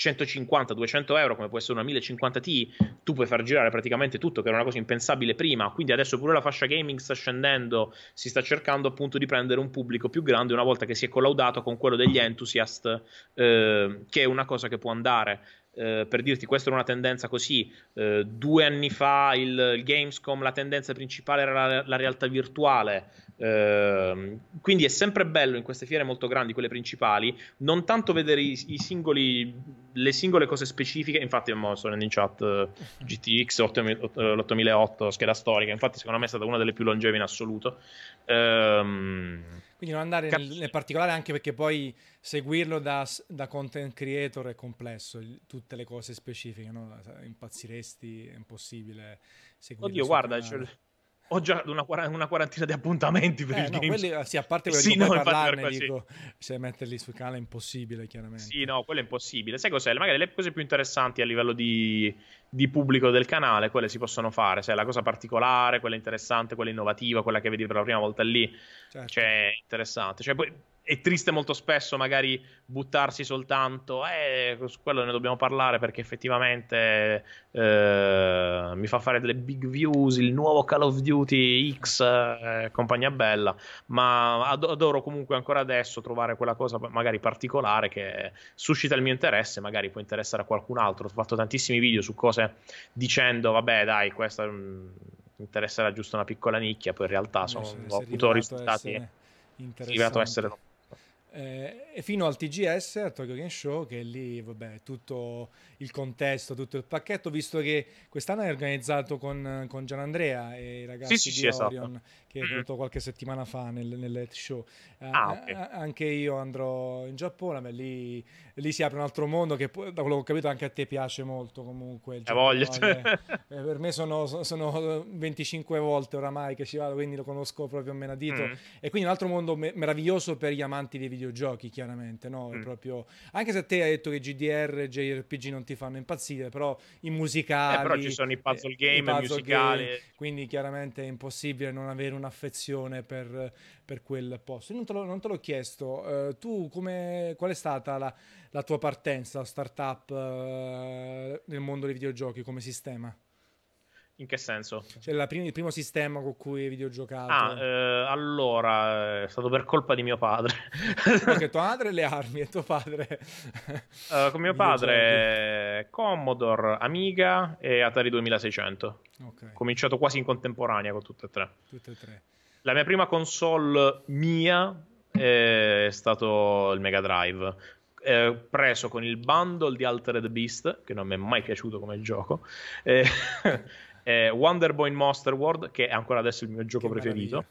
150-200 euro come può essere una 1050 Ti, tu puoi far girare praticamente tutto, che era una cosa impensabile prima. Quindi adesso pure la fascia gaming sta scendendo, si sta cercando appunto di prendere un pubblico più grande una volta che si è collaudato con quello degli enthusiast, eh, che è una cosa che può andare. Eh, per dirti, questa era una tendenza così. Eh, due anni fa il, il, Gamescom, la tendenza principale era la, la realtà virtuale. Eh, quindi è sempre bello in queste fiere molto grandi, quelle principali, non tanto vedere i, i singoli, le singole cose specifiche. Infatti, sono in chat uh, GTX 8008, scheda storica. Infatti, secondo me è stata una delle più longeve in assoluto. Ehm quindi non andare Cap- nel, nel, particolare anche perché poi seguirlo da, da, content creator è complesso, tutte le cose specifiche, no? impazziresti, è impossibile seguirlo. Oddio, guarda, cioè, ho già una, una, quarantina di appuntamenti per eh, il no, Games. Quelli, sì, a parte quelli sì, no, parlarne, dico, se metterli sul canale è impossibile, chiaramente. Sì, no, quello è impossibile. Sai cos'è? Magari le cose più interessanti a livello di, di pubblico del canale, quelle si possono fare. Se è la cosa particolare, quella interessante, quella innovativa, quella che vedi per la prima volta lì, certo. cioè, interessante. Cioè, poi è triste molto spesso magari buttarsi soltanto, eh, su quello ne dobbiamo parlare perché effettivamente eh, mi fa fare delle big views, il nuovo Call of Duty X, eh, compagnia bella, ma adoro comunque ancora adesso trovare quella cosa magari particolare che suscita il mio interesse, magari può interessare a qualcun altro. Ho fatto tantissimi video su cose dicendo, vabbè dai, questa mh, interesserà giusto una piccola nicchia, poi in realtà sono, ho avuto risultati... Arrivato a essere eh, e fino al TGS, al Tokyo Game Show, che lì, vabbè, tutto il contesto, tutto il pacchetto, visto che quest'anno è organizzato con, con Gianandrea e i ragazzi sì, sì, di sì, Orion, esatto. che è mm-hmm. venuto qualche settimana fa nel, nel show. Ah, okay. anche io andrò in Giappone, beh, lì, lì, si apre un altro mondo che da quello che ho capito anche a te piace molto comunque. Il voglia. Eh, per me sono, sono, 25 volte oramai che ci vado, quindi lo conosco proprio a menadito. Mm. E quindi un altro mondo me- meraviglioso per gli amanti dei videogiochi, chiaramente, no? Mm. Proprio... Anche se te hai detto che GDR e JRPG non ti fanno impazzire, però i musicali... Eh, però ci sono i puzzle game, i puzzle musicali... Game, quindi chiaramente è impossibile non avere un'affezione per, per quel posto. Non te, lo, non te l'ho chiesto, uh, tu come, qual è stata la, la tua partenza, la startup uh, nel mondo dei videogiochi come sistema? In che senso? Cioè prim- il primo sistema con cui videogiocato. Ah, eh, allora, è stato per colpa di mio padre. Perché tua madre le armi e tuo padre... uh, con mio padre Commodore, Amiga e Atari 2600. Okay. Cominciato quasi in contemporanea con tutte e tre. Tutte e tre. La mia prima console mia è stato il Mega Drive. Eh, preso con il bundle di Altered Beast, che non mi è mai piaciuto come gioco. Eh, eh, Wonder Boy Monster World, che è ancora adesso il mio gioco che preferito.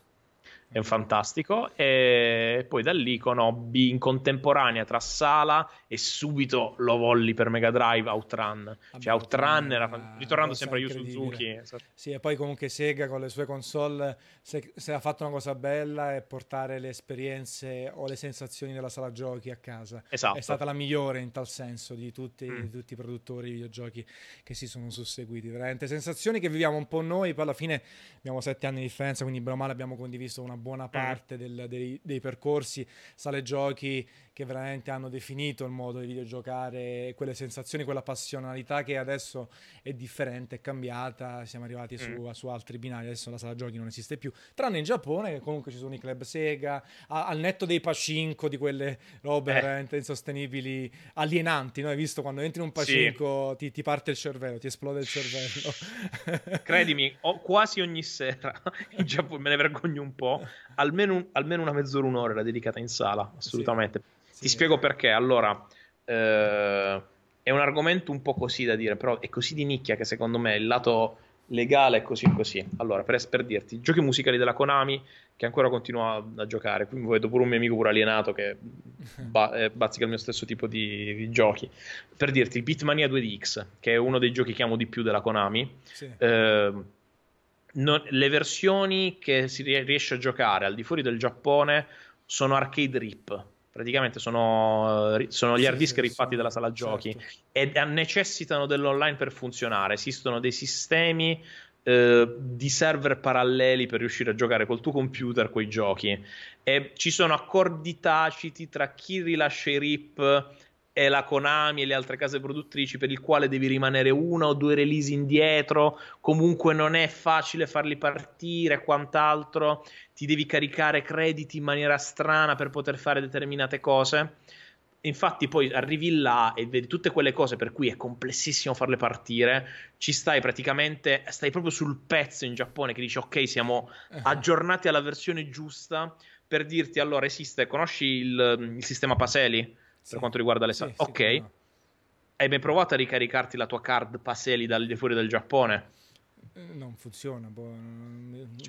È fantastico. E poi da lì conobbi in contemporanea tra Sala e subito lo volli per Mega Drive Outrun. Vabbè, cioè Outrun era, ritornando sempre a Yu Suzuki. Esatto. Sì, e poi comunque Sega con le sue console, se, se, ha fatto una cosa bella è portare le esperienze o le sensazioni della sala giochi a casa. Esatto. È stata la migliore in tal senso di tutti, mm. di tutti i produttori di videogiochi che si sono susseguiti. Veramente sensazioni che viviamo un po' noi, poi alla fine abbiamo sette anni di differenza, quindi bene o male abbiamo condiviso una buona mm. parte del, dei, dei, percorsi, sale giochi che veramente hanno definito il modo di videogiocare, quelle sensazioni, quella passionalità che adesso è differente, è cambiata, siamo arrivati su, mm. su altri binari, adesso la sala giochi non esiste più, tranne in Giappone che comunque ci sono i club Sega, a, al netto dei pacinco, di quelle robe eh. veramente insostenibili, alienanti, no? hai visto quando entri in un pacinco sì. ti, ti, parte il cervello, ti esplode il cervello. Credimi, ho quasi ogni sera in Giappone, me ne vergogno un po', almeno, almeno una mezz'ora, un'ora era dedicata in sala, assolutamente. Sì ti spiego perché. Allora, eh, è un argomento un po' così da dire, però è così di nicchia che secondo me il lato legale è così così. Allora, per, per dirti, giochi musicali della Konami che ancora continuo a, a giocare. Qui vedo pure un mio amico pure alienato che ba- eh, bazzica il mio stesso tipo di, di, giochi. Per dirti, Beatmania 2DX, che è uno dei giochi che amo di più della Konami. Sì. Eh, non, le versioni che si riesce a giocare al di fuori del Giappone sono arcade rip praticamente sono, sono gli hard disk sì, riffatti della sala giochi certo. e necessitano dell'online per funzionare. Esistono dei sistemi eh, di server paralleli per riuscire a giocare col tuo computer quei giochi e ci sono accordi taciti tra chi rilascia i RIP e la Konami e le altre case produttrici per il quale devi rimanere una o due release indietro, comunque non è facile farli partire quant'altro, ti devi caricare crediti in maniera strana per poter fare determinate cose. Infatti poi arrivi là e vedi tutte quelle cose per cui è complessissimo farle partire, ci stai praticamente, stai proprio sul pezzo in Giappone che dici ok siamo eh. aggiornati alla versione giusta per dirti allora esiste, conosci il, il sistema Paseli? Sì. per quanto riguarda le sale. Sì, ok. Sì, Hai mai provato a ricaricarti la tua card Paseli dal di fuori del Giappone? Eh, non funziona, boh.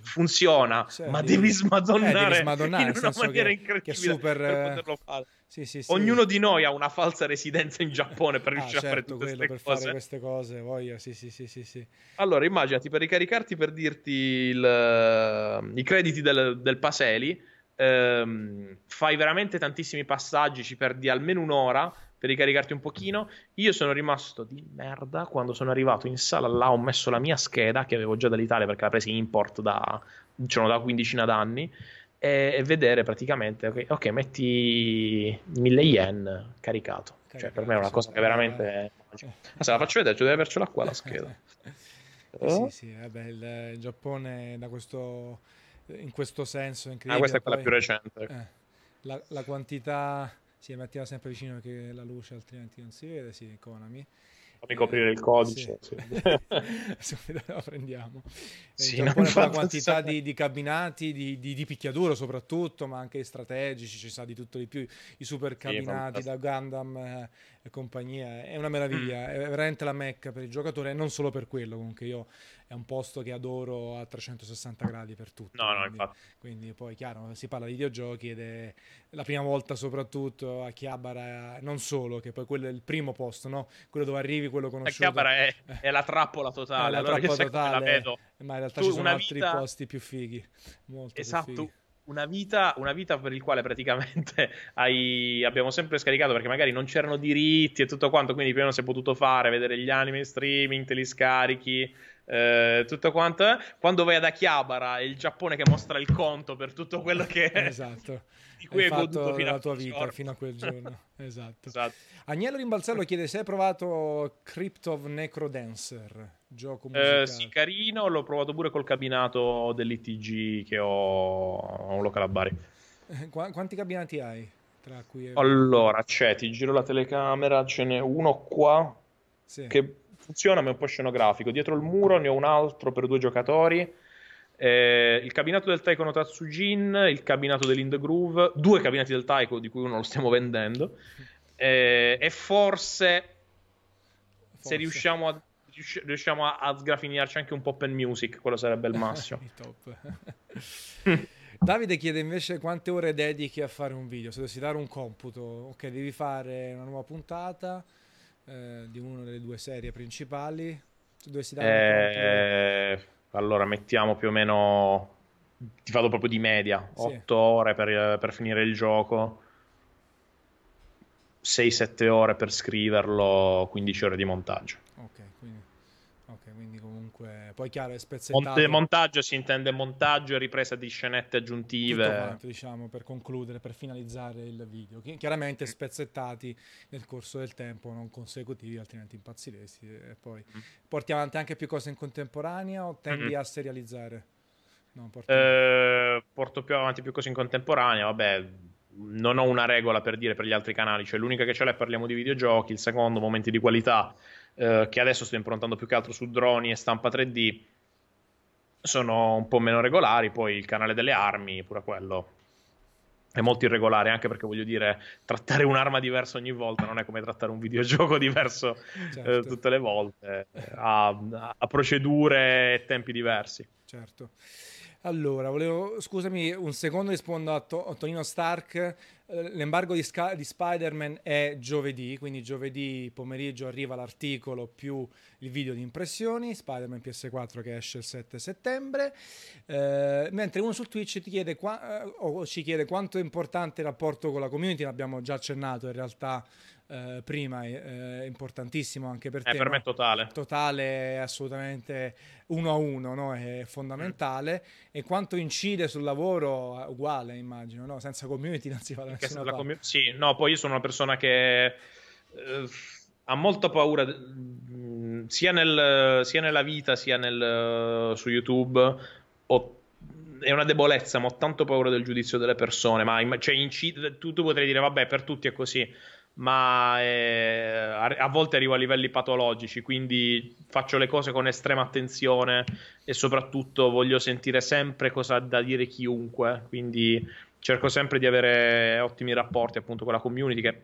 funziona, cioè, ma devi, devi smadonnare, eh, devi smadonnare in una maniera che, incredibile che super, per eh, poterlo fare. Sì, sì, sì. Ognuno di noi ha una falsa residenza in Giappone per ah, riuscire certo, a fare tutte queste cose. fare queste cose, voglia, sì, sì, sì, sì, sì. Allora, immaginati per ricaricarti per dirti il, i crediti del, del Paseli ehm, fai veramente tantissimi passaggi, ci perdi almeno un'ora per ricaricarti un pochino. Io sono rimasto di merda quando sono arrivato in sala là, ho messo la mia scheda che avevo già dall'Italia perché la presi in import da, diciamo, da quindicina d'anni e, e vedere praticamente, ok, okay metti 1000 yen caricato. Caricato, cioè, per me è una cosa che veramente... Eh. Ma se la faccio vedere, cioè, deve avercela qua la scheda. Eh, sì, sì, vabbè, il, il Giappone da questo in questo senso incredibile. Ah, questa è quella Poi, più recente. Eh, la, la, quantità, sì, mettiamo sempre vicino perché la luce altrimenti non si vede, sì, Konami. Fammi coprire il codice. Sì. Sì. la prendiamo. Sì, la quantità di, di, cabinati, di, di, di, picchiaduro soprattutto, ma anche strategici, ci sa di tutto di più. I super cabinati da Gundam eh, e compagnia. È una meraviglia, mm. è veramente la mecca per il giocatore e non solo per quello. Comunque io è un posto che adoro a 360 gradi per tutto. No, no, quindi, infatti. Quindi poi, chiaro, si parla di videogiochi ed è la prima volta soprattutto a Chiabara, non solo, che poi quello è il primo posto, no? Quello dove arrivi, quello conosciuto. A Chiabara è, è la trappola totale. È la allora trappola totale, la vedo. ma in realtà tu ci sono altri vita... posti più fighi. Molto esatto. Più fighi. Una vita, una vita, per il quale praticamente hai, abbiamo sempre scaricato perché magari non c'erano diritti e tutto quanto, quindi prima non si è potuto fare, vedere gli anime in streaming, te li scarichi, eh, tutto quanto. Eh. Quando vai ad Akihabara è il Giappone che mostra il conto per tutto quello che esatto. di cui hai, hai goduto fino la tua vita giorno. fino a quel giorno. esatto. esatto. Agnello Rimbalzello chiede se hai provato Crypt of Necrodancer, gioco eh, musicale. Eh, sì, carino, l'ho provato pure col cabinato dell'ITG che ho a un locale a Bari. Qu- quanti cabinati hai? Tra cui è... Allora, c'è, ti giro la telecamera, ce n'è uno qua sì. che funziona ma è un po' scenografico. Dietro il muro ne ho un altro per due giocatori. Eh, il cabinato del Taiko no Tatsujin, il cabinato dell'Ind Groove, due cabinati del Taiko di cui uno lo stiamo vendendo. Eh, e forse, forse, se riusciamo a, riusciamo a, a sgrafinarci anche un po' per music, quello sarebbe il massimo. Davide chiede invece quante ore dedichi a fare un video. Se dovessi dare un computo, ok, devi fare una nuova puntata eh, di una delle due serie principali. Se dovessi dare eh, allora mettiamo più o meno ti vado proprio di media, sì. 8 ore per, per finire il gioco. 6-7 ore per scriverlo, 15 ore di montaggio. Ok, quindi Ok, quindi comunque poi chiaro è spezzettato. Monte, montaggio si intende montaggio e ripresa di scenette aggiuntive. Quanto, diciamo, per concludere, per finalizzare il video. Chiaramente spezzettati nel corso del tempo, non consecutivi, altrimenti impazziresti. E poi mm. porti avanti anche più cose in contemporanea o tendi mm-hmm. a serializzare? No, porti... eh, porto più avanti più cose in contemporanea, vabbè, non ho una regola per dire per gli altri canali, cioè l'unica che ce l'è parliamo di videogiochi, il secondo momenti di qualità eh, che adesso sto improntando più che altro su droni e stampa 3D, sono un po' meno regolari. Poi il canale delle armi, pure quello è molto irregolare, anche perché voglio dire, trattare un'arma diversa ogni volta non è come trattare un videogioco diverso eh, certo. eh, tutte le volte, ha, ha procedure e tempi diversi. Certo. Allora, volevo, scusami un secondo, rispondo a, to- a Tonino Stark. Eh, l'embargo di, Sc- di, Spider-Man è giovedì, quindi giovedì pomeriggio arriva l'articolo più il video di impressioni, Spider-Man PS4 che esce il 7 settembre, eh, mentre uno su Twitch ti chiede qua- eh, ci chiede quanto è importante il rapporto con la community, l'abbiamo già accennato in realtà eh, prima è, è, importantissimo anche per eh, te. Per me totale. Totale assolutamente uno a uno, no? è fondamentale. Mm. E quanto incide sul lavoro, uguale immagino, no? senza community non si fa da nessuna. Commu- sì, no, poi io sono una persona che... Eh, ha molta paura mm, sia, nel, sia, nella vita sia nel, su YouTube. Ho, è una debolezza, ma ho tanto paura del giudizio delle persone. Ma cioè, incide, tu, tu potrei dire, vabbè, per tutti è così ma eh, a volte arrivo a livelli patologici, quindi faccio le cose con estrema attenzione e soprattutto voglio sentire sempre cosa ha da dire chiunque, quindi cerco sempre di avere ottimi rapporti appunto con la community che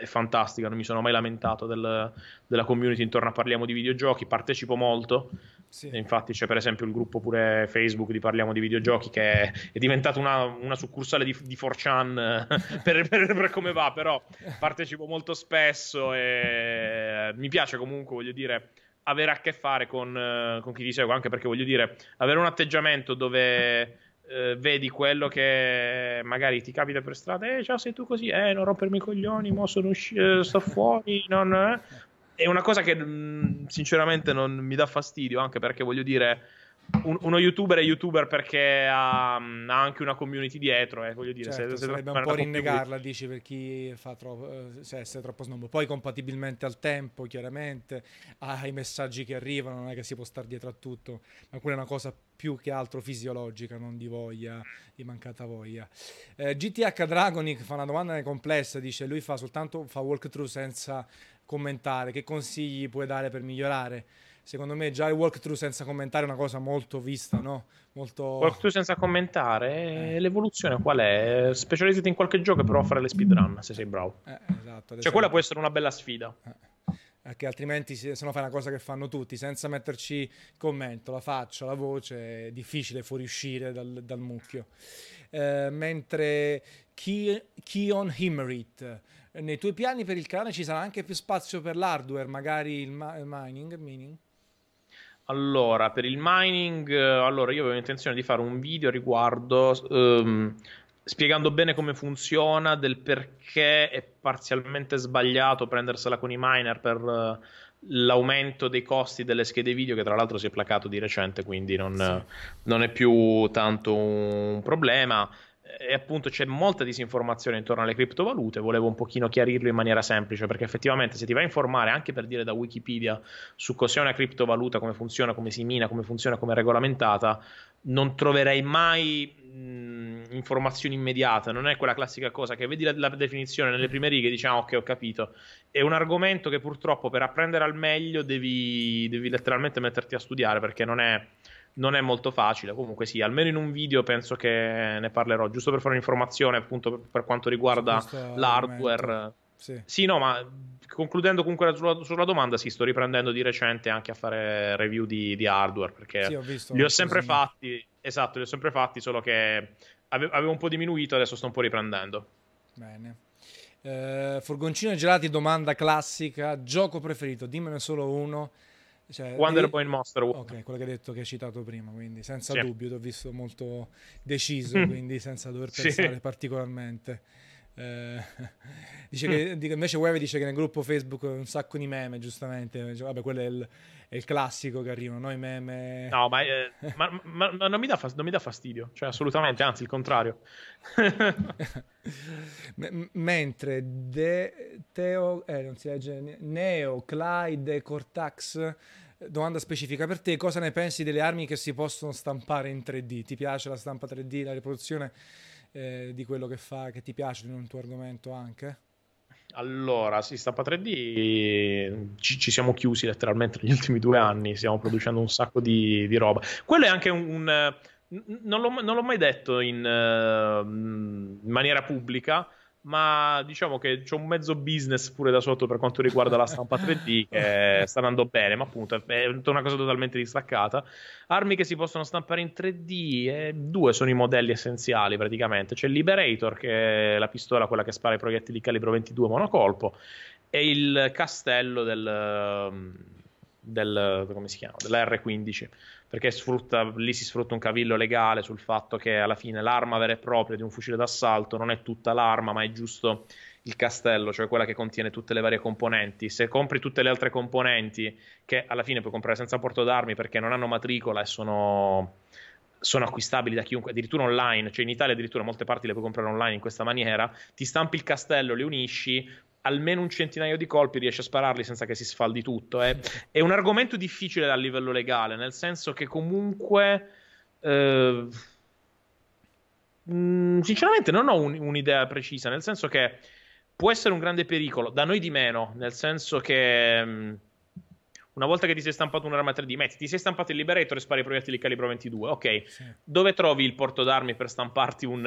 è fantastica, non mi sono mai lamentato del, della community intorno a Parliamo di videogiochi, partecipo molto sì. Infatti c'è per esempio il gruppo pure Facebook di Parliamo di videogiochi che è, è diventato una, una, succursale di, di 4chan per, per, per, come va, però partecipo molto spesso e mi piace comunque, voglio dire, avere a che fare con, con chi ti segue, anche perché voglio dire, avere un atteggiamento dove... Eh, vedi quello che magari ti capita per strada, eh, ciao, sei tu così, eh, non rompermi i coglioni, mo sono usci- eh, sto fuori, non, eh è una cosa che mm, sinceramente non mi dà fastidio, anche perché voglio dire. Un, uno youtuber è youtuber perché ha, mm, ha, anche una community dietro. Eh, voglio dire, certo, se, se sarebbe un po' rinnegarla, dici, per chi fa troppo, eh, se essere troppo snob. Poi compatibilmente al tempo, chiaramente, ai messaggi che arrivano, non è che si può stare dietro a tutto, ma quella è una cosa più che altro fisiologica, non di voglia, di mancata voglia. Eh, GTH Dragonic fa una domanda complessa, dice lui fa soltanto fa walkthrough senza commentare, che consigli puoi dare per migliorare? Secondo me già il walkthrough senza commentare è una cosa molto vista, no? Molto... Walkthrough senza commentare, eh. l'evoluzione qual è? Specializzati in qualche gioco e prova a fare le speedrun se sei bravo. Eh, esatto, cioè quella può essere una bella sfida. Eh perché altrimenti se no fai una cosa che fanno tutti senza metterci commento, la faccia, la voce, è difficile fuoriuscire dal, dal mucchio. Eh, mentre Keon Himmerit nei tuoi piani per il canale ci sarà anche più spazio per l'hardware, magari il, ma- mining, mining? Allora, per il mining, eh, allora io avevo intenzione di fare un video riguardo um, spiegando bene come funziona, del perché è parzialmente sbagliato prendersela con i miner per uh, l'aumento dei costi delle schede video, che tra l'altro si è placato di recente, quindi non, sì. non è più tanto un problema e appunto c'è molta disinformazione intorno alle criptovalute, volevo un pochino chiarirlo in maniera semplice, perché effettivamente se ti vai a informare anche per dire da Wikipedia su cos'è una criptovaluta, come funziona, come si mina, come funziona, come è regolamentata, non troverai mai mh, informazioni immediate, non è quella classica cosa che vedi la, la definizione nelle prime righe e dici ah ok ho capito, è un argomento che purtroppo per apprendere al meglio devi, devi letteralmente metterti a studiare perché non è non è molto facile. Comunque, sì, almeno in un video penso che ne parlerò, giusto per fare un'informazione appunto per, quanto riguarda l'hardware. Sì. sì. no, ma concludendo comunque sulla, sulla, domanda, sì, sto riprendendo di recente anche a fare review di, di hardware perché sì, ho visto, li ho sempre fatti. Esatto, li ho sempre fatti, solo che avevo un po' diminuito, adesso sto un po' riprendendo. Bene. Eh, Furgoncino e gelati, domanda classica. Gioco preferito, dimmene solo uno. Cioè, Wonder Boy Monster Ok, quello che hai detto che hai citato prima, quindi senza sì. dubbio, ti ho visto molto deciso, quindi senza dover pensare sì. particolarmente. Eh, dice che, invece Web dice che nel gruppo Facebook un sacco di meme, giustamente. Vabbè, quello è il, è il, classico che arrivano, noi meme. No, ma, eh, ma, ma, ma non, mi fast- non, mi dà fastidio, cioè assolutamente, anzi il contrario. M- mentre De- Teo, eh, non si legge, Neo, Clyde, Cortax domanda specifica per te, cosa ne pensi delle armi che si possono stampare in 3D? Ti piace la stampa 3D, la riproduzione eh, di quello che fa, che ti piace in un tuo argomento anche? Allora, sì, stampa 3D ci, ci, siamo chiusi letteralmente negli ultimi due anni, stiamo producendo un sacco di, di roba. Quello è anche un... un non, l'ho, non, l'ho, mai detto in, uh, in maniera pubblica, ma diciamo che c'è un mezzo business pure da sotto per quanto riguarda la stampa 3D che sta andando bene, ma appunto è una cosa totalmente distaccata. Armi che si possono stampare in 3D, eh, due sono i modelli essenziali praticamente. C'è il Liberator, che è la pistola, quella che spara i proiettili di calibro 22 monocolpo, e il castello del, del come si chiama? della R15 perché sfrutta, lì si sfrutta un cavillo legale sul fatto che alla fine l'arma vera e propria di un fucile d'assalto non è tutta l'arma, ma è giusto il castello, cioè quella che contiene tutte le varie componenti. Se compri tutte le altre componenti, che alla fine puoi comprare senza porto d'armi perché non hanno matricola e sono, sono acquistabili da chiunque, addirittura online, cioè in Italia addirittura molte parti le puoi comprare online in questa maniera, ti stampi il castello, le unisci, almeno un centinaio di colpi riesce a spararli senza che si sfaldi tutto. Eh. È un argomento difficile a livello legale, nel senso che comunque... Eh, mm, sinceramente non ho un, un'idea precisa, nel senso che può essere un grande pericolo, da noi di meno, nel senso che... Mh, mm, una volta che ti sei stampato un'arma 3D, metti, ti sei stampato il Liberator e spari i proiettili calibro 22. Ok, sì. dove trovi il porto d'armi per stamparti un.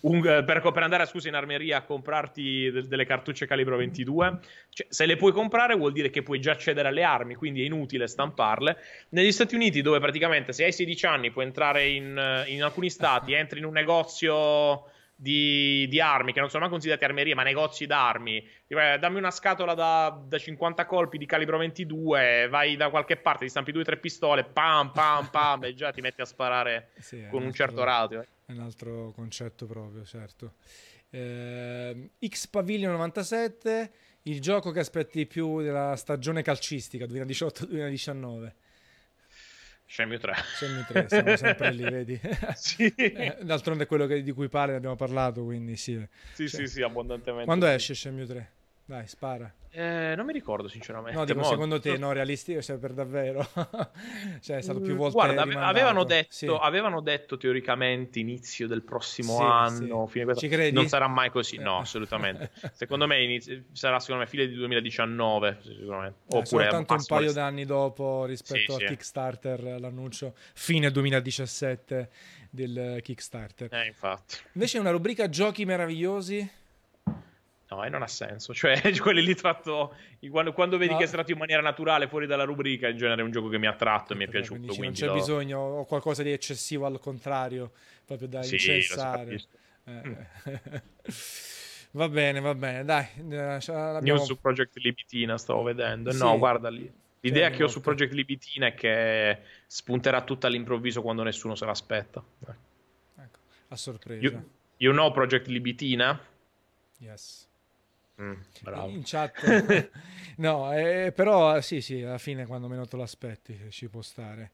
Uh, un uh, per, per, andare scusa, in armeria a comprarti de- delle cartucce calibro 22? Cioè, se le puoi comprare, vuol dire che puoi già accedere alle armi, quindi è inutile stamparle. Negli Stati Uniti, dove praticamente se hai 16 anni puoi entrare in, in alcuni stati, entri in un negozio di, di, armi, che non sono mai considerati armerie, ma negozi d'armi. Tipo, dammi una scatola da, da, 50 colpi di calibro 22, vai da qualche parte, ti stampi due o tre pistole, pam, pam, pam, e già ti metti a sparare sì, con un, un certo ratio. È un altro concetto proprio, certo. Eh, X Pavilion 97, il gioco che aspetti più della stagione calcistica 2018-2019. Scemio 3. Scemio 3, siamo sempre lì, vedi? sì. Eh, d'altronde è quello che, di cui pare, ne abbiamo parlato, quindi sì. Sì, cioè, sì, sì, abbondantemente. Quando esce Scemio 3? Dai, spara. Eh, non mi ricordo sinceramente. No, dico, secondo te, no, realistico, cioè per davvero? cioè è stato più volte Guarda, avevano detto, sì. avevano detto, teoricamente inizio del prossimo sì, anno, sì. Fine... Ci credi? Non sarà mai così, no, eh. assolutamente. secondo me inizio... sarà secondo me fine di 2019, sicuramente. Eh, Oppure soltanto un paio d'anni dopo rispetto a Kickstarter, l'annuncio fine 2017 del Kickstarter. Eh, infatti. Invece una rubrica giochi meravigliosi No, e non ha senso. Cioè, quelli lì tratto. Quando, quando vedi no. che è stato in maniera naturale fuori dalla rubrica, in genere è un gioco che mi ha tratto e mi è piaciuto. Quindi, quindi non c'è lo... bisogno, o qualcosa di eccessivo al contrario, proprio da sì, incensare. Eh. Mm. va bene, va bene, dai. Eh, abbiamo... News su Project Libitina stavo vedendo. Sì. No, guarda lì. L'idea che, che ho su Project Libitina è che spunterà tutto all'improvviso quando nessuno se l'aspetta. Ecco, a sorpresa. You, you know Project Libitina? Yes. Mm, in chat. No eh, però sì sì alla fine quando meno te lo aspetti ci può stare.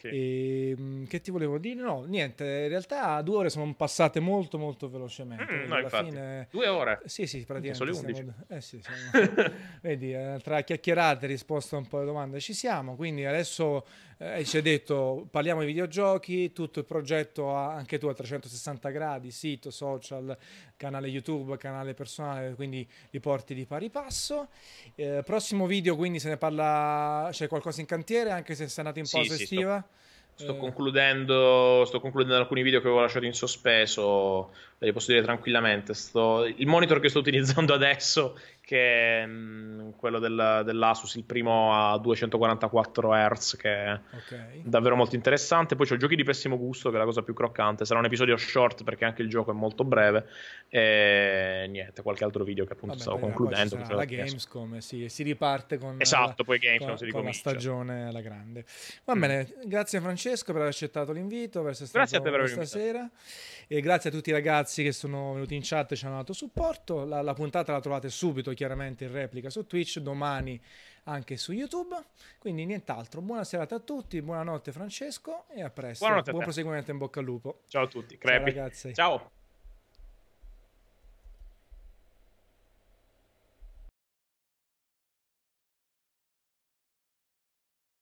Sì. e, ehm, che ti volevo dire? No niente in realtà due ore sono passate molto molto velocemente. Mm, no, infatti. Fine... due ore? Sì sì praticamente solo 11 eh, sì, siamo... vedi eh, tra chiacchierate e risposte a un po' di domande ci siamo quindi adesso eh, ci hai detto parliamo di videogiochi, tutto il progetto anche tu a 360 gradi, sito, social, canale YouTube, canale personale, quindi li porti di pari passo. Eh, prossimo video quindi se ne parla, c'è qualcosa in cantiere anche se sei andato in pausa sì, estiva? Sto... Sto, eh. concludendo, sto concludendo alcuni video che avevo lasciato in sospeso, ve li posso dire tranquillamente. Sto, il monitor che sto utilizzando adesso che è mh, quello del, dell'Asus, il primo a 244 Hz, che è okay. davvero molto interessante. Poi c'ho giochi di pessimo gusto, che è la cosa più croccante. Sarà un episodio short perché anche il gioco è molto breve. E niente, qualche altro video che appunto Vabbè, stavo concludendo. La Gamescom si, si, riparte con, esatto, la, poi Gamescom con, si con la stagione alla grande. Va mm. bene, grazie Francesco per aver accettato l'invito, per essere stato grazie per aver stasera. E grazie a tutti i ragazzi che sono venuti in chat e ci hanno dato supporto. La, la puntata la trovate subito chiaramente in replica su Twitch, domani anche su YouTube. Quindi nient'altro. Buona serata a tutti, buonanotte Francesco e a presto. Buonanotte Buon proseguimento in bocca al lupo. Ciao a tutti. Ciao ragazzi. Ciao.